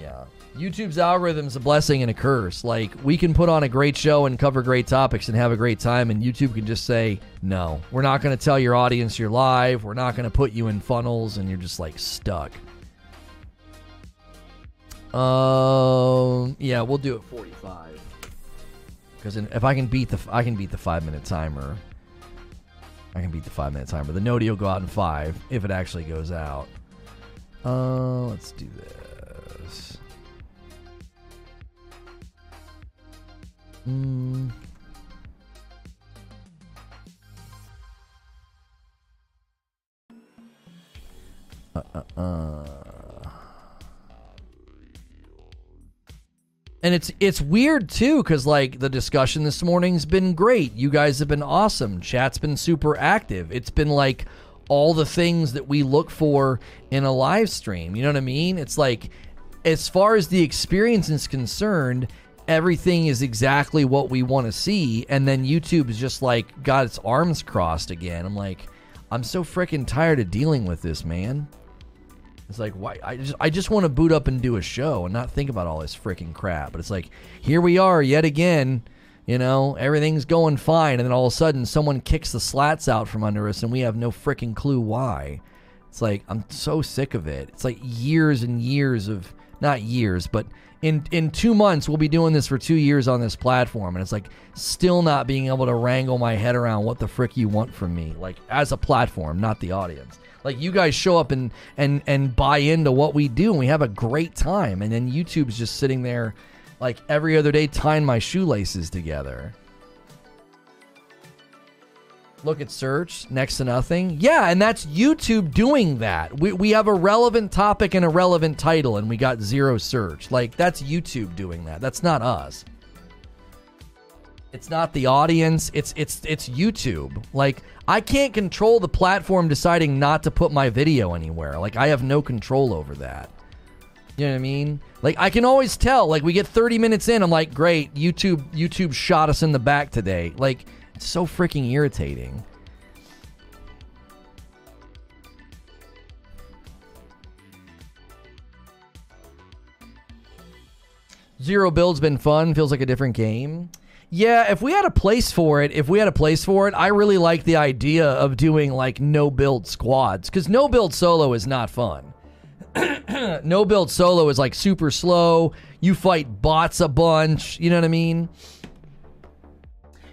Yeah. YouTube's algorithm's a blessing and a curse. Like, we can put on a great show and cover great topics and have a great time, and YouTube can just say, no, we're not going to tell your audience you're live. We're not going to put you in funnels, and you're just like stuck. Um, yeah, we'll do it 45. Because if I can beat the, I can beat the five minute timer. I can beat the five minute timer. The Noti will go out in five if it actually goes out. Uh, let's do this. Mm. Uh, uh, uh. And it's it's weird too, because like the discussion this morning's been great. You guys have been awesome. Chat's been super active. It's been like all the things that we look for in a live stream. You know what I mean? It's like as far as the experience is concerned, everything is exactly what we want to see. And then YouTube's just like got its arms crossed again. I'm like, I'm so freaking tired of dealing with this, man. It's like why I just I just want to boot up and do a show and not think about all this freaking crap. But it's like here we are yet again. You know, everything's going fine, and then all of a sudden someone kicks the slats out from under us, and we have no freaking clue why. It's like I'm so sick of it. It's like years and years of not years, but in in two months we'll be doing this for two years on this platform, and it's like still not being able to wrangle my head around what the frick you want from me, like as a platform, not the audience. Like you guys show up and and and buy into what we do, and we have a great time, and then YouTube's just sitting there, like every other day, tying my shoelaces together. Look at search next to nothing. Yeah, and that's YouTube doing that. We, we have a relevant topic and a relevant title, and we got zero search. Like, that's YouTube doing that. That's not us. It's not the audience. It's it's it's YouTube. Like I can't control the platform deciding not to put my video anywhere. Like I have no control over that. You know what I mean? Like I can always tell. Like we get 30 minutes in, I'm like, great. YouTube YouTube shot us in the back today. Like it's so freaking irritating. Zero build's been fun. Feels like a different game. Yeah, if we had a place for it, if we had a place for it, I really like the idea of doing like no build squads because no build solo is not fun. no build solo is like super slow. You fight bots a bunch. You know what I mean?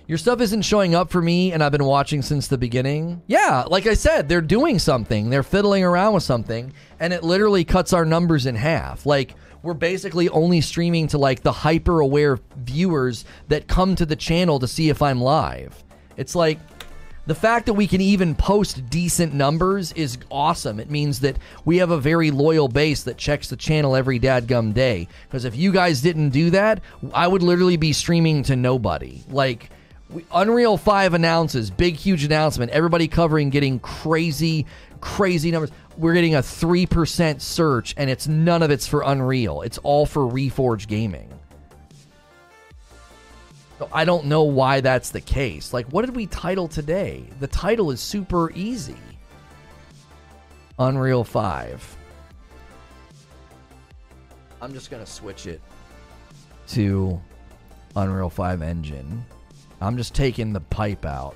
Your stuff isn't showing up for me, and I've been watching since the beginning. Yeah, like I said, they're doing something. They're fiddling around with something, and it literally cuts our numbers in half. Like, we're basically only streaming to like the hyper aware viewers that come to the channel to see if I'm live. It's like the fact that we can even post decent numbers is awesome. It means that we have a very loyal base that checks the channel every dadgum day. Because if you guys didn't do that, I would literally be streaming to nobody. Like, we, Unreal 5 announces, big, huge announcement. Everybody covering getting crazy, crazy numbers we're getting a 3% search and it's none of it's for Unreal. It's all for Reforge Gaming. So I don't know why that's the case. Like what did we title today? The title is super easy. Unreal 5. I'm just going to switch it to Unreal 5 engine. I'm just taking the pipe out.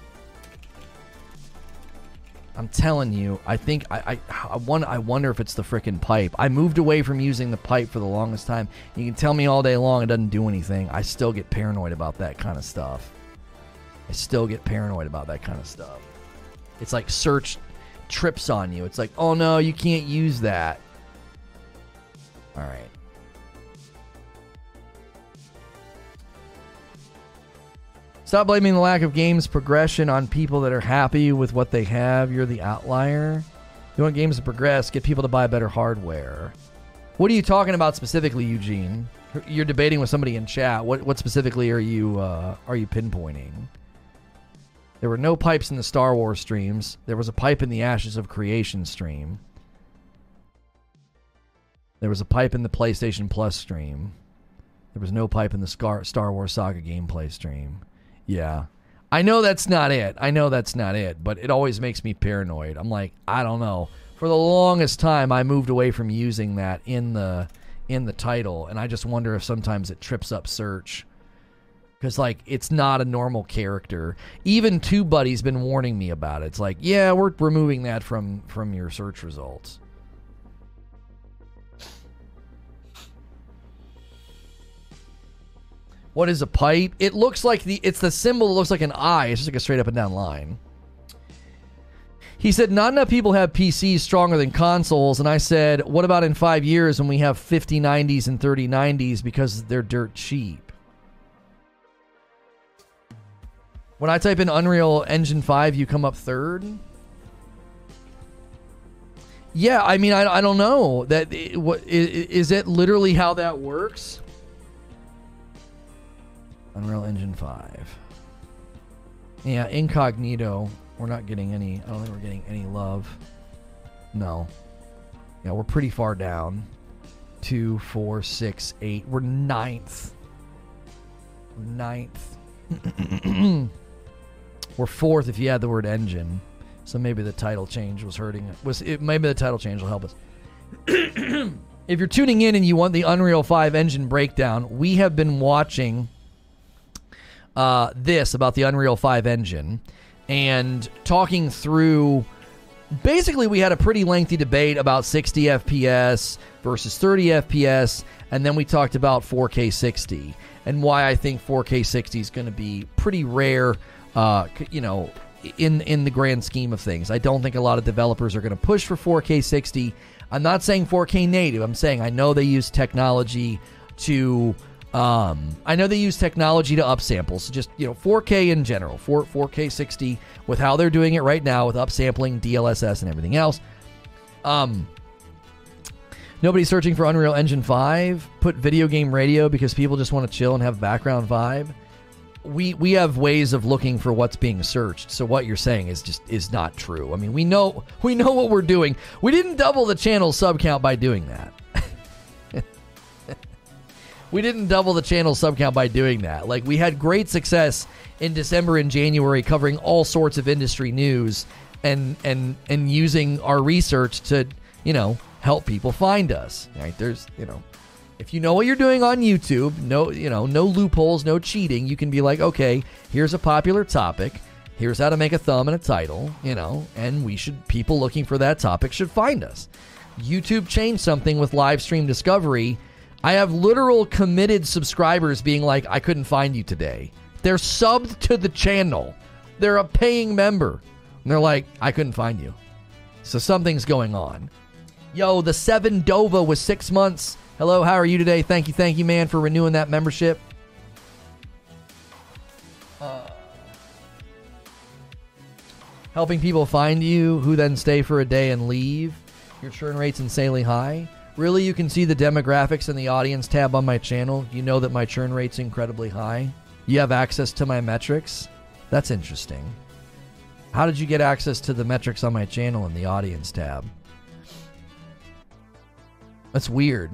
I'm telling you, I think I I, I, wonder, I wonder if it's the freaking pipe. I moved away from using the pipe for the longest time. You can tell me all day long it doesn't do anything. I still get paranoid about that kind of stuff. I still get paranoid about that kind of stuff. It's like search trips on you. It's like, oh no, you can't use that. All right. Stop blaming the lack of games progression on people that are happy with what they have. You're the outlier. You want games to progress, get people to buy better hardware. What are you talking about specifically, Eugene? You're debating with somebody in chat. What what specifically are you uh, are you pinpointing? There were no pipes in the Star Wars streams. There was a pipe in the Ashes of Creation stream. There was a pipe in the PlayStation Plus stream. There was no pipe in the Star Wars Saga gameplay stream. Yeah. I know that's not it. I know that's not it, but it always makes me paranoid. I'm like, I don't know. For the longest time I moved away from using that in the in the title and I just wonder if sometimes it trips up search because like it's not a normal character. Even TubeBuddy's been warning me about it. It's like, yeah, we're removing that from from your search results. What is a pipe? It looks like the it's the symbol that looks like an eye. It's just like a straight up and down line. He said not enough people have PCs stronger than consoles, and I said, what about in five years when we have 5090s and 3090s because they're dirt cheap? When I type in Unreal Engine 5, you come up third. Yeah, I mean, I, I don't know that. What is it? Literally how that works? Unreal Engine 5. Yeah, Incognito. We're not getting any. I don't think we're getting any love. No. Yeah, we're pretty far down. Two, four, six, eight. We're ninth. We're ninth. we're fourth if you add the word engine. So maybe the title change was hurting. Was it, maybe the title change will help us. if you're tuning in and you want the Unreal 5 engine breakdown, we have been watching uh, this about the Unreal 5 engine and talking through. Basically, we had a pretty lengthy debate about 60 FPS versus 30 FPS, and then we talked about 4K 60 and why I think 4K 60 is going to be pretty rare. Uh, you know, in in the grand scheme of things, I don't think a lot of developers are going to push for 4K 60. I'm not saying 4K native. I'm saying I know they use technology to um, I know they use technology to upsample, so just you know 4K in general, 4 4K 60 with how they're doing it right now with upsampling, DLSS, and everything else. Um, nobody's searching for Unreal Engine 5. Put video game radio because people just want to chill and have background vibe. We we have ways of looking for what's being searched. So what you're saying is just is not true. I mean, we know we know what we're doing. We didn't double the channel sub count by doing that. We didn't double the channel sub count by doing that. Like we had great success in December and January covering all sorts of industry news and and and using our research to, you know, help people find us. Right? There's, you know, if you know what you're doing on YouTube, no, you know, no loopholes, no cheating, you can be like, "Okay, here's a popular topic. Here's how to make a thumb and a title, you know, and we should people looking for that topic should find us." YouTube changed something with live stream discovery I have literal committed subscribers being like, I couldn't find you today. They're subbed to the channel. They're a paying member. And they're like, I couldn't find you. So something's going on. Yo, the seven Dova was six months. Hello, how are you today? Thank you, thank you, man, for renewing that membership. Uh, helping people find you who then stay for a day and leave. Your churn rate's insanely high. Really, you can see the demographics in the audience tab on my channel. You know that my churn rate's incredibly high. You have access to my metrics. That's interesting. How did you get access to the metrics on my channel in the audience tab? That's weird.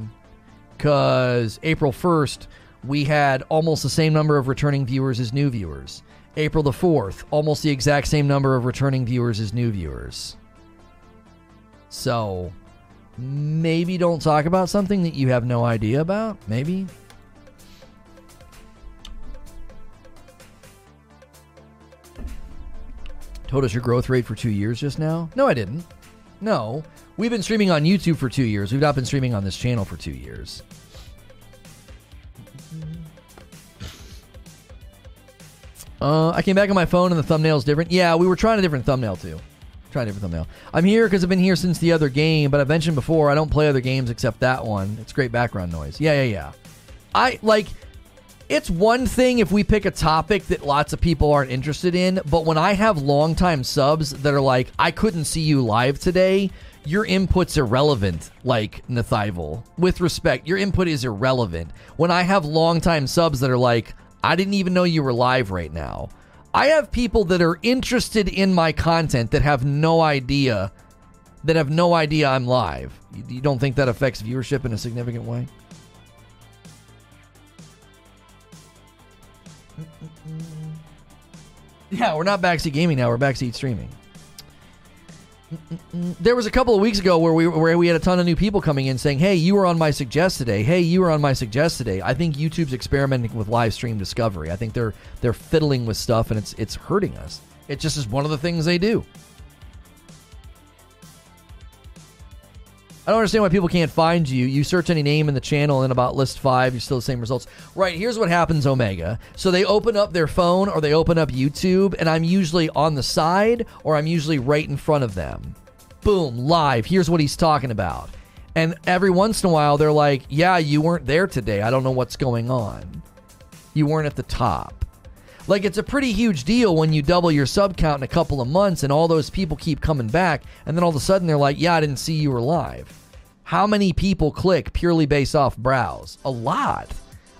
Because April 1st, we had almost the same number of returning viewers as new viewers. April the 4th, almost the exact same number of returning viewers as new viewers. So, maybe don't talk about something that you have no idea about. Maybe. Told us your growth rate for two years just now? No, I didn't. No. We've been streaming on YouTube for two years. We've not been streaming on this channel for two years. Uh, I came back on my phone and the thumbnail's different. Yeah, we were trying a different thumbnail too. Try a different thumbnail. I'm here because I've been here since the other game, but I've mentioned before I don't play other games except that one. It's great background noise. Yeah, yeah, yeah. I like. It's one thing if we pick a topic that lots of people aren't interested in, but when I have longtime subs that are like, I couldn't see you live today, your input's irrelevant, like Nathival. With respect, your input is irrelevant. When I have longtime subs that are like, I didn't even know you were live right now. I have people that are interested in my content that have no idea that have no idea I'm live. You, you don't think that affects viewership in a significant way? Mm, mm, mm. Yeah, we're not backseat gaming now. We're backseat streaming. There was a couple of weeks ago where we where we had a ton of new people coming in saying, "Hey, you were on my suggest today. Hey, you were on my suggest today." I think YouTube's experimenting with live stream discovery. I think they're they're fiddling with stuff and it's it's hurting us. It just is one of the things they do. I don't understand why people can't find you. You search any name in the channel and about list five, you're still the same results. Right, here's what happens, Omega. So they open up their phone or they open up YouTube, and I'm usually on the side or I'm usually right in front of them. Boom, live. Here's what he's talking about. And every once in a while, they're like, Yeah, you weren't there today. I don't know what's going on. You weren't at the top. Like it's a pretty huge deal when you double your sub count in a couple of months and all those people keep coming back and then all of a sudden they're like, "Yeah, I didn't see you were live." How many people click purely based off browse? A lot.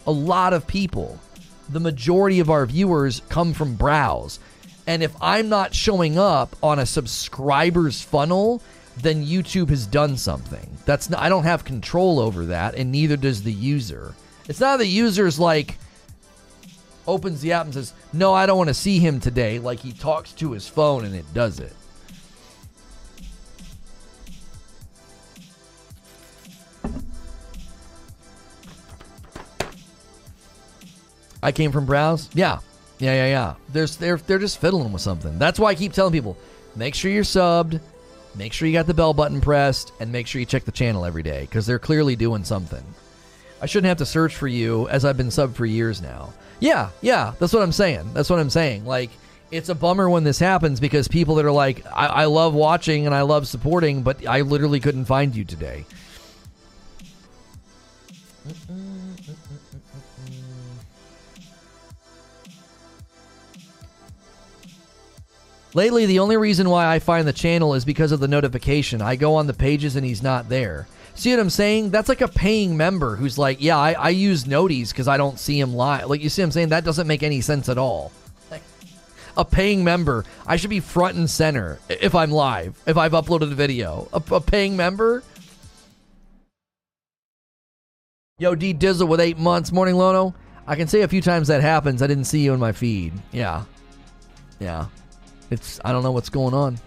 A lot of people. The majority of our viewers come from browse. And if I'm not showing up on a subscribers funnel, then YouTube has done something. That's not, I don't have control over that and neither does the user. It's not the user's like opens the app and says, No, I don't want to see him today. Like he talks to his phone and it does it. I came from Browse. Yeah. Yeah, yeah, yeah. There's they're they're just fiddling with something. That's why I keep telling people, make sure you're subbed, make sure you got the bell button pressed, and make sure you check the channel every day because they're clearly doing something. I shouldn't have to search for you as I've been subbed for years now. Yeah, yeah, that's what I'm saying. That's what I'm saying. Like, it's a bummer when this happens because people that are like, I, I love watching and I love supporting, but I literally couldn't find you today. Lately, the only reason why I find the channel is because of the notification. I go on the pages and he's not there. See what I'm saying? That's like a paying member who's like, yeah, I, I use Noties because I don't see him live. Like, you see what I'm saying? That doesn't make any sense at all. Like, a paying member, I should be front and center if I'm live, if I've uploaded a video. A, a paying member? Yo, D Dizzle with eight months. Morning, Lono. I can say a few times that happens. I didn't see you in my feed. Yeah. Yeah. It's, I don't know what's going on.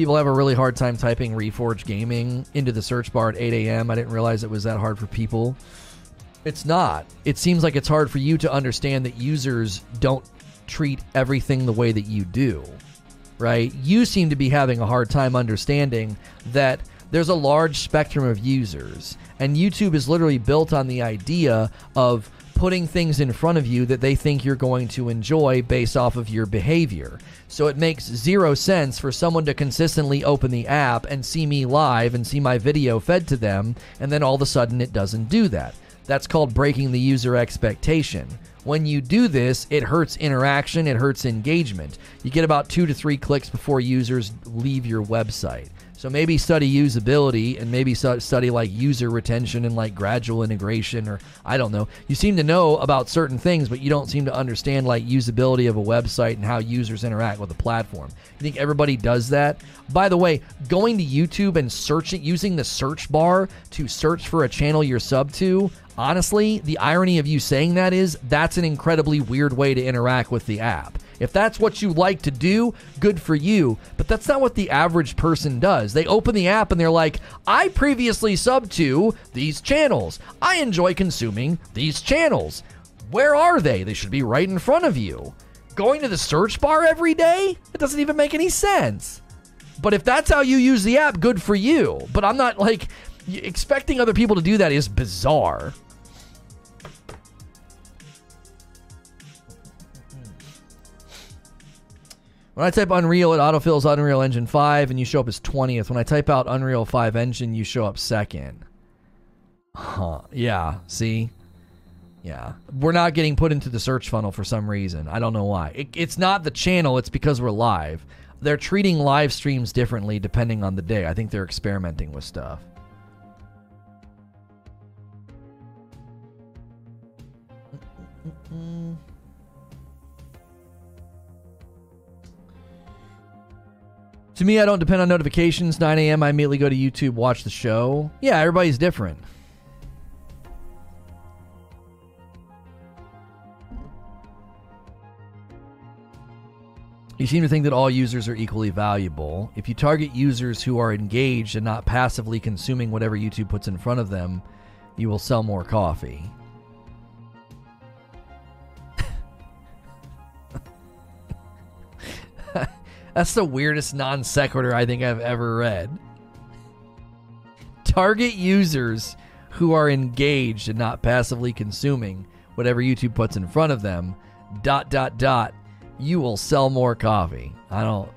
People have a really hard time typing Reforge Gaming into the search bar at 8 a.m. I didn't realize it was that hard for people. It's not. It seems like it's hard for you to understand that users don't treat everything the way that you do, right? You seem to be having a hard time understanding that there's a large spectrum of users, and YouTube is literally built on the idea of putting things in front of you that they think you're going to enjoy based off of your behavior. So it makes zero sense for someone to consistently open the app and see me live and see my video fed to them, and then all of a sudden it doesn't do that. That's called breaking the user expectation. When you do this, it hurts interaction, it hurts engagement. You get about two to three clicks before users leave your website. So maybe study usability and maybe study like user retention and like gradual integration or I don't know. You seem to know about certain things, but you don't seem to understand like usability of a website and how users interact with the platform. You think everybody does that? By the way, going to YouTube and searching using the search bar to search for a channel you're sub to, honestly, the irony of you saying that is that's an incredibly weird way to interact with the app. If that's what you like to do, good for you. But that's not what the average person does. They open the app and they're like, I previously subbed to these channels. I enjoy consuming these channels. Where are they? They should be right in front of you. Going to the search bar every day? It doesn't even make any sense. But if that's how you use the app, good for you. But I'm not like expecting other people to do that is bizarre. When I type Unreal, it autofills Unreal Engine 5 and you show up as 20th. When I type out Unreal 5 Engine, you show up second. Huh. Yeah, see? Yeah. We're not getting put into the search funnel for some reason. I don't know why. It, it's not the channel, it's because we're live. They're treating live streams differently depending on the day. I think they're experimenting with stuff. To me, I don't depend on notifications. 9 a.m., I immediately go to YouTube, watch the show. Yeah, everybody's different. You seem to think that all users are equally valuable. If you target users who are engaged and not passively consuming whatever YouTube puts in front of them, you will sell more coffee. That's the weirdest non sequitur I think I've ever read. Target users who are engaged and not passively consuming whatever YouTube puts in front of them. Dot dot dot you will sell more coffee. I don't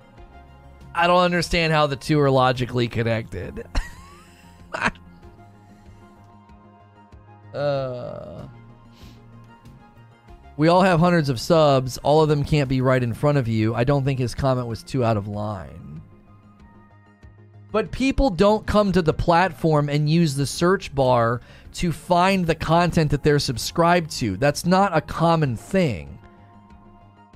I don't understand how the two are logically connected. uh we all have hundreds of subs. All of them can't be right in front of you. I don't think his comment was too out of line. But people don't come to the platform and use the search bar to find the content that they're subscribed to. That's not a common thing.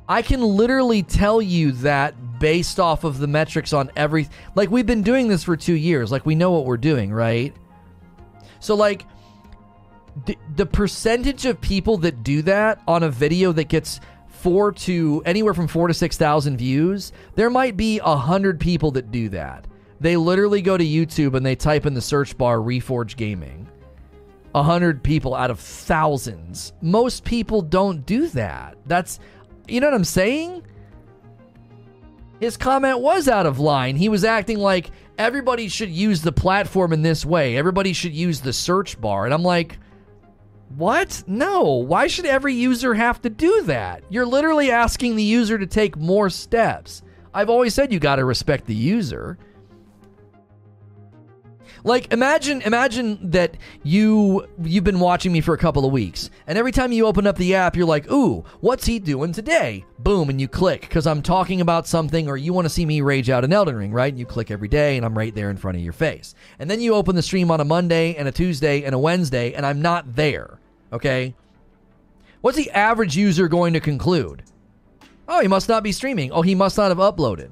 I can literally tell you that based off of the metrics on every like we've been doing this for 2 years. Like we know what we're doing, right? So like the, percentage of people that do that on a video that gets 4 to anywhere from 4 to 6,000 views, there might be a 100 people that do that. They literally go to YouTube and they type in the search bar Reforge Gaming. A hundred people out of thousands. Most people don't do that. That's you know what I'm saying? His comment was out of line. He was acting like everybody should use the platform in this way. Everybody should use the search bar. And I'm like, what? No. Why should every user have to do that? You're literally asking the user to take more steps. I've always said you got to respect the user. Like imagine imagine that you you've been watching me for a couple of weeks and every time you open up the app you're like, "Ooh, what's he doing today?" Boom and you click cuz I'm talking about something or you want to see me rage out in Elden Ring, right? And you click every day and I'm right there in front of your face. And then you open the stream on a Monday and a Tuesday and a Wednesday and I'm not there. Okay? What's the average user going to conclude? Oh, he must not be streaming. Oh, he must not have uploaded.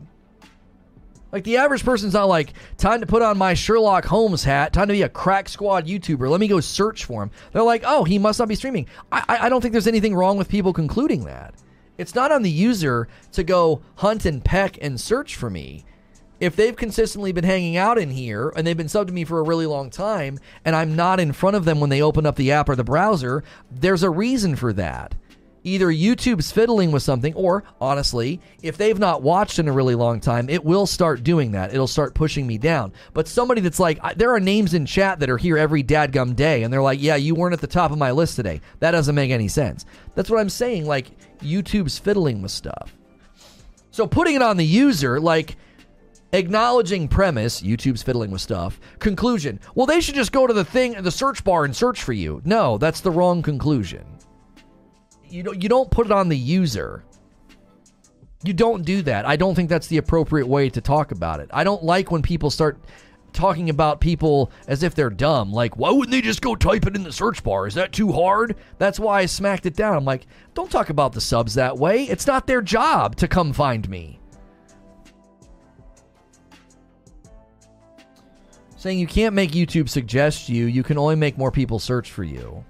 Like the average person's not like, time to put on my Sherlock Holmes hat, time to be a crack squad YouTuber. Let me go search for him. They're like, oh, he must not be streaming. I, I don't think there's anything wrong with people concluding that. It's not on the user to go hunt and peck and search for me. If they've consistently been hanging out in here and they've been subbed to me for a really long time and I'm not in front of them when they open up the app or the browser, there's a reason for that either YouTube's fiddling with something, or honestly, if they've not watched in a really long time, it will start doing that. It'll start pushing me down. But somebody that's like, there are names in chat that are here every dadgum day, and they're like, yeah, you weren't at the top of my list today. That doesn't make any sense. That's what I'm saying. Like, YouTube's fiddling with stuff. So putting it on the user, like, acknowledging premise, YouTube's fiddling with stuff. Conclusion, well, they should just go to the thing, the search bar and search for you. No, that's the wrong conclusion you don't you don't put it on the user. You don't do that. I don't think that's the appropriate way to talk about it. I don't like when people start talking about people as if they're dumb. Like, why wouldn't they just go type it in the search bar? Is that too hard? That's why I smacked it down. I'm like, don't talk about the subs that way. It's not their job to come find me. Saying you can't make YouTube suggest you, you can only make more people search for you.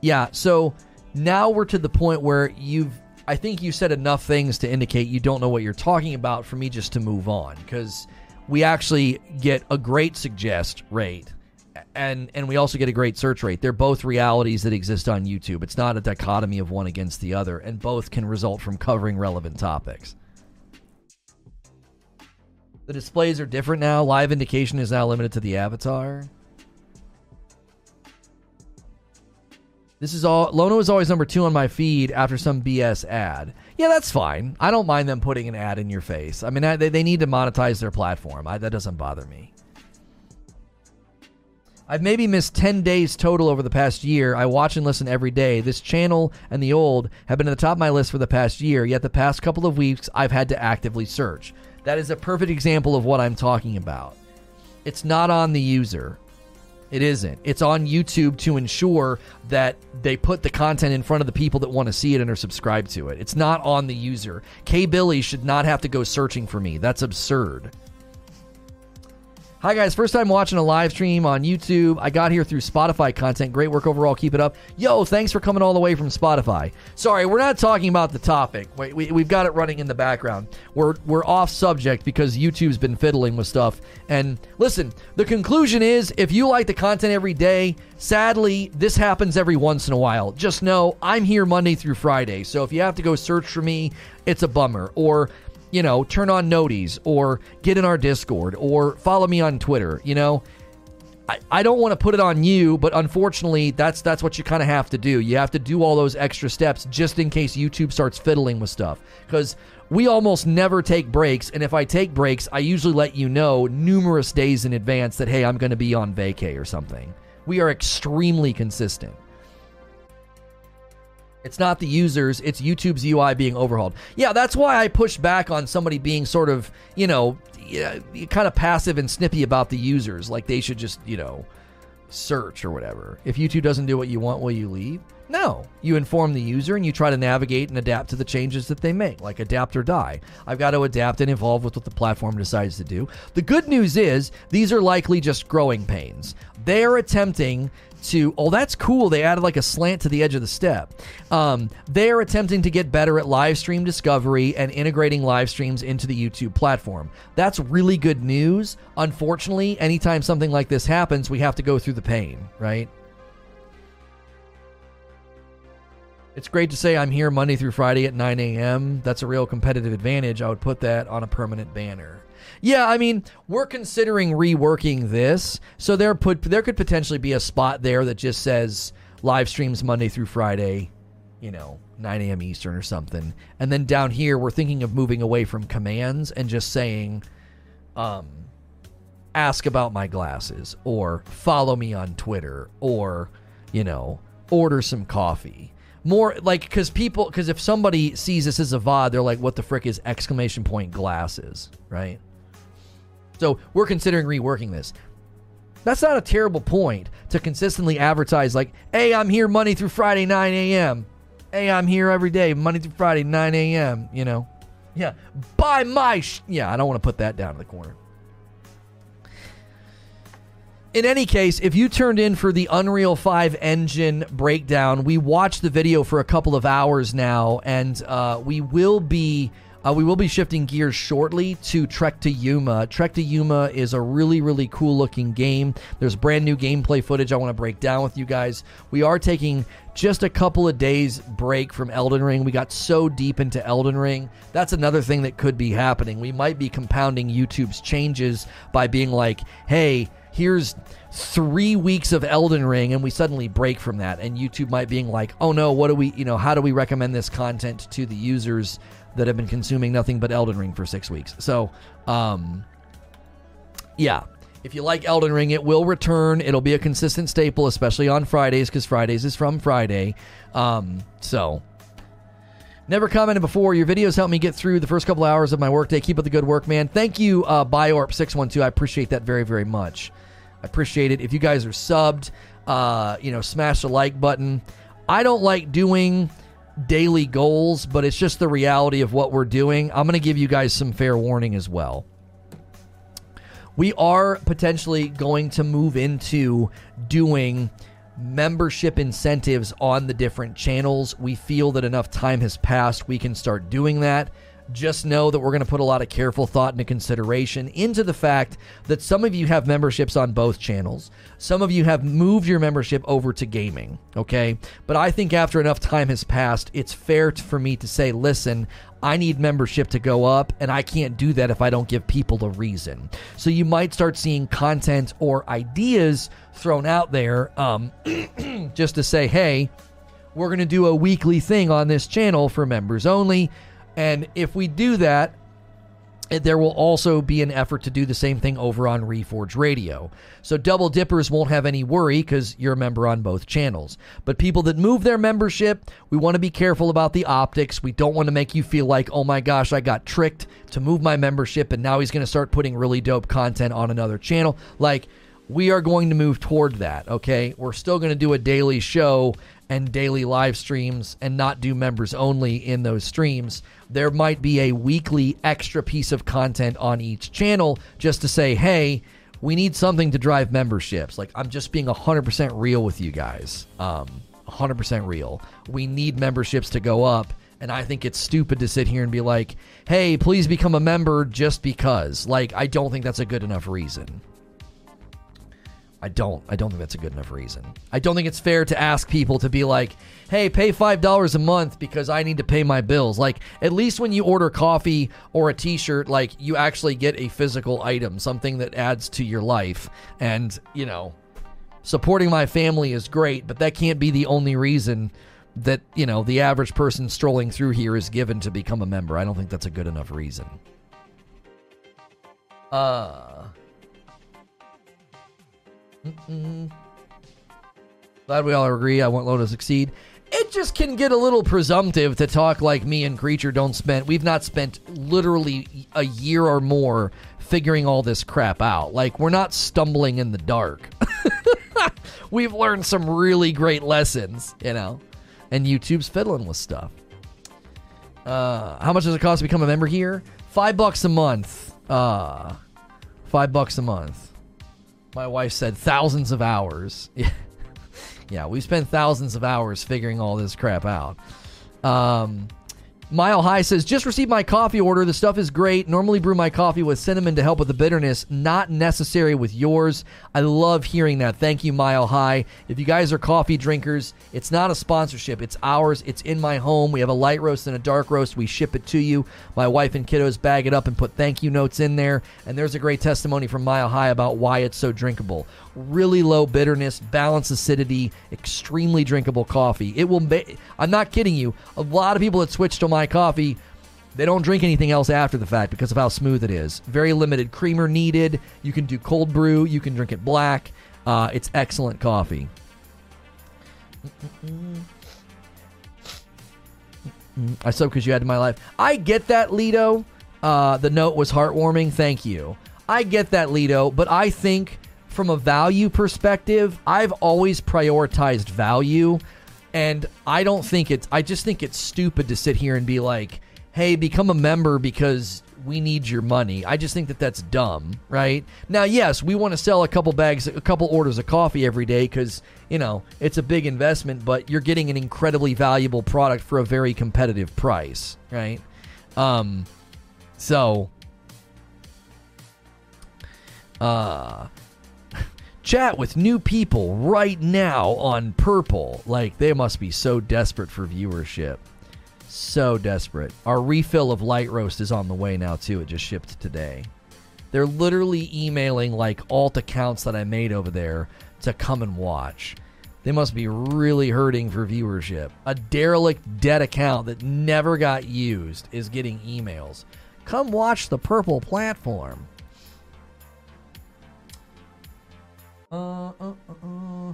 Yeah, so now we're to the point where you've I think you said enough things to indicate you don't know what you're talking about for me just to move on because we actually get a great suggest rate and and we also get a great search rate. They're both realities that exist on YouTube. It's not a dichotomy of one against the other and both can result from covering relevant topics. The displays are different now. Live indication is now limited to the avatar. This is all. Lono is always number two on my feed after some BS ad. Yeah, that's fine. I don't mind them putting an ad in your face. I mean, they, they need to monetize their platform. I, that doesn't bother me. I've maybe missed 10 days total over the past year. I watch and listen every day. This channel and the old have been at the top of my list for the past year, yet the past couple of weeks I've had to actively search. That is a perfect example of what I'm talking about. It's not on the user. It isn't. It's on YouTube to ensure that they put the content in front of the people that want to see it and are subscribed to it. It's not on the user. K Billy should not have to go searching for me. That's absurd. Hi, guys. First time watching a live stream on YouTube. I got here through Spotify content. Great work overall. Keep it up. Yo, thanks for coming all the way from Spotify. Sorry, we're not talking about the topic. We, we, we've got it running in the background. We're, we're off subject because YouTube's been fiddling with stuff. And listen, the conclusion is if you like the content every day, sadly, this happens every once in a while. Just know I'm here Monday through Friday. So if you have to go search for me, it's a bummer. Or you know, turn on noties or get in our Discord or follow me on Twitter. You know, I, I don't want to put it on you, but unfortunately, that's that's what you kind of have to do. You have to do all those extra steps just in case YouTube starts fiddling with stuff. Because we almost never take breaks, and if I take breaks, I usually let you know numerous days in advance that hey, I'm going to be on vacay or something. We are extremely consistent. It's not the users, it's YouTube's UI being overhauled. Yeah, that's why I push back on somebody being sort of, you know, kind of passive and snippy about the users. Like they should just, you know, search or whatever. If YouTube doesn't do what you want, will you leave? No. You inform the user and you try to navigate and adapt to the changes that they make, like adapt or die. I've got to adapt and evolve with what the platform decides to do. The good news is these are likely just growing pains. They are attempting to oh that's cool they added like a slant to the edge of the step um, they're attempting to get better at live stream discovery and integrating live streams into the youtube platform that's really good news unfortunately anytime something like this happens we have to go through the pain right It's great to say I'm here Monday through Friday at 9 a.m. That's a real competitive advantage. I would put that on a permanent banner. Yeah, I mean, we're considering reworking this, so there put there could potentially be a spot there that just says live streams Monday through Friday, you know, 9 a.m. Eastern or something. And then down here, we're thinking of moving away from commands and just saying, um, ask about my glasses, or follow me on Twitter, or, you know, order some coffee. More like, because people, because if somebody sees this as a VOD, they're like, what the frick is exclamation point glasses, right? So we're considering reworking this. That's not a terrible point to consistently advertise, like, hey, I'm here Monday through Friday, 9 a.m. Hey, I'm here every day, Monday through Friday, 9 a.m., you know? Yeah. Buy my. Sh- yeah, I don't want to put that down in the corner. In any case, if you turned in for the Unreal 5 engine breakdown, we watched the video for a couple of hours now, and uh, we will be uh, we will be shifting gears shortly to Trek to Yomi. Trek to Yomi is a really, really cool looking game. There's brand new gameplay footage I want to break down with you guys. We are taking just a couple of days break from Elden Ring. We got so deep into Elden Ring. That's another thing that could be happening. We might be compounding YouTube's changes by being like, hey, here's three weeks of Elden Ring, and we suddenly break from that. And YouTube might being like, oh no, what do we, you know, how do we recommend this content to the users that have been consuming nothing but Elden Ring for six weeks. So, um, yeah, if you like Elden Ring, it will return. It'll be a consistent staple, especially on Fridays, because Fridays is from Friday. Um, so, never commented before. Your videos help me get through the first couple hours of my workday. Keep up the good work, man. Thank you, uh, Biorp612. I appreciate that very, very much. I appreciate it. If you guys are subbed, uh, you know, smash the like button. I don't like doing daily goals, but it's just the reality of what we're doing. I'm going to give you guys some fair warning as well. We are potentially going to move into doing membership incentives on the different channels. We feel that enough time has passed, we can start doing that. Just know that we're going to put a lot of careful thought into consideration into the fact that some of you have memberships on both channels. Some of you have moved your membership over to gaming, okay? But I think after enough time has passed, it's fair for me to say, listen, I need membership to go up, and I can't do that if I don't give people a reason. So you might start seeing content or ideas thrown out there um, just to say, hey, we're going to do a weekly thing on this channel for members only. And if we do that, eh, there will also be an effort to do the same thing over on Reforge Radio. So double dippers won't have any worry because you're a member on both channels. But people that move their membership, we want to be careful about the optics. We don't want to make you feel like, oh my gosh, I got tricked to move my membership and now he's going to start putting really dope content on another channel. Like, we are going to move toward that, okay? We're still going to do a daily show and daily live streams and not do members only in those streams. There might be a weekly extra piece of content on each channel just to say, hey, we need something to drive memberships. Like, I'm just being 100% real with you guys. Um, 100% real. We need memberships to go up. And I think it's stupid to sit here and be like, hey, please become a member just because. Like, I don't think that's a good enough reason. I don't. I don't think that's a good enough reason. I don't think it's fair to ask people to be like, "Hey, pay five dollars a month because I need to pay my bills." Like, at least when you order coffee or a T-shirt, like you actually get a physical item, something that adds to your life. And you know, supporting my family is great, but that can't be the only reason that you know the average person strolling through here is given to become a member. I don't think that's a good enough reason. Uh Mm-mm. Glad we all agree. I want Low to succeed. It just can get a little presumptive to talk like me and Creature don't spend. We've not spent literally a year or more figuring all this crap out. Like we're not stumbling in the dark. We've learned some really great lessons, you know. And YouTube's fiddling with stuff. Uh, how much does it cost to become a member here? Five bucks a month. Uh, five bucks a month. My wife said thousands of hours. yeah, we spent thousands of hours figuring all this crap out. Um, Mile High says, just received my coffee order. The stuff is great. Normally brew my coffee with cinnamon to help with the bitterness. Not necessary with yours. I love hearing that. Thank you, Mile High. If you guys are coffee drinkers, it's not a sponsorship. It's ours. It's in my home. We have a light roast and a dark roast. We ship it to you. My wife and kiddos bag it up and put thank you notes in there. And there's a great testimony from Mile High about why it's so drinkable really low bitterness, balanced acidity, extremely drinkable coffee. It will. Ba- I'm not kidding you. A lot of people that switch to my coffee, they don't drink anything else after the fact because of how smooth it is. Very limited creamer needed. You can do cold brew. You can drink it black. Uh, it's excellent coffee. I sub because you added my life. I get that, Lido. Uh, the note was heartwarming. Thank you. I get that, Lido, but I think from a value perspective, I've always prioritized value. And I don't think it's, I just think it's stupid to sit here and be like, hey, become a member because we need your money. I just think that that's dumb, right? Now, yes, we want to sell a couple bags, a couple orders of coffee every day because, you know, it's a big investment, but you're getting an incredibly valuable product for a very competitive price, right? Um, so, uh, chat with new people right now on Purple. Like, they must be so desperate for viewership. So desperate. Our refill of Light Roast is on the way now, too. It just shipped today. They're literally emailing, like, alt accounts that I made over there to come and watch. They must be really hurting for viewership. A derelict dead account that never got used is getting emails. Come watch the Purple platform. Uh, uh, uh.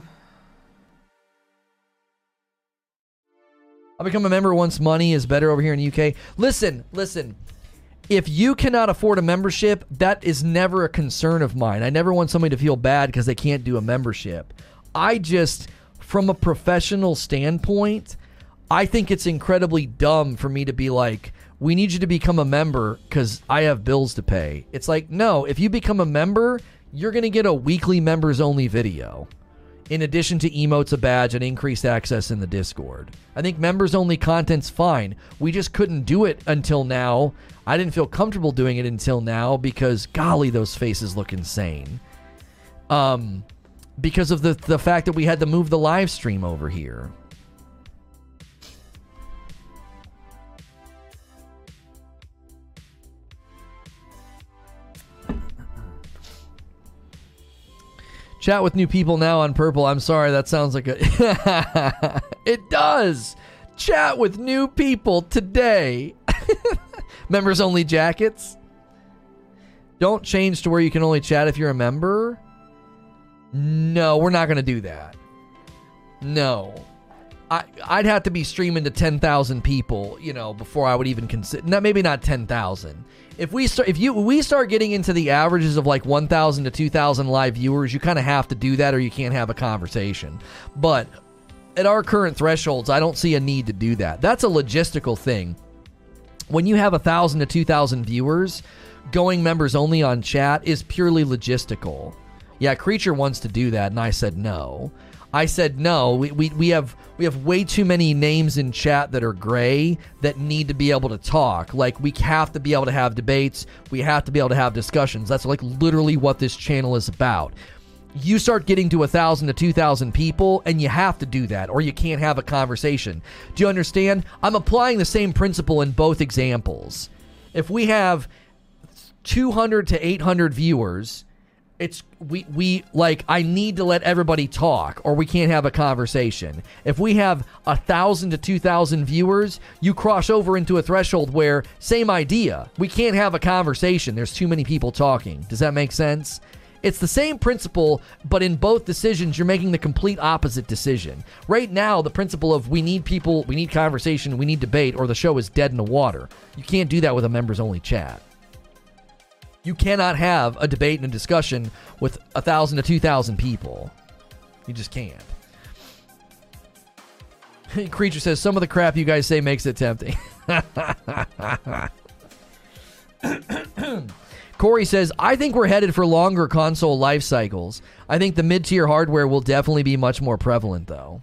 I'll become a member once money is better over here in the UK. Listen, listen. If you cannot afford a membership, that is never a concern of mine. I never want somebody to feel bad because they can't do a membership. I just, from a professional standpoint, I think it's incredibly dumb for me to be like, we need you to become a member because I have bills to pay. It's like, no, if you become a member, you're going to get a weekly members only video in addition to emotes, a badge, and increased access in the Discord. I think members only content's fine. We just couldn't do it until now. I didn't feel comfortable doing it until now because, golly, those faces look insane. Um, because of the the fact that we had to move the live stream over here. Chat with new people now on purple. I'm sorry, that sounds like a. it does! Chat with new people today. Members only jackets. Don't change to where you can only chat if you're a member. No, we're not going to do that. No. I, I'd have to be streaming to 10,000 people, you know, before I would even consider. Maybe not 10,000. If we start, if you we start getting into the averages of like 1,000 to 2,000 live viewers, you kind of have to do that, or you can't have a conversation. But at our current thresholds, I don't see a need to do that. That's a logistical thing. When you have a thousand to 2,000 viewers, going members only on chat is purely logistical. Yeah, Creature wants to do that, and I said no. I said no. We, we, we have we have way too many names in chat that are gray that need to be able to talk. Like we have to be able to have debates. We have to be able to have discussions. That's like literally what this channel is about. You start getting to a thousand to two thousand people, and you have to do that, or you can't have a conversation. Do you understand? I'm applying the same principle in both examples. If we have 200 to 800 viewers it's we we like I need to let everybody talk or we can't have a conversation. If we have a thousand to two thousand viewers, you cross over into a threshold where same idea. We can't have a conversation. There's too many people talking. Does that make sense? It's the same principle, but in both decisions, you're making the complete opposite decision. Right now, the principle of we need people, we need conversation, we need debate, or the show is dead in the water. You can't do that with a members only chat. You cannot have a debate and a discussion with a thousand to two thousand people. You just can't. Creature says some of the crap you guys say makes it tempting. Corey says, I think we're headed for longer console life cycles. I think the mid tier hardware will definitely be much more prevalent, though.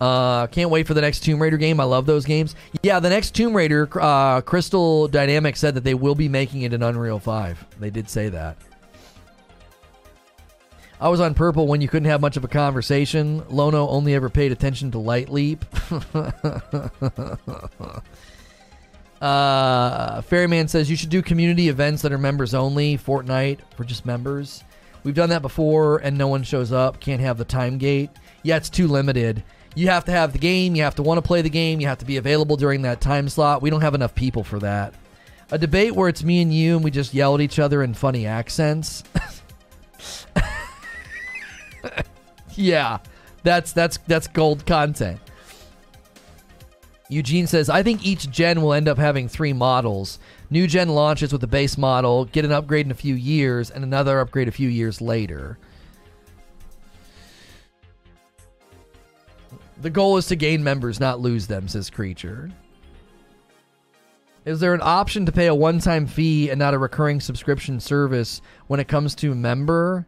Uh, can't wait for the next Tomb Raider game. I love those games. Yeah, the next Tomb Raider, uh, Crystal Dynamics said that they will be making it in Unreal 5. They did say that. I was on Purple when you couldn't have much of a conversation. Lono only ever paid attention to Light Leap. uh, Ferryman says you should do community events that are members only. Fortnite for just members. We've done that before and no one shows up. Can't have the time gate. Yeah, it's too limited you have to have the game, you have to want to play the game, you have to be available during that time slot. We don't have enough people for that. A debate where it's me and you and we just yell at each other in funny accents. yeah. That's that's that's gold content. Eugene says, I think each gen will end up having three models. New gen launches with the base model, get an upgrade in a few years, and another upgrade a few years later. The goal is to gain members, not lose them, says Creature. Is there an option to pay a one time fee and not a recurring subscription service when it comes to member?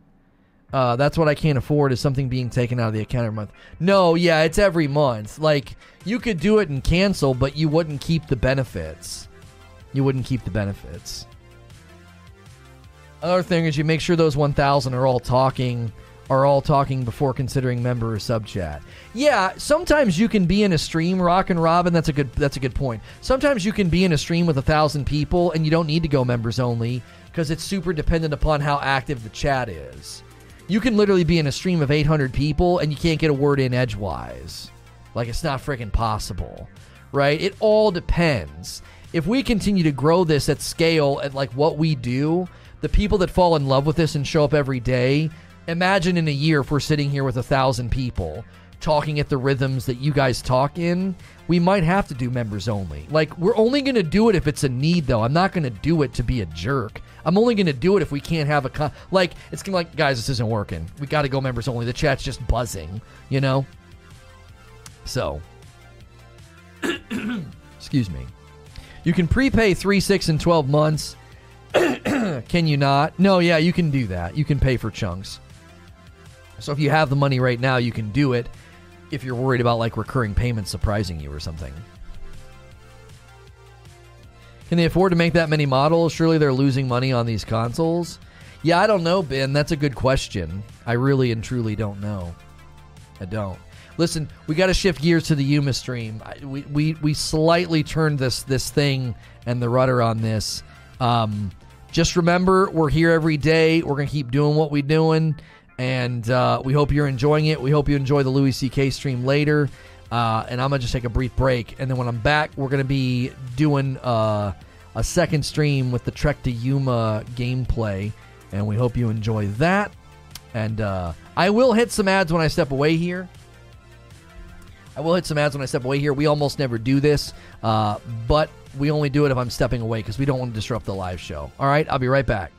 Uh, that's what I can't afford is something being taken out of the account every month. No, yeah, it's every month. Like, you could do it and cancel, but you wouldn't keep the benefits. You wouldn't keep the benefits. Another thing is you make sure those 1,000 are all talking are all talking before considering member or sub chat. Yeah, sometimes you can be in a stream, Rock and Robin. That's a good. That's a good point. Sometimes you can be in a stream with a thousand people, and you don't need to go members only because it's super dependent upon how active the chat is. You can literally be in a stream of 800 people, and you can't get a word in edgewise. Like it's not freaking possible, right? It all depends. If we continue to grow this at scale at like what we do, the people that fall in love with this and show up every day imagine in a year if we're sitting here with a thousand people talking at the rhythms that you guys talk in, we might have to do members only. Like, we're only going to do it if it's a need, though. I'm not going to do it to be a jerk. I'm only going to do it if we can't have a con. Like, it's going to like, guys, this isn't working. We got to go members only. The chat's just buzzing, you know? So, excuse me. You can prepay 3, 6, and 12 months. can you not? No, yeah, you can do that. You can pay for chunks. So if you have the money right now, you can do it if you're worried about like recurring payments surprising you or something. Can they afford to make that many models? Surely they're losing money on these consoles. Yeah, I don't know, Ben. That's a good question. I really and truly don't know. I don't. Listen, we got to shift gears to the Yuma stream. We, we, we slightly turned this this thing and the rudder on this. Um, just remember, we're here every day. We're gonna keep doing what we're doing and uh, we hope you're enjoying it. We hope you enjoy the Louis C.K. stream later. Uh, and I'm gonna just take a brief break, and then when I'm back, we're gonna be doing uh, a second stream with the Trek to Yuma gameplay, and we hope you enjoy that. And uh, I will hit some ads when I step away here. I will hit some ads when I step away here. We almost never do this, uh, but we only do it if I'm stepping away because we don't want to disrupt the live show. All right, I'll be right back.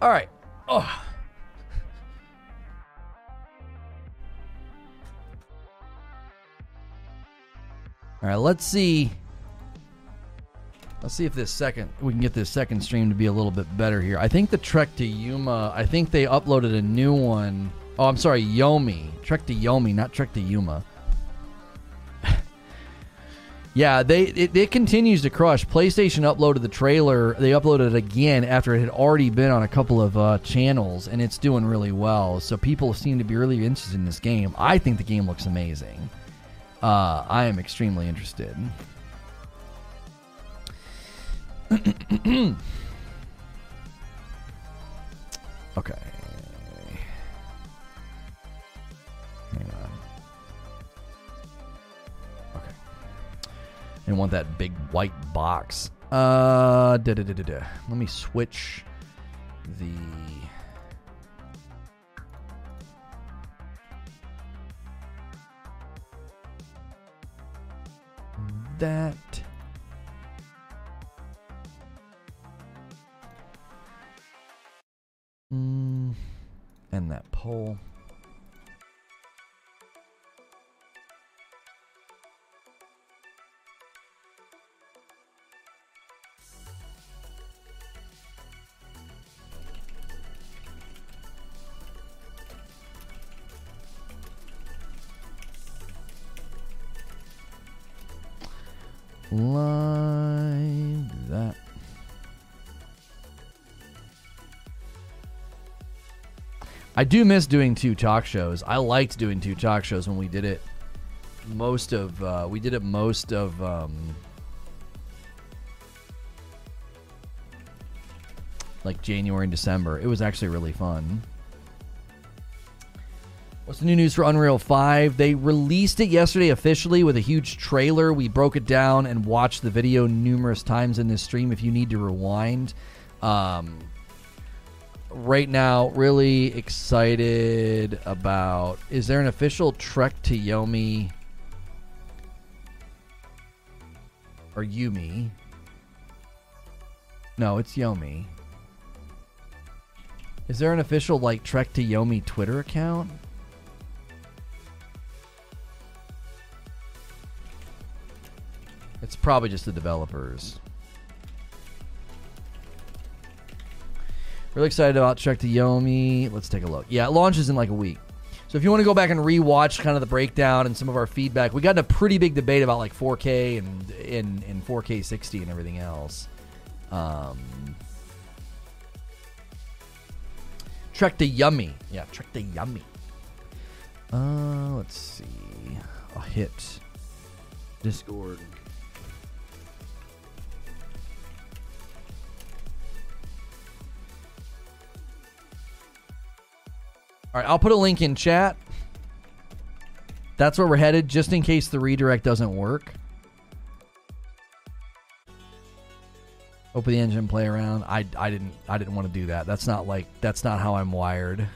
All right. Oh. All right, let's see. Let's see if this second we can get this second stream to be a little bit better here. I think the Trek to Yuma. I think they uploaded a new one. Oh, I'm sorry, Yomi. Trek to Yomi, not Trek to Yuma. Yeah, they it, it, continues to crush. PlayStation uploaded the trailer. They uploaded it again after it had already been on a couple of uh, channels, and it's doing really well. So people seem to be really interested in this game. I think the game looks amazing. Uh, I am extremely interested. want that big white box. Uh, da, da, da, da, let me switch the. That. Mm, and that pole. I do miss doing two talk shows. I liked doing two talk shows when we did it. Most of uh, we did it most of um, like January and December. It was actually really fun. What's the new news for Unreal 5? They released it yesterday officially with a huge trailer. We broke it down and watched the video numerous times in this stream if you need to rewind. Um, right now, really excited about. Is there an official Trek to Yomi or Yumi? No, it's Yomi. Is there an official like Trek to Yomi Twitter account? It's probably just the developers. Really excited about Trek to Yomi. Let's take a look. Yeah, it launches in like a week. So if you want to go back and rewatch kind of the breakdown and some of our feedback, we got in a pretty big debate about like 4K and in in 4K 60 and everything else. Um, Trek to Yummy. Yeah, Trek to Yummy. Uh, let's see. I'll hit Discord. All right, I'll put a link in chat. That's where we're headed, just in case the redirect doesn't work. Open the engine, play around. I, I didn't I didn't want to do that. That's not like that's not how I'm wired.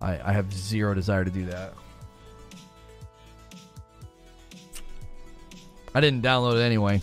I I have zero desire to do that. I didn't download it anyway.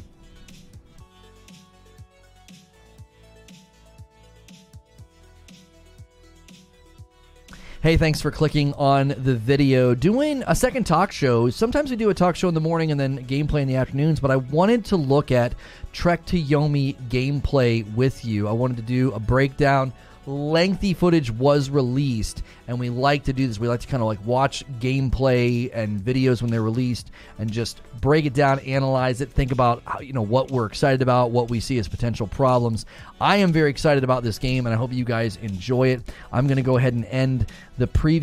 Hey, thanks for clicking on the video. Doing a second talk show. Sometimes we do a talk show in the morning and then gameplay in the afternoons, but I wanted to look at Trek to Yomi gameplay with you. I wanted to do a breakdown lengthy footage was released and we like to do this. We like to kind of like watch gameplay and videos when they're released and just break it down analyze it think about how, you know what we're excited about what we see as potential problems. I am very excited about this game and i hope you guys enjoy it. I'm going to go ahead and end the previous